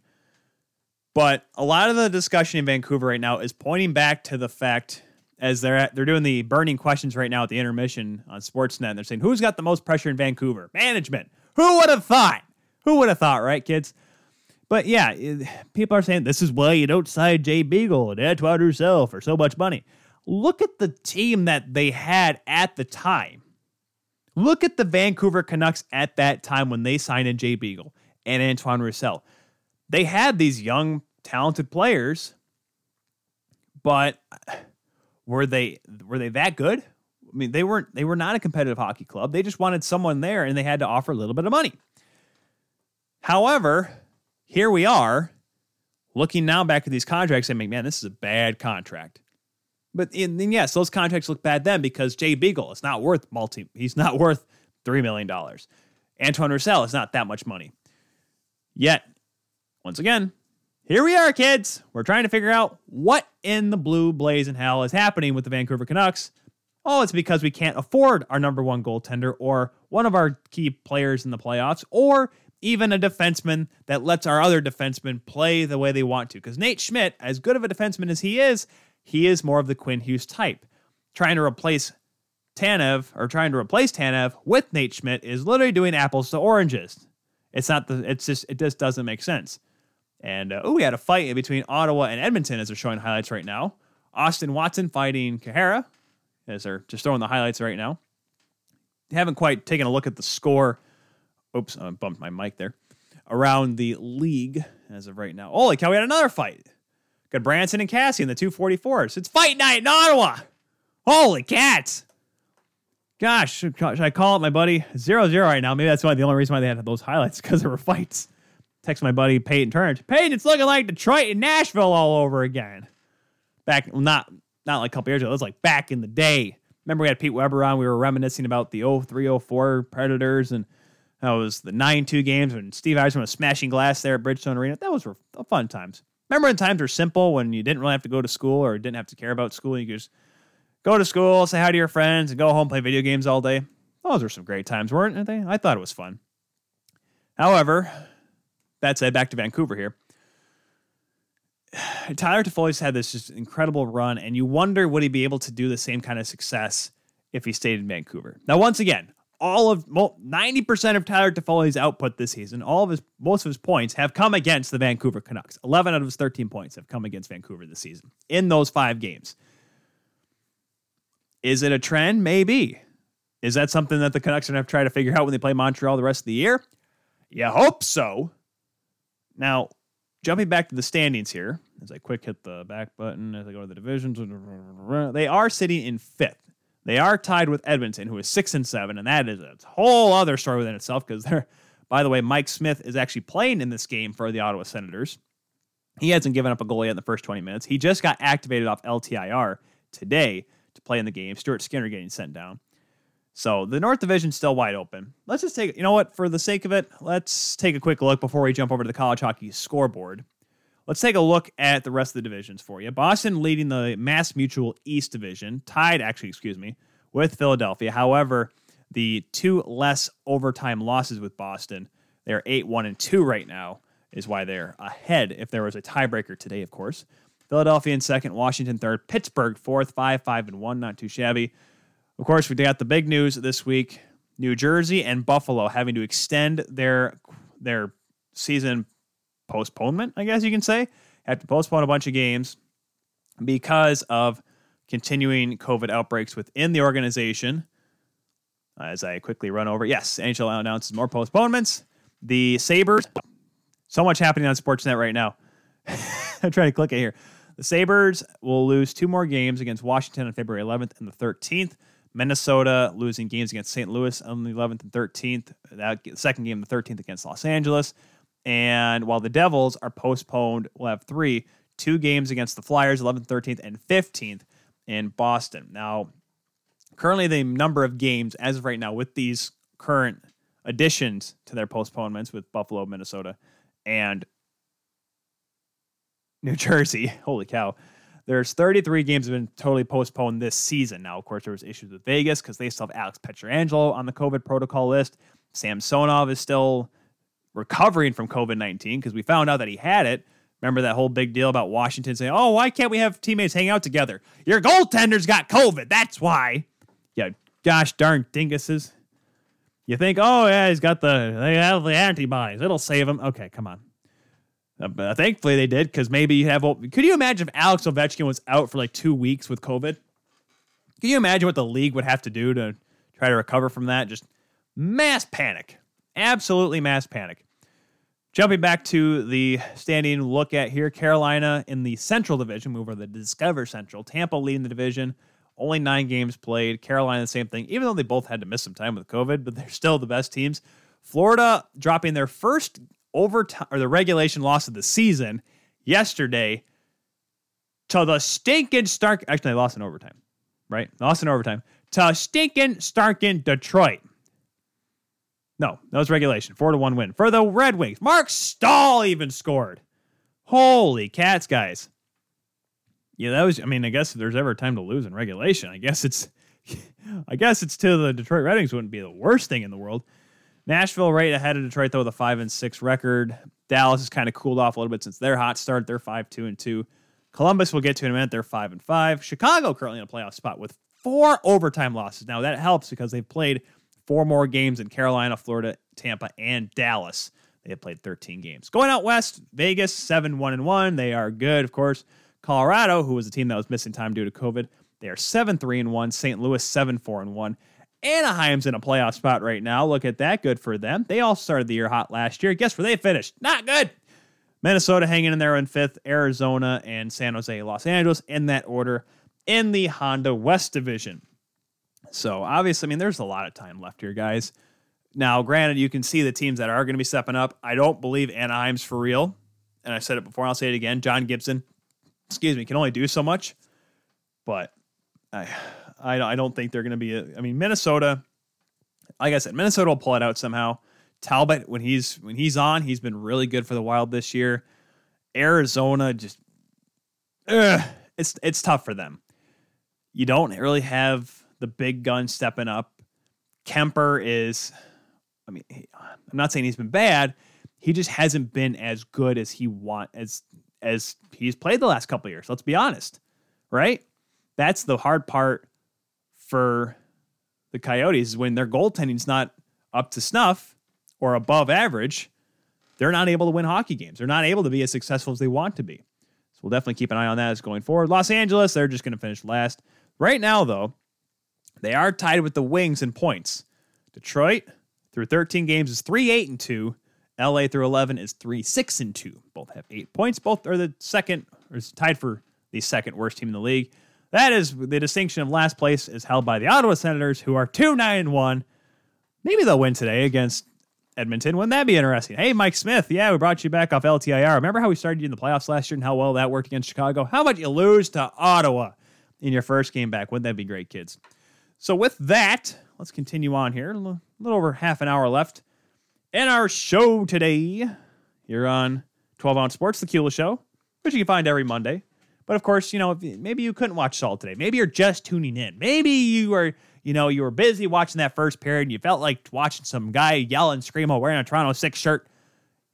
S1: but a lot of the discussion in Vancouver right now is pointing back to the fact as they're at, they're doing the burning questions right now at the intermission on Sportsnet. They're saying who's got the most pressure in Vancouver? Management. Who would have thought? Who would have thought, right, kids? But yeah, people are saying this is why you don't sign Jay Beagle and Antoine Roussel for so much money. Look at the team that they had at the time. Look at the Vancouver Canucks at that time when they signed in Jay Beagle and Antoine Roussel. They had these young, talented players, but were they were they that good? I mean, they weren't. They were not a competitive hockey club. They just wanted someone there, and they had to offer a little bit of money. However, here we are looking now back at these contracts saying, man, this is a bad contract. But in, yes, those contracts look bad then because Jay Beagle is not worth multi. He's not worth three million dollars. Antoine Roussel is not that much money. Yet once again, here we are, kids. We're trying to figure out what in the blue blaze and hell is happening with the Vancouver Canucks. Oh, it's because we can't afford our number one goaltender or one of our key players in the playoffs or even a defenseman that lets our other defensemen play the way they want to. Because Nate Schmidt, as good of a defenseman as he is, he is more of the Quinn Hughes type. Trying to replace Tanev or trying to replace Tanev with Nate Schmidt is literally doing apples to oranges. It's not the. It's just. It just doesn't make sense. And uh, oh, we had a fight between Ottawa and Edmonton as they're showing highlights right now. Austin Watson fighting Kahara as they're just throwing the highlights right now. Haven't quite taken a look at the score. Oops, I bumped my mic there. Around the league as of right now. Holy cow, we had another fight. Got Branson and Cassie in the 244s. It's fight night in Ottawa. Holy cats. Gosh, should, I call it my buddy? Zero zero right now. Maybe that's why the only reason why they had those highlights because there were fights. Text my buddy Peyton Turner. Peyton, it's looking like Detroit and Nashville all over again. Back, not not like a couple years ago. It was like back in the day. Remember we had Pete Weber on. We were reminiscing about the 0304 Predators and that was the 9-2 games when Steve Yzerman was smashing glass there at Bridgestone Arena. That was fun times. Remember when times were simple when you didn't really have to go to school or didn't have to care about school. You could just go to school, say hi to your friends, and go home play video games all day. Those were some great times, weren't they? I thought it was fun. However, that said, back to Vancouver here. Tyler Toffoli's had this just incredible run, and you wonder would he be able to do the same kind of success if he stayed in Vancouver. Now, once again, all of ninety percent of Tyler Toffoli's output this season, all of his most of his points have come against the Vancouver Canucks. Eleven out of his thirteen points have come against Vancouver this season in those five games. Is it a trend? Maybe. Is that something that the Canucks are going to try to figure out when they play Montreal the rest of the year? You hope so. Now, jumping back to the standings here, as I quick hit the back button as I go to the divisions, they are sitting in fifth. They are tied with Edmonton, who is six and seven, and that is a whole other story within itself. Because they're, by the way, Mike Smith is actually playing in this game for the Ottawa Senators. He hasn't given up a goal yet in the first 20 minutes. He just got activated off LTIR today to play in the game. Stuart Skinner getting sent down. So the North Division's still wide open. Let's just take, you know what, for the sake of it, let's take a quick look before we jump over to the college hockey scoreboard. Let's take a look at the rest of the divisions for you. Boston leading the Mass Mutual East Division, tied, actually, excuse me, with Philadelphia. However, the two less overtime losses with Boston, they're 8 1 and 2 right now, is why they're ahead if there was a tiebreaker today, of course. Philadelphia in second, Washington third, Pittsburgh fourth, 5 5 and 1, not too shabby. Of course, we got the big news this week New Jersey and Buffalo having to extend their their season postponement, I guess you can say. Have to postpone a bunch of games because of continuing COVID outbreaks within the organization. Uh, as I quickly run over, yes, NHL announces more postponements. The Sabres, so much happening on Sportsnet right now. I'm trying to click it here. The Sabres will lose two more games against Washington on February 11th and the 13th. Minnesota losing games against St. Louis on the 11th and 13th. That second game, the 13th against Los Angeles. And while the Devils are postponed, we'll have three two games against the Flyers, 11th, 13th, and 15th in Boston. Now, currently, the number of games as of right now with these current additions to their postponements with Buffalo, Minnesota, and New Jersey. Holy cow. There's 33 games have been totally postponed this season. Now, of course, there was issues with Vegas because they still have Alex Pietrangelo on the COVID protocol list. Samsonov is still recovering from COVID 19 because we found out that he had it. Remember that whole big deal about Washington saying, oh, why can't we have teammates hang out together? Your goaltender's got COVID. That's why. Yeah, gosh darn dinguses. You think, oh, yeah, he's got the, they have the antibodies. It'll save him. Okay, come on. Uh, thankfully, they did because maybe you have. Well, Could you imagine if Alex Ovechkin was out for like two weeks with COVID? Can you imagine what the league would have to do to try to recover from that? Just mass panic. Absolutely mass panic. Jumping back to the standing look at here, Carolina in the Central Division, move over the Discover Central. Tampa leading the division, only nine games played. Carolina, the same thing, even though they both had to miss some time with COVID, but they're still the best teams. Florida dropping their first overtime or the regulation loss of the season yesterday to the stinking Stark. Actually, they lost in overtime, right? Lost in overtime to stinking Starkin Detroit. No, that was regulation. Four to one win for the Red Wings. Marc Staal even scored. Holy cats, guys. Yeah, that was. I mean, I guess if there's ever a time to lose in regulation, I guess it's. I guess it's to the Detroit Red Wings wouldn't be the worst thing in the world. Nashville right ahead of Detroit though with a five and six record. Dallas has kind of cooled off a little bit since their hot start. They're five two and two. Columbus we'll get to in a minute. They're five and five. Chicago currently in a playoff spot with four overtime losses. Now that helps because they've played four more games in Carolina, Florida, Tampa, and Dallas. They have played 13 games. Going out west, Vegas, 7 1 and 1. They are good, of course. Colorado, who was a team that was missing time due to COVID, they are 7 3 and 1. St. Louis, 7 4 and 1. Anaheim's in a playoff spot right now. Look at that. Good for them. They all started the year hot last year. Guess where they finished? Not good. Minnesota hanging in there in fifth, Arizona and San Jose, Los Angeles in that order in the Honda West Division. So obviously, I mean, there's a lot of time left here, guys. Now, granted, you can see the teams that are going to be stepping up. I don't believe Anaheim's for real. And I said it before, I'll say it again. John Gibson, excuse me, can only do so much. But I I, I don't think they're going to be. A, I mean, Minnesota, like I said, Minnesota will pull it out somehow. Talbot, when he's when he's on, he's been really good for the Wild this year. Arizona, just ugh, it's it's tough for them. You don't really have the big gun stepping up. Kuemper is, I mean, I'm not saying he's been bad. He just hasn't been as good as he want as as he's played the last couple years. Let's be honest, right? That's the hard part for the Coyotes when their goaltending's not up to snuff or above average. They're not able to win hockey games. They're not able to be as successful as they want to be. So we'll definitely keep an eye on that as going forward. Los Angeles, they're just going to finish last. Right now, though, they are tied with the Wings in points. Detroit, through 13 games, is 3 8 and 2. LA through 11 is 3 6 and 2. Both have eight points. Both are the second, or tied for the second worst team in the league. That is the distinction of last place is held by the Ottawa Senators, who are 2 9 and 1. Maybe they'll win today against Edmonton. Wouldn't that be interesting? Hey, Mike Smith. Yeah, we brought you back off LTIR. Remember how we started you in the playoffs last year and how well that worked against Chicago? How about you lose to Ottawa in your first game back? Wouldn't that be great, kids? So, with that, let's continue on here. A little, over half an hour left in our show today. You're on 12 Ounce Sports, the Kuehl Show, which you can find every Monday. But of course, you know, maybe you couldn't watch Saul today. Maybe you're just tuning in. Maybe you were, you know, you were busy watching that first period and you felt like watching some guy yell and scream while wearing a Toronto Six shirt.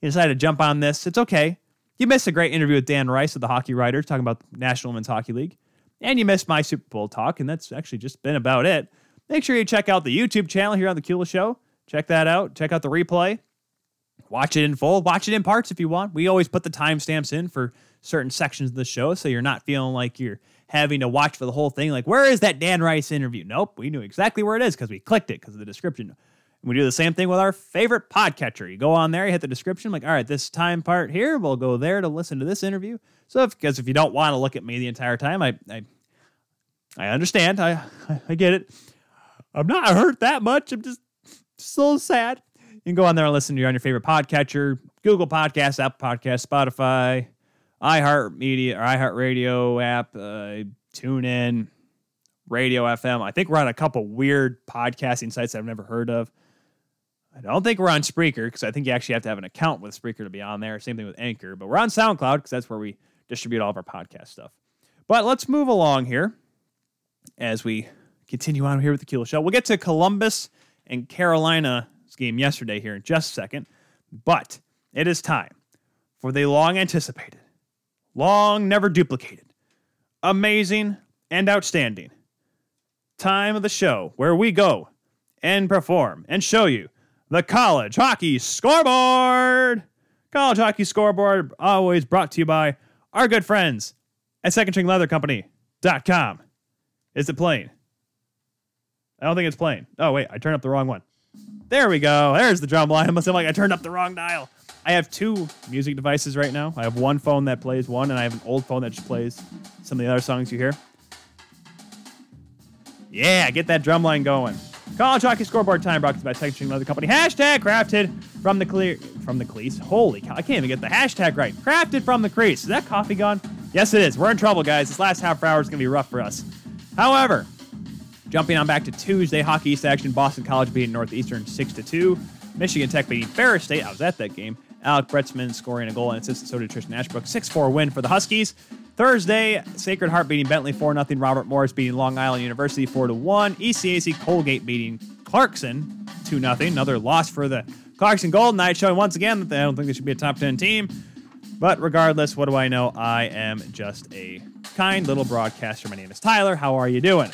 S1: You decided to jump on this. It's okay. You missed a great interview with Dan Rice of the Hockey Writers talking about the National Women's Hockey League. And you missed my Super Bowl talk, and that's actually just been about it. Make sure you check out the YouTube channel here on the Kuehl Show. Check that out. Check out the replay. Watch it in full. Watch it in parts if you want. We always put the timestamps in for certain sections of the show so you're not feeling like you're having to watch for the whole thing. Like, where is that Dan Rice interview? Nope, we knew exactly where it is because we clicked it because of the description. We do the same thing with our favorite podcatcher. You go on there, you hit the description, like, all right, this time part here, we'll go there to listen to this interview. So, because if, if, you don't want to look at me the entire time, I, I, I understand. I, I get it. I'm not hurt that much. I'm just, just a little sad. You can go on there and listen to your on your favorite podcatcher, Google Podcasts, Apple Podcasts, Spotify, iHeartMedia or iHeartRadio app, uh, tune in, Radio FM. I think we're on a couple weird podcasting sites I've never heard of. I don't think we're on Spreaker because I think you actually have to have an account with Spreaker to be on there. Same thing with Anchor, but we're on SoundCloud because that's where we distribute all of our podcast stuff. But let's move along here as we continue on here with the Kuehl Show. We'll get to Columbus and Carolina's game yesterday here in just a second, but it is time for the long anticipated long never duplicated, amazing and outstanding. Time of the show where we go and perform and show you the college hockey scoreboard. College hockey scoreboard always brought to you by our good friends at Second String Leather Company.com. Is it playing? I don't think it's playing. Oh, wait, I turned up the wrong one. There we go. There's the drum line. It must seem like I turned up the wrong dial. I have two music devices right now. I have one phone that plays one, and I have an old phone that just plays some of the other songs you hear. Yeah, get that drum line going. College hockey scoreboard time brought to you by Second String Leather Company. Hashtag crafted from the clear from the crease. Holy cow! I can't even get the hashtag right. Crafted from the crease. Is that coffee gone? Yes, it is. We're in trouble, guys. This last half hour is gonna be rough for us. However, jumping on back to Tuesday, Hockey East action. Boston College beating Northeastern six to two. Michigan Tech beating Ferris State. I was at that game. Alec Broetzman scoring a goal and assist, so did Tristan Ashbrook. 6 4 win for the Huskies. Thursday, Sacred Heart beating Bentley 4 0. Robert Morris beating Long Island University 4 1. ECAC Colgate beating Clarkson 2 0. Another loss for the Clarkson Golden Knights, showing once again that they don't think they should be a top 10 team. But regardless, what do I know? I am just a kind little broadcaster. My name is Tyler. How are you doing?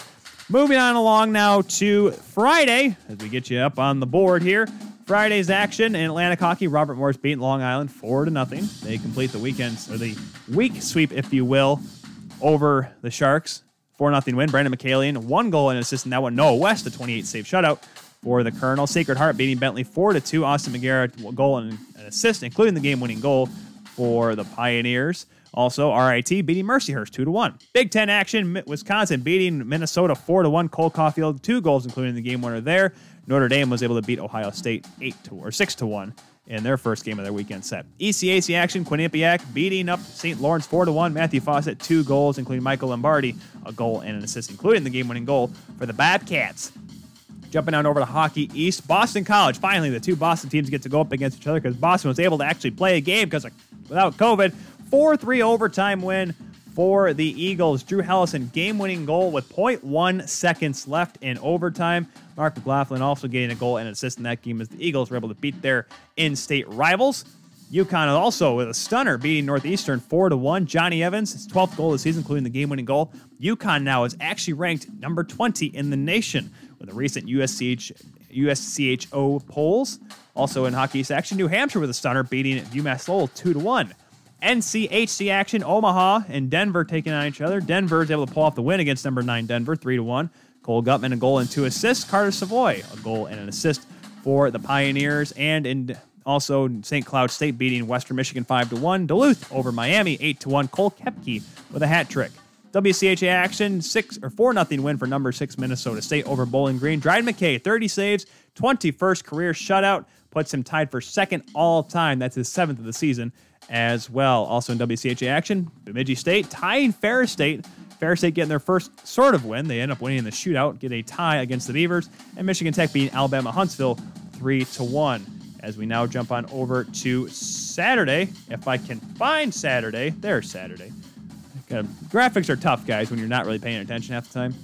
S1: Moving on along now to Friday, as we get you up on the board here. Friday's action in Atlantic hockey. Robert Morris beating Long Island four to nothing. They complete the weekends or the week sweep, if you will, over the Sharks. Four nothing win. Brandon McCallion one goal and assist in that one. Noah West a 28 save shutout for the Colonel. Sacred Heart beating Bentley four to two. Austin McGarrett goal and an assist, including the game winning goal for the Pioneers. Also, RIT beating Mercyhurst 2 to 1. Big Ten action, Wisconsin beating Minnesota 4 to 1. Cole Caufield, two goals, including the game winner there. Notre Dame was able to beat Ohio State 8 to or 6 to 1 in their first game of their weekend set. ECAC action, Quinnipiac beating up St. Lawrence 4 to 1. Matthew Fawcett, two goals, including Michael Lombardi, a goal and an assist, including the game winning goal for the Bobcats. Jumping on over to Hockey East, Boston College. Finally, the two Boston teams get to go up against each other because Boston was able to actually play a game because without COVID. 4 3 overtime win for the Eagles. Drew Helleson, game winning goal with 0.1 seconds left in overtime. Marc McLaughlin also getting a goal and assist in that game as the Eagles were able to beat their in state rivals. UConn also with a stunner beating Northeastern 4 to 1. Johnny Evans, his 12th goal of the season, including the game winning goal. UConn now is actually ranked number 20 in the nation with the recent USCH, USCHO polls. Also in hockey section, New Hampshire with a stunner beating UMass Lowell 2 to 1. NCHC action, Omaha and Denver taking on each other. Denver is able to pull off the win against number 9 Denver 3 to 1. Cole Guttman a goal and two assists. Carter Savoie a goal and an assist for the Pioneers and in also St. Cloud State beating Western Michigan 5 to 1. Duluth over Miami 8 to 1. Cole Koepke with a hat trick. WCHA action, six or four nothing win for number six Minnesota State over Bowling Green. Dryden McKay, 30 saves, 21st career shutout, puts him tied for second all time. That's his seventh of the season as well. Also in WCHA action, Bemidji State tying Ferris State. Ferris State getting their first sort of win. They end up winning the shootout, get a tie against the Beavers, and Michigan Tech beating Alabama Huntsville three to one. As we now jump on over to Saturday, if I can find Saturday, there's Saturday. Uh, graphics are tough, guys, when you're not really paying attention half the time.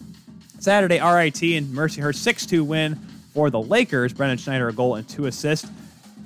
S1: Saturday, RIT and Mercyhurst 6 2 win for the Lakers. Brendan Schneider a goal and two assists.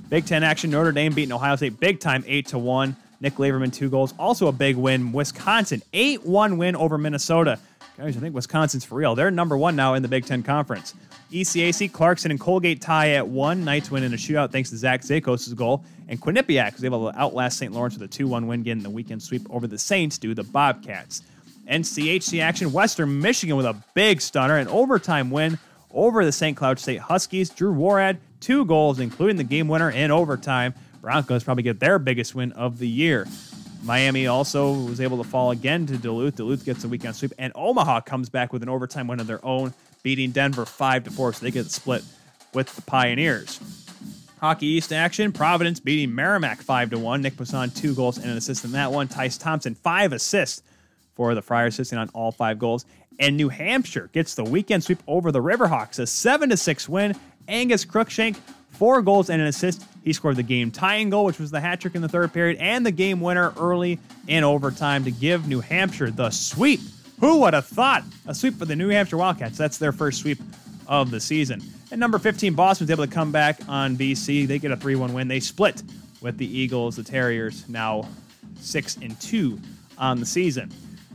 S1: Big Ten action. Notre Dame beating Ohio State big time, eight to one. Nick Leivermann two goals. Also a big win. Wisconsin eight one win over Minnesota. Guys, I think Wisconsin's for real. They're number one now in the Big Ten Conference. ECAC, Clarkson, and Colgate tie at one. Knights win in a shootout thanks to Zach Tsekos' goal. And Quinnipiac was able to outlast St. Lawrence with a 2 1 win, getting the weekend sweep over the Saints due the Bobcats. NCHC action, Western Michigan with a big stunner, an overtime win over the St. Cloud State Huskies. Drew Worrad two goals, including the game winner in overtime. Broncos probably get their biggest win of the year. Miami also was able to fall again to Duluth. Duluth gets a weekend sweep, and Omaha comes back with an overtime win of their own, beating Denver five to four, so they get the split with the Pioneers. Hockey East action: Providence beating Merrimack five to one. Nick Poisson two goals and an assist in that one. Tyce Thompson five assists for the Friars, assisting on all five goals. And New Hampshire gets the weekend sweep over the Riverhawks, a seven to six win Angus Crookshank, four goals and an assist. He scored the game tying goal, which was the hat trick in the third period, and the game winner early in overtime to give New Hampshire the sweep. Who would have thought? A sweep for the New Hampshire Wildcats. That's their first sweep of the season. And number 15, Boston was able to come back on BC. They get a 3 1 win. They split with the Eagles, the Terriers, now 6 and 2 on the season.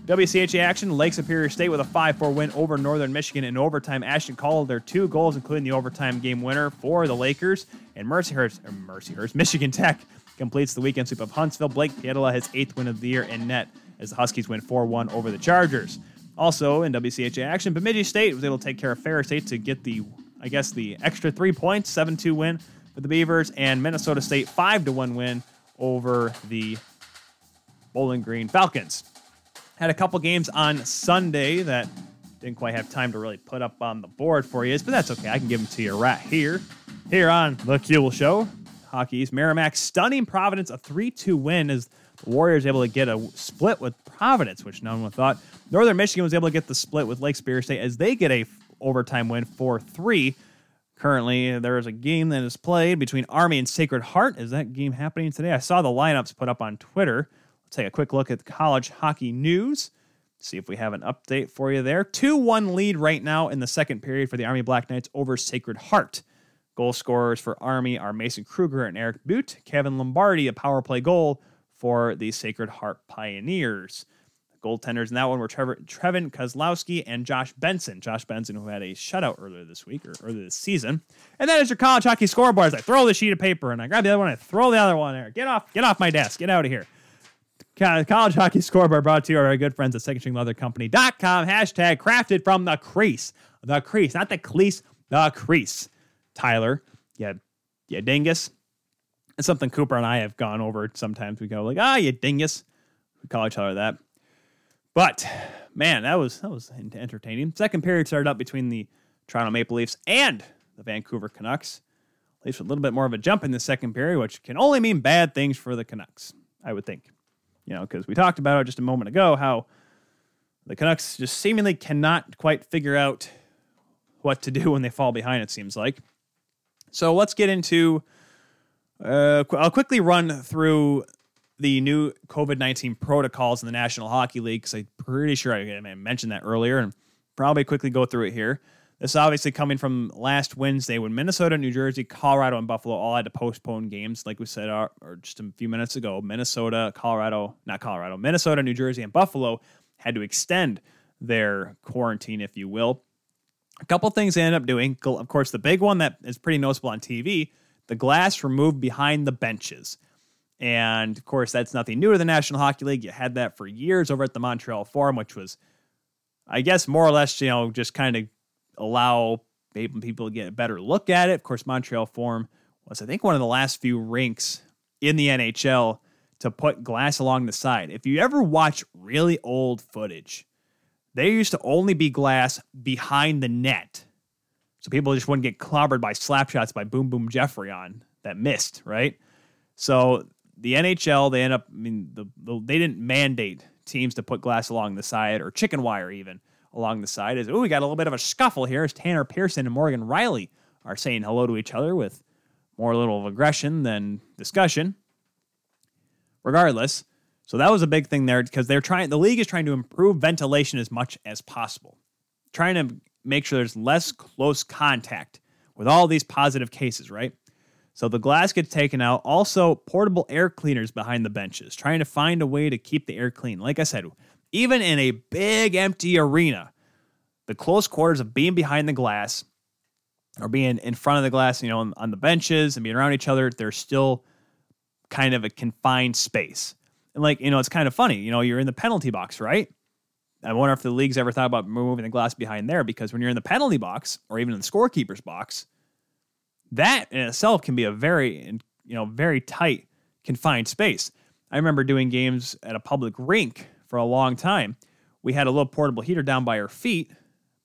S1: WCHA action, Lake Superior State with a 5 4 win over Northern Michigan in overtime. Ashton Calder two goals, including the overtime game winner for the Lakers. And Mercyhurst, or Mercyhurst, Michigan Tech completes the weekend sweep of Huntsville. Blake Pietila, his eighth win of the year in net as the Huskies win 4 1 over the Chargers. Also in WCHA action, Bemidji State was able to take care of Ferris State to get the, I guess, the extra three points, 7 2 win for the Beavers, and Minnesota State 5 1 win over the Bowling Green Falcons. Had a couple games on Sunday that didn't quite have time to really put up on the board for you, but that's okay. I can give them to you right here. Here on The Kuehl Show, Hockey's Merrimack stunning Providence, a 3 2 win as the Warriors able to get a split with Providence, which no one thought. Northern Michigan was able to get the split with Lake Superior State as they get a overtime win 4 3. Currently, there is a game that is played between Army and Sacred Heart. Is that game happening today? I saw the lineups put up on Twitter. Take a quick look at the college hockey news. See if we have an update for you there. 2 1 lead right now in the second period for the Army Black Knights over Sacred Heart. Goal scorers for Army are Mason Kruger and Eric Butte. Kevin Lombardi, a power play goal for the Sacred Heart Pioneers. Goaltenders in that one were Trevor, Trevin Kozlowski and Josh Benson. Josh Benson, who had a shutout earlier this week or earlier this season. And that is your college hockey scoreboard. As I throw the sheet of paper and I grab the other one, I throw the other one there. Get off, get off my desk. Get out of here. College hockey scoreboard brought to you by our good friends at secondstringleathercompany.com. Hashtag crafted from the crease. The crease, not the clease, the crease. Tyler, yeah, yeah, dingus. It's something Cooper and I have gone over. Sometimes we go like, ah, you dingus. We call each other that. But man, that was that was entertaining. Second period started up between the Toronto Maple Leafs and the Vancouver Canucks. Leafs a little bit more of a jump in the second period, which can only mean bad things for the Canucks, I would think. You know, because we talked about it just a moment ago how the Canucks just seemingly cannot quite figure out what to do when they fall behind. It seems like. So let's get into. Uh, I'll quickly run through the new COVID 19 protocols in the National Hockey League because I'm pretty sure I, I mentioned that earlier and probably quickly go through it here. This is obviously coming from last Wednesday when Minnesota, New Jersey, Colorado, and Buffalo all had to postpone games, like we said, uh, or just a few minutes ago. Minnesota, Colorado, not Colorado, Minnesota, New Jersey, and Buffalo had to extend their quarantine, if you will. A couple things they ended up doing. Of course, the big one that is pretty noticeable on TV the glass removed behind the benches. And of course, that's nothing new to the National Hockey League. You had that for years over at the Montreal Forum, which was, I guess, more or less, you know, just kind of allow people to get a better look at it. Of course, Montreal Forum was, I think, one of the last few rinks in the NHL to put glass along the side. If you ever watch really old footage, there used to only be glass behind the net. So people just wouldn't get clobbered by slap shots by Boom Boom Geoffrion on that missed, right? So the NHL, they end up, I mean, the, the, they didn't mandate teams to put glass along the side or chicken wire even along the side. Is oh, we got a little bit of a scuffle here as Tanner Pearson and Morgan Rielly are saying hello to each other with more little of aggression than discussion. Regardless, so that was a big thing there because they're trying. The league is trying to improve ventilation as much as possible, trying to make sure there's less close contact with all these positive cases, right? So the glass gets taken out. Also, portable air cleaners behind the benches, trying to find a way to keep the air clean. Like I said, even in a big empty arena, the close quarters of being behind the glass or being in front of the glass, you know, on, on the benches and being around each other, there's still kind of a confined space. And like, you know, it's kind of funny, you know, you're in the penalty box, right? I wonder if the league's ever thought about moving the glass behind there because when you're in the penalty box or even in the scorekeeper's box, that in itself can be a very you know very tight confined space i remember doing games at a public rink for a long time we had a little portable heater down by our feet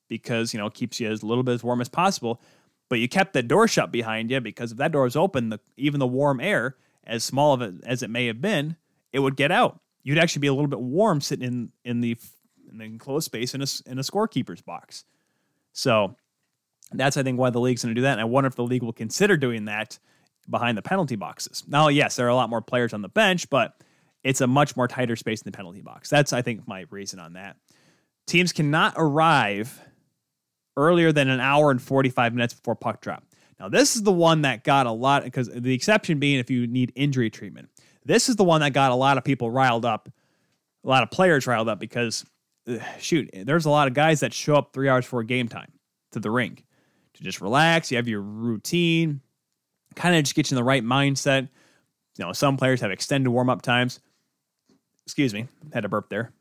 S1: because you know it keeps you as little bit as warm as possible but you kept the door shut behind you because if that door was open the, even the warm air as small of it as it may have been it would get out you'd actually be a little bit warm sitting in in the in the enclosed space in a, in a scorekeeper's box so that's, I think, why the league's going to do that. And I wonder if the league will consider doing that behind the penalty boxes. Now, yes, there are a lot more players on the bench, but it's a much more tighter space in the penalty box. That's, I think, my reason on that. Teams cannot arrive earlier than an hour and 45 minutes before puck drop. Now, this is the one that got a lot, because the exception being if you need injury treatment. This is the one that got a lot of people riled up, a lot of players riled up because, shoot, there's a lot of guys that show up three hours before game time to the rink to just relax. You have your routine, kind of just get you in the right mindset. You know, some players have extended warm up times. Excuse me, had a burp there.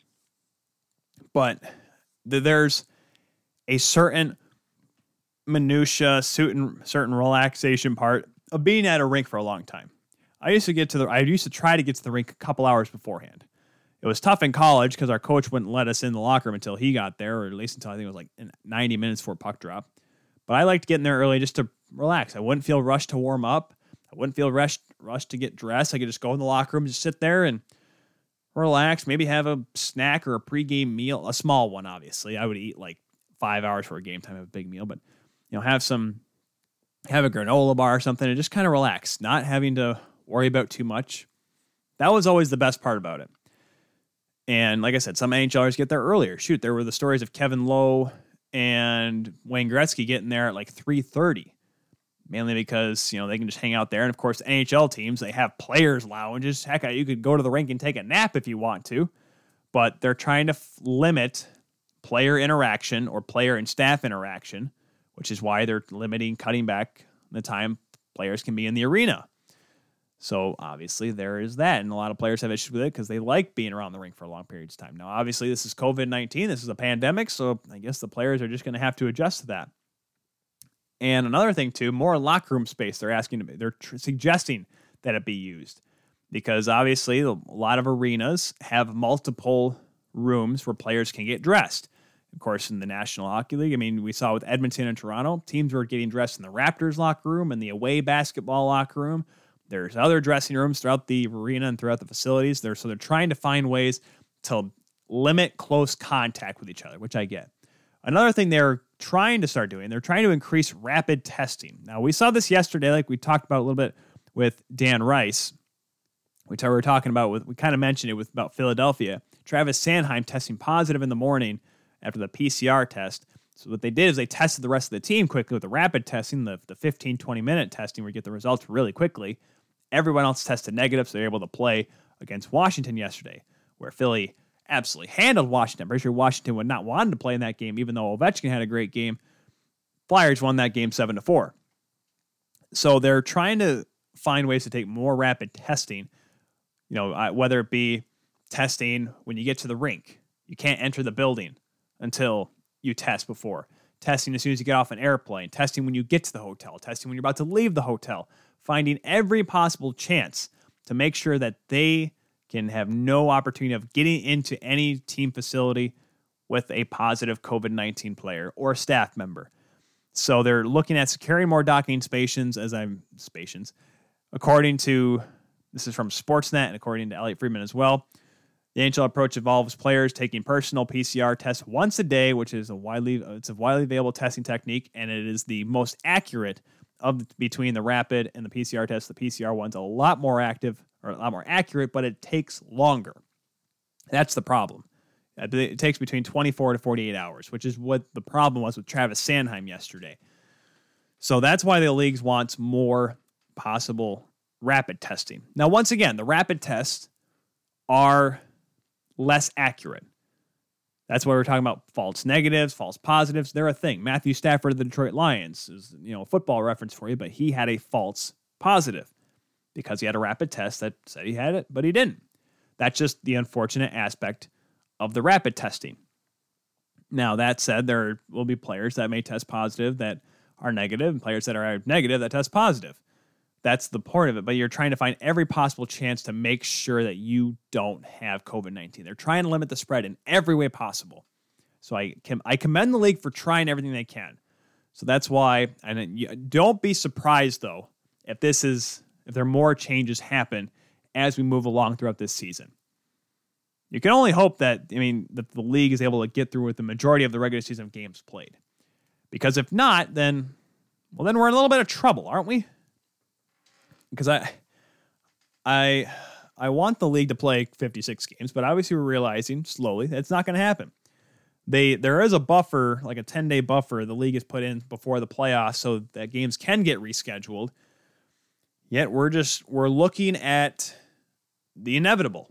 S1: But there's a certain minutia, certain certain relaxation part of being at a rink for a long time. I used to get to the I used to try to get to the rink a couple hours beforehand. It was tough in college because our coach wouldn't let us in the locker room until he got there, or at least until I think it was like 90 minutes before puck drop. But I liked getting there early just to relax. I wouldn't feel rushed to warm up. I wouldn't feel rushed rushed to get dressed. I could just go in the locker room, just sit there and relax. Maybe have a snack or a pregame meal, a small one. Obviously, I would eat like five hours for a game time, have a big meal, but you know, have some have a granola bar or something and just kind of relax, not having to worry about too much. That was always the best part about it. And like I said, some NHLers get there earlier. Shoot, there were the stories of Kevin Lowe and Wayne Gretzky getting there at like 3:30. Mainly because, you know, they can just hang out there. And of course, NHL teams, they have players lounges. Heck, you could go to the rink and take a nap if you want to. But they're trying to f- limit player interaction or player and staff interaction, which is why they're limiting, cutting back the time players can be in the arena. So obviously there is that, and a lot of players have issues with it because they like being around the rink for long periods of time. Now, obviously, this is COVID nineteen. This is a pandemic, so I guess the players are just going to have to adjust to that. And another thing too, more locker room space. They're asking to be, they're tr- suggesting that it be used because obviously a lot of arenas have multiple rooms where players can get dressed. Of course, in the National Hockey League, I mean, we saw with Edmonton and Toronto, teams were getting dressed in the Raptors locker room and the away basketball locker room there's other dressing rooms throughout the arena and throughout the facilities. There, so they're trying to find ways to limit close contact with each other, which I get. Another thing they're trying to start doing, they're trying to increase rapid testing. Now, we saw this yesterday, like we talked about a little bit with Dan Rice. which We were talking about with we kind of mentioned it with about Philadelphia. Travis Sanheim testing positive in the morning after the PCR test. So what they did is they tested the rest of the team quickly with the rapid testing, the, the 15, 20 minute testing where you get the results really quickly. Everyone else tested negative, so they're able to play against Washington yesterday, where Philly absolutely handled Washington. I'm pretty sure Washington would not want to play in that game, even though Ovechkin had a great game. Flyers won that game seven to four. So they're trying to find ways to take more rapid testing. You know, whether it be testing when you get to the rink, you can't enter the building until you test before. Testing as soon as you get off an airplane, testing when you get to the hotel, testing when you're about to leave the hotel, finding every possible chance to make sure that they can have no opportunity of getting into any team facility with a positive COVID 19 player or staff member. So they're looking at securing more docking stations, as I'm stations, according to this is from Sportsnet and according to Elliotte Friedman as well. The NHL approach involves players taking personal PCR tests once a day, which is a widely it's a widely available testing technique, and it is the most accurate of between the rapid and the PCR test. The PCR one's a lot more active or a lot more accurate, but it takes longer. That's the problem. Uh, it takes between 24 to 48 hours, which is what the problem was with Travis Sanheim yesterday. So that's why the leagues wants more possible rapid testing. Now, once again, the rapid tests are less accurate. That's why we're talking about false negatives, false positives. They're a thing. Matthew Stafford of the Detroit Lions is, you know, a football reference for you, but he had a false positive because he had a rapid test that said he had it, but he didn't. That's just the unfortunate aspect of the rapid testing. Now, that said, there will be players that may test positive that are negative, and players that are negative that test positive. That's the point of it. But you're trying to find every possible chance to make sure that you don't have COVID 19. They're trying to limit the spread in every way possible. So I, can, I commend the league for trying everything they can. So that's why, and don't be surprised though if this is if there are more changes happen as we move along throughout this season. You can only hope that I mean that the league is able to get through with the majority of the regular season games played, because if not, then well then we're in a little bit of trouble, aren't we? because I, I, I want the league to play 56 games, but obviously we're realizing slowly that's not going to happen. They there is a buffer, like a 10 day buffer, the league has put in before the playoffs, so that games can get rescheduled. Yet we're just we're looking at the inevitable.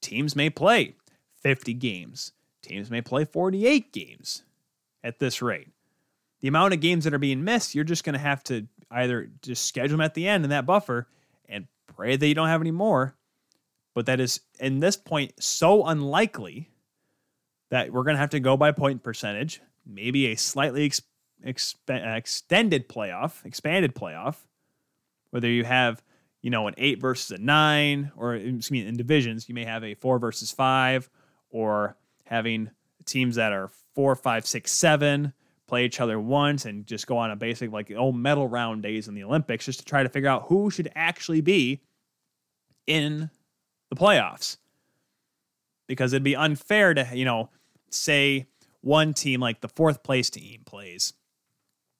S1: Teams may play 50 games. Teams may play 48 games at this rate. The amount of games that are being missed, you're just going to have to either just schedule them at the end in that buffer and pray that you don't have any more. But that is, in this point, so unlikely that we're going to have to go by point percentage, maybe a slightly ex- extended playoff, expanded playoff, whether you have, you know, an eight versus a nine, or excuse me, in divisions, you may have a four versus five, or having teams that are four, five, six, seven play each other once and just go on a basic like old medal round days in the Olympics just to try to figure out who should actually be in the playoffs. Because it'd be unfair to, you know, say one team like the fourth place team plays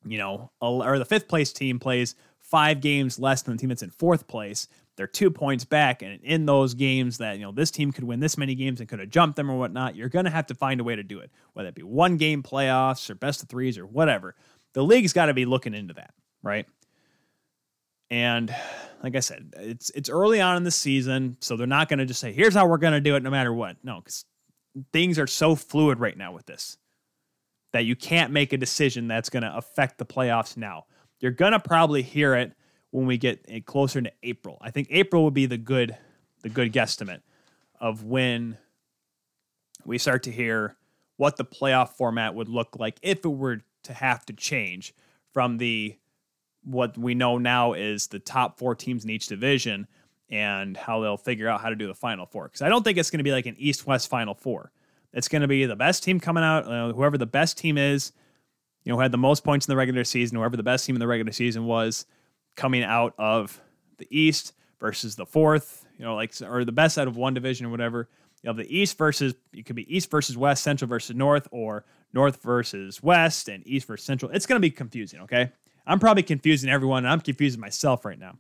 S1: you know, or the fifth place team plays five games less than the team that's in fourth place, they're two points back. And in those games that, you know, this team could win this many games and could have jumped them or whatnot, you're going to have to find a way to do it, whether it be one game playoffs or best of threes or whatever. The league's got to be looking into that, right? And like I said, it's it's early on in the season, so they're not going to just say, "Here's how we're going to do it, no matter what." No, because things are so fluid right now with this that you can't make a decision that's going to affect the playoffs now. You're going to probably hear it when we get closer to April. I think April would be the good the good guesstimate of when we start to hear what the playoff format would look like if it were to have to change from the what we know now is the top four teams in each division and how they'll figure out how to do the final four. Because I don't think it's going to be like an East West final four. It's going to be the best team coming out, uh, whoever the best team is, you know, who had the most points in the regular season, whoever the best team in the regular season was coming out of the East versus the fourth, you know, like, or the best out of one division or whatever. You have the East versus, it could be East versus West, Central versus North, or North versus West, and East versus Central. It's going to be confusing, okay? I'm probably confusing everyone, I'm confusing myself right now.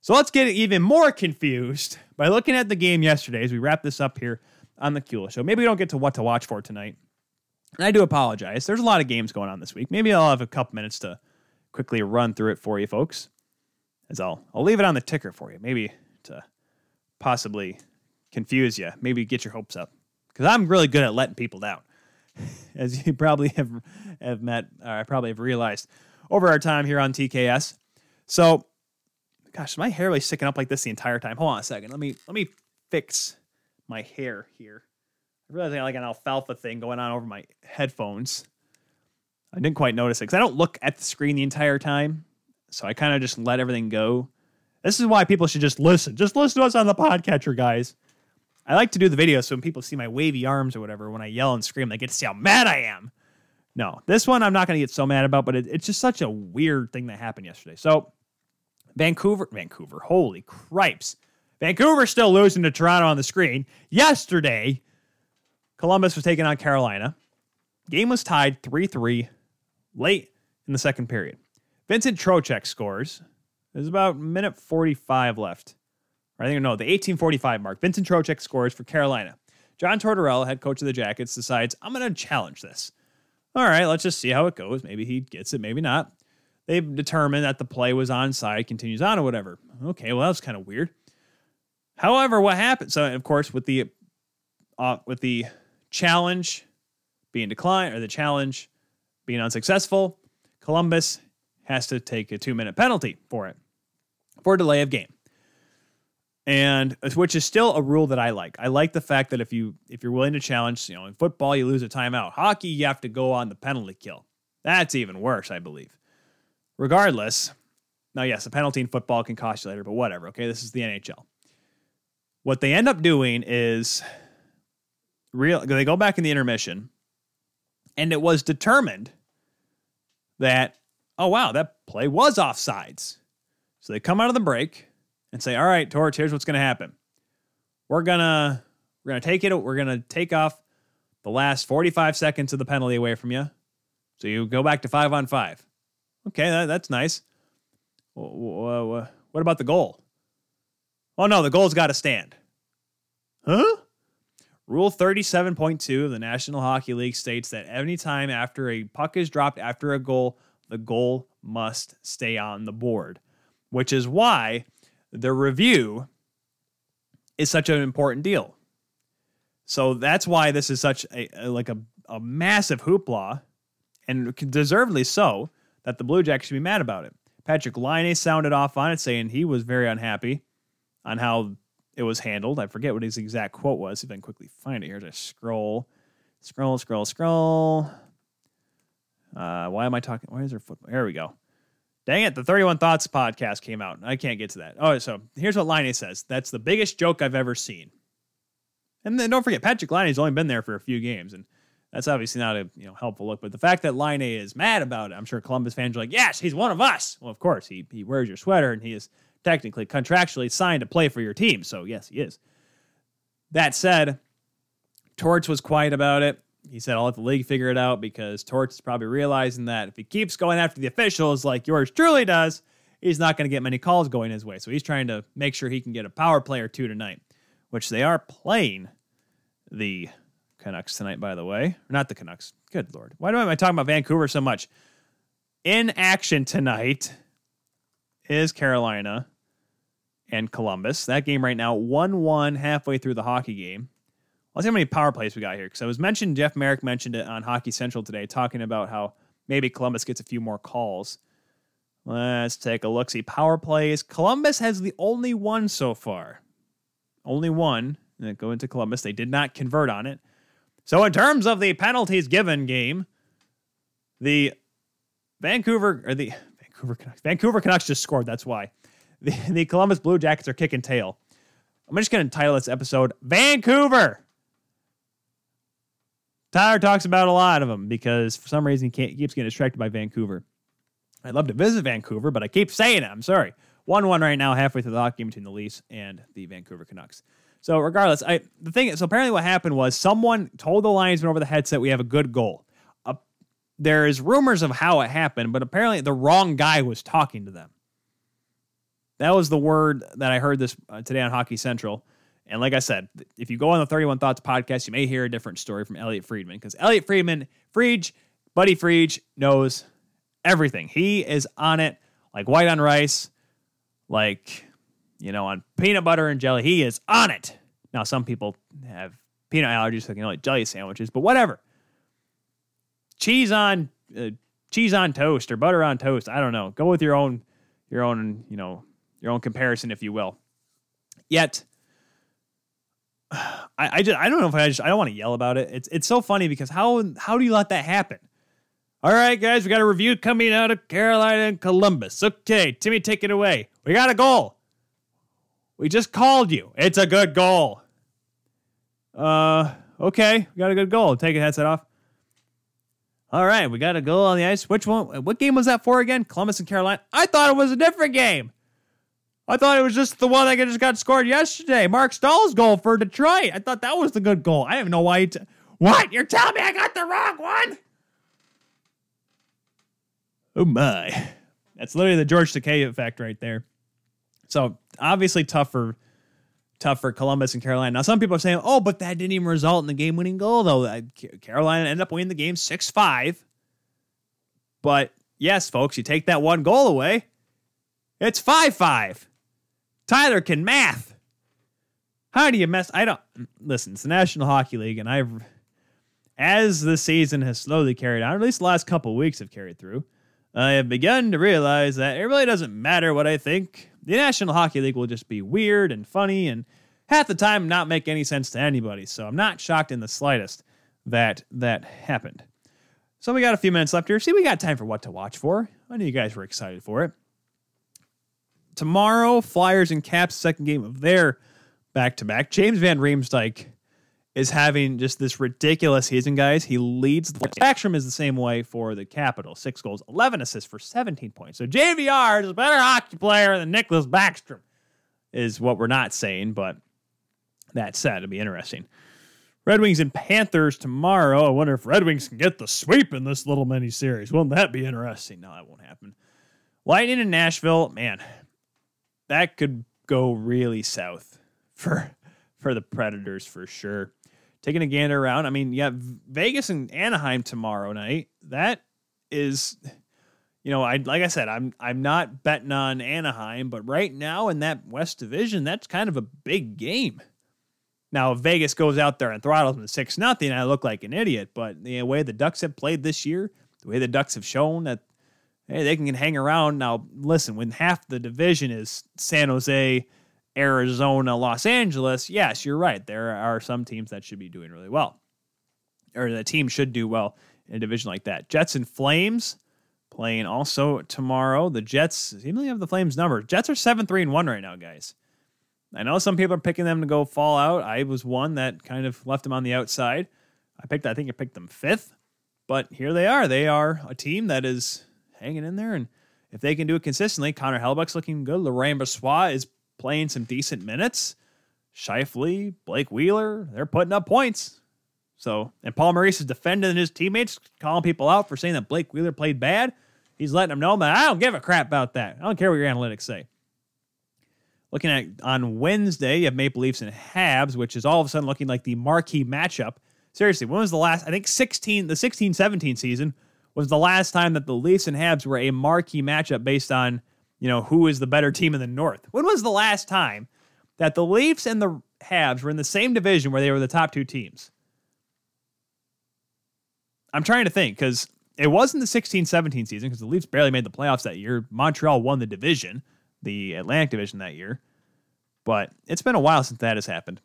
S1: So let's get even more confused by looking at the game yesterday as we wrap this up here on the Kuehl Show. Maybe we don't get to what to watch for tonight. And I do apologize. There's a lot of games going on this week. Maybe I'll have a couple minutes to quickly run through it for you folks. As I'll I'll leave it on the ticker for you. Maybe to possibly confuse you. Maybe get your hopes up. Because I'm really good at letting people down. As you probably have have met, or I probably have realized over our time here on TKS. So, gosh, my hair was sticking up like this the entire time. Hold on a second. Let me let me fix my hair here. I realize I got like an alfalfa thing going on over my headphones. I didn't quite notice it because I don't look at the screen the entire time. So I kind of just let everything go. This is why people should just listen. Just listen to us on the podcatcher, guys. I like to do the video so when people see my wavy arms or whatever, when I yell and scream, they get to see how mad I am. No, this one I'm not going to get so mad about, but it, it's just such a weird thing that happened yesterday. So, Vancouver, Vancouver, holy cripes. Vancouver still losing to Toronto on the screen. Yesterday, Columbus was taking on Carolina. Game was tied 3 3 late in the second period. Vincent Trocheck scores. There's about minute 45 left. I think no, the 1845 mark. Vincent Trocheck scores for Carolina. John Tortorella, head coach of the Jackets, decides, I'm going to challenge this all right, let's just see how it goes. Maybe he gets it, maybe not. They've determined that the play was onside, continues on or whatever. Okay, well, that was kind of weird. However, what happened? So, of course, with the uh, with the challenge being declined or the challenge being unsuccessful, Columbus has to take a two minute penalty for it for delay of game and uh, which is still a rule that I like. I like the fact that if you if you're willing to challenge, you know, in football you lose a timeout. Hockey you have to go on the penalty kill. That's even worse, I believe. Regardless, now yes, a penalty in football can cost you later, but whatever. Okay, this is the NHL. What they end up doing is real. They go back in the intermission, and it was determined that oh wow, that play was offsides. So they come out of the break and say, all right, Torch, here's what's going to happen. We're gonna we're gonna take it. We're gonna take off the last 45 seconds of the penalty away from you. So you go back to five on five. Okay, that, that's nice. What about the goal? Oh no, the goal's got to stand. Huh? Rule 37.2 of the National Hockey League states that any time after a puck is dropped after a goal, the goal must stay on the board, which is why the review is such an important deal. So that's why this is such a, a like a, a massive hoopla, and deservedly so, that the Blue Jackets should be mad about it. Patrik Laine sounded off on it, saying he was very unhappy on how it was handled. I forget what his exact quote was. If I can quickly find it here, just scroll, scroll, scroll, scroll. Uh, why am I talking? Why is there football? Here we go. Dang it, the 31 Thoughts podcast came out. I can't get to that. Oh, so here's what Laine says. That's the biggest joke I've ever seen. And then don't forget, Patrik Laine's only been there for a few games, and that's obviously not a you know helpful look. But the fact that Laine is mad about it, I'm sure Columbus fans are like, yes, he's one of us. Well, of course, he he wears your sweater and he is technically contractually signed to play for your team. So yes, he is. That said, Torts was quiet about it. He said, I'll let the league figure it out because Torts is probably realizing that if he keeps going after the officials like yours truly does, he's not going to get many calls going his way. So he's trying to make sure he can get a power play or two tonight, which they are playing the Canucks tonight, by the way. Not the Canucks. Good Lord. Why am I talking about Vancouver so much? In action tonight is Carolina and Columbus. That game right now, 1 1 halfway through the hockey game. Let's see how many power plays we got here. Because I was mentioned, Jeff Marek mentioned it on Hockey Central today, talking about how maybe Columbus gets a few more calls. Let's take a look. See, power plays. Columbus has the only one so far. Only one. And go into Columbus. They did not convert on it. So, in terms of the penalties given game, the Vancouver or the Vancouver Canucks, Vancouver Canucks just scored. That's why the, the Columbus Blue Jackets are kicking tail. I'm just going to title this episode Vancouver. Tyler talks about a lot of them because for some reason he, keeps getting distracted by Vancouver. I'd love to visit Vancouver, but I keep saying it. I'm sorry. 1 1 right now, halfway through the hockey game between the Leafs and the Vancouver Canucks. So, regardless, I the thing is, so apparently what happened was someone told the linesman over the headset we have a good goal. Uh, there is rumors of how it happened, but apparently the wrong guy was talking to them. That was the word that I heard this uh, today on Hockey Central. And like I said, if you go on the 31 Thoughts podcast, you may hear a different story from Elliotte Friedman because Elliotte Friedman, Friedge, Buddy Friedge knows everything. He is on it like white on rice, like, you know, on peanut butter and jelly. He is on it. Now, some people have peanut allergies, so they can only jelly sandwiches, but whatever. Cheese on uh, cheese on toast or butter on toast. I don't know. Go with your own your own, you know, your own comparison, if you will. Yet, I, I just I don't know if I just I don't want to yell about it. It's it's so funny because how how do you let that happen? All right, guys, we got a review coming out of Carolina and Columbus. Okay, Timmy, take it away. We got a goal. We just called you. It's a good goal. Uh, okay, we got a good goal. Take a headset off. All right, we got a goal on the ice. Which one? What game was that for again? Columbus and Carolina. I thought it was a different game. I thought it was just the one that just got scored yesterday. Marc Staal's goal for Detroit. I thought that was the good goal. I have no why. T- what? You're telling me I got the wrong one? Oh my. That's literally the George Takei effect right there. So obviously tough for tough for Columbus and Carolina. Now some people are saying, "Oh, but that didn't even result in the game-winning goal, though." Uh, Carolina ended up winning the game six five. But yes, folks, you take that one goal away, it's five five. Tyler can math. How do you mess? I don't listen. It's the National Hockey League, and I've as the season has slowly carried on, or at least the last couple weeks have carried through. I have begun to realize that it really doesn't matter what I think. The National Hockey League will just be weird and funny and half the time not make any sense to anybody. So I'm not shocked in the slightest that that happened. So we got a few minutes left here. See, we got time for what to watch for. I knew you guys were excited for it. Tomorrow, Flyers and Caps, second game of their back to back. James Van Riemsdyk is having just this ridiculous season, guys. He leads. The Backstrom is the same way for the Capitals. Six goals, 11 assists for 17 points. So JVR is a better hockey player than Nicklas Backstrom, is what we're not saying. But that said, it'll be interesting. Red Wings and Panthers tomorrow. I wonder if Red Wings can get the sweep in this little mini series. Wouldn't that be interesting? No, that won't happen. Lightning in Nashville, man, that could go really south for for the Predators for sure taking a gander around. I mean, yeah, Vegas and Anaheim tomorrow night. That is, you know, I like I said, I'm I'm not betting on Anaheim, but right now in that West Division, that's kind of a big game. Now, if Vegas goes out there and throttles them six nothing, I look like an idiot. But the way the Ducks have played this year, the way the Ducks have shown that hey, they can hang around. Now, listen, when half the division is San Jose Arizona, Los Angeles, yes, you're right. There are some teams that should be doing really well, or the team should do well in a division like that. Jets and Flames playing also tomorrow. The Jets seemingly have the Flames number. Jets are seven three and one right now, guys. I know some people are picking them to go fall out. I was one that kind of left them on the outside. I picked, I think I picked them fifth, but here they are. They are a team that is hanging in there, and if they can do it consistently, Connor Hellebuyck's looking good. Laurent Brossoit is playing some decent minutes. Scheifele, Blake Wheeler, they're putting up points. So, and Paul Maurice is defending his teammates, calling people out for saying that Blake Wheeler played bad. He's letting them know that I don't give a crap about that. I don't care what your analytics say. Looking at on Wednesday, you have Maple Leafs and Habs, which is all of a sudden looking like the marquee matchup. Seriously, when was the last? I think 16, the 16 17 season was the last time that the Leafs and Habs were a marquee matchup based on, you know, who is the better team in the North. When was the last time that the Leafs and the Habs were in the same division where they were the top two teams? I'm trying to think because it wasn't the 16 17 season because the Leafs barely made the playoffs that year. Montreal won the division, the Atlantic division that year. But it's been a while since that has happened.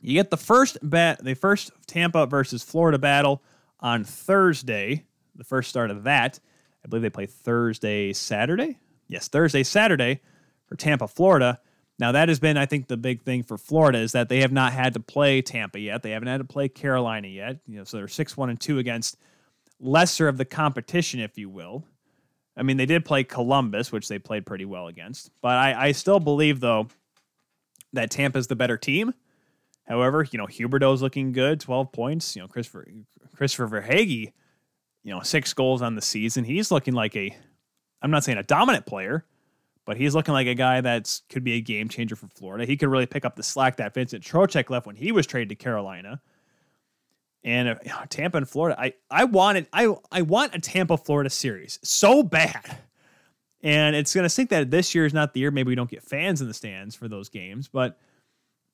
S1: You get the first bat, the first Tampa versus Florida battle on Thursday, the first start of that. I believe they play Thursday, Saturday. Yes, Thursday, Saturday for Tampa, Florida. Now that has been, I think, the big thing for Florida is that they have not had to play Tampa yet. They haven't had to play Carolina yet. You know, so they're six one and two against lesser of the competition, if you will. I mean, they did play Columbus, which they played pretty well against. But I, I still believe, though, that Tampa's the better team. However, you know, Huberdeau's looking good, 12 points. You know, Christopher Christopher Verhaeghe, you know, six goals on the season. He's looking like a, I'm not saying a dominant player, but he's looking like a guy that could be a game changer for Florida. He could really pick up the slack that Vincent Trocheck left when he was traded to Carolina. And uh, Tampa and Florida, I I wanted I I want a Tampa Florida series so bad. And it's going to sink that this year is not the year. Maybe we don't get fans in the stands for those games. But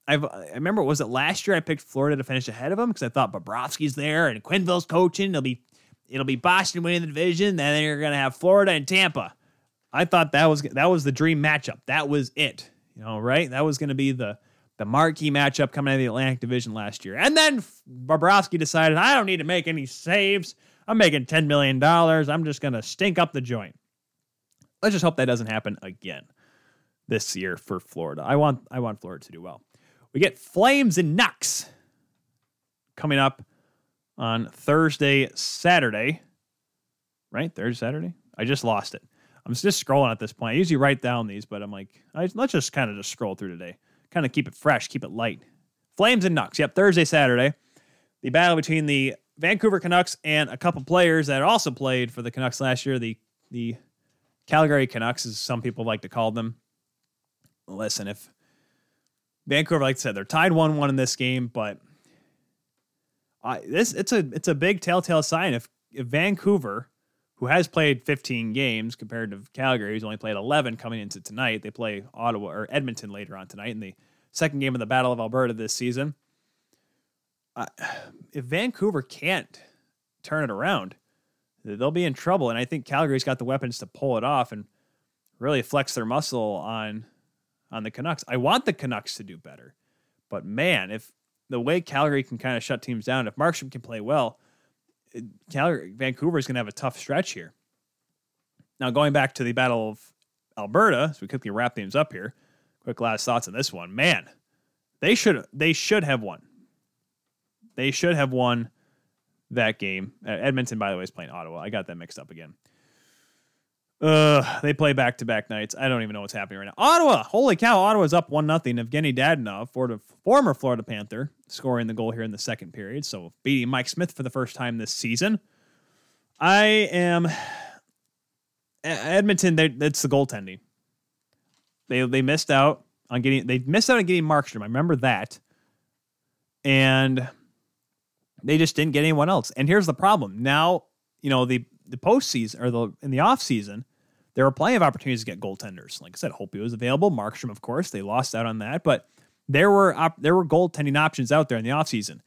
S1: I've, I remember, was it last year I picked Florida to finish ahead of them because I thought Bobrovsky's there and Quenneville's coaching. It'll be it'll be Boston winning the division. Then you're going to have Florida and Tampa. I thought that was that was the dream matchup. That was it. You know, right? That was going to be the the marquee matchup coming out of the Atlantic Division last year. And then Bobrovsky decided, I don't need to make any saves. I'm making $10 million. I'm just going to stink up the joint. Let's just hope that doesn't happen again this year for Florida. I want I want Florida to do well. We get Flames and Nucks coming up on Thursday, Saturday. Right? Thursday, Saturday? I just lost it. I'm just scrolling at this point. I usually write down these, but I'm like, I, let's just kind of just scroll through today kind of keep it fresh, keep it light. Flames and Nucks. Yep, Thursday, Saturday. The battle between the Vancouver Canucks and a couple players that also played for the Canucks last year. The the Calgary Canucks, as some people like to call them. Listen, if Vancouver, like I said, they're tied one one in this game, but I, this it's a it's a big telltale sign if if Vancouver, who has played 15 games compared to Calgary, who's only played 11 coming into tonight, they play Ottawa or Edmonton later on tonight in the second game of the Battle of Alberta this season. Uh, if Vancouver can't turn it around, they'll be in trouble. And I think Calgary's got the weapons to pull it off and really flex their muscle on on the Canucks. I want the Canucks to do better, but man, if the way Calgary can kind of shut teams down, if Markstrom can play well, Calgary, Vancouver is going to have a tough stretch here. Now, going back to the Battle of Alberta, so we quickly wrap things up here. Quick last thoughts on this one. Man, they should they should have won. They should have won that game. Edmonton, by the way, is playing Ottawa. I got that mixed up again. Uh, they play back to back nights. I don't even know what's happening right now. Ottawa, holy cow! Ottawa's up one nothing. Evgeny Dadonov, Florida, former Florida Panther, scoring the goal here in the second period. So beating Mike Smith for the first time this season. I am Edmonton. That's the goaltending. They they missed out on getting. They missed out on getting Markstrom. I remember that, and they just didn't get anyone else. And here's the problem. Now you know the the postseason or the in the off season, there were plenty of opportunities to get goaltenders. Like I said, Holtby was available. Markstrom, of course, they lost out on that, but there were op- there were goaltending options out there in the offseason.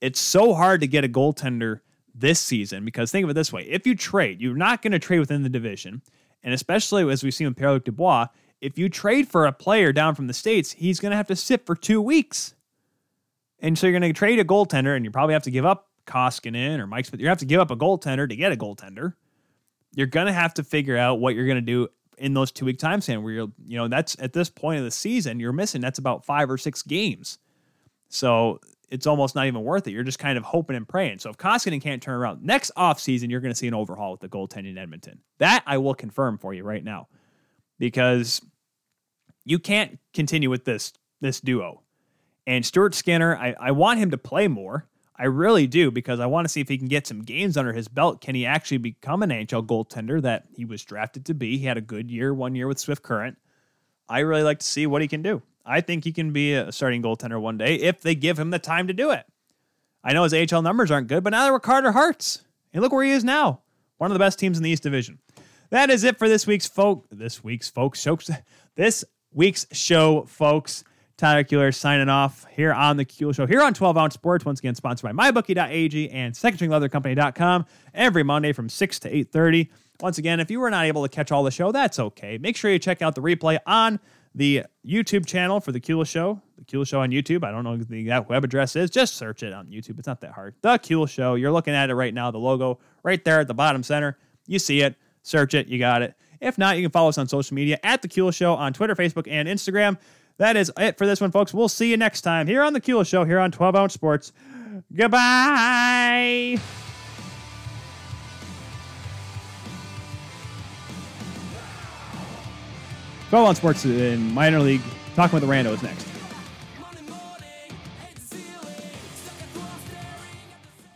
S1: It's so hard to get a goaltender this season because think of it this way: if you trade, you're not going to trade within the division, and especially as we've seen with Pierre-Luc Dubois, if you trade for a player down from the states, he's going to have to sit for two weeks, and so you're going to trade a goaltender, and you probably have to give up Koskinen or Mike Smith. You have to give up a goaltender to get a goaltender. You're to have to figure out what you're to do in those two week time span where you're, you know, that's at this point of the season, you're missing that's about five or six games. So it's almost not even worth it. You're just kind of hoping and praying. So if Koskinen can't turn around next offseason, you're going to see an overhaul with the goaltending in Edmonton. That I will confirm for you right now because you can't continue with this this duo. And Stuart Skinner, I, I want him to play more. I really do because I want to see if he can get some games under his belt. Can he actually become an NHL goaltender that he was drafted to be? He had a good year one year with Swift Current. I really like to see what he can do. I think he can be a starting goaltender one day if they give him the time to do it. I know his AHL numbers aren't good, but now they're with Carter Hart's. And look where he is now. One of the best teams in the East Division. That is it for this week's folk this week's folks show this week's show, folks. Tyler Kuehler signing off here on the Kuehl Show, here on 12 Ounce Sports, once again sponsored by MyBookie.ag and SecondStringLeatherCompany.com every Monday from 6 to 8.30. Once again, if you were not able to catch all the show, that's okay. Make sure you check out the replay on the YouTube channel for the Kuehl Show, the Kuehl Show on YouTube. I don't know the exact web address is. Just search it on YouTube. It's not that hard. The Kuehl Show. You're looking at it right now, the logo right there at the bottom center. You see it. Search it. You got it. If not, you can follow us on social media at the Kuehl Show on Twitter, Facebook, and Instagram. That is it for this one, folks. We'll see you next time here on the Kuehl Show, here on 12 Ounce Sports. Goodbye. Twelve Ounce Sports in minor league. Talking with the randos next.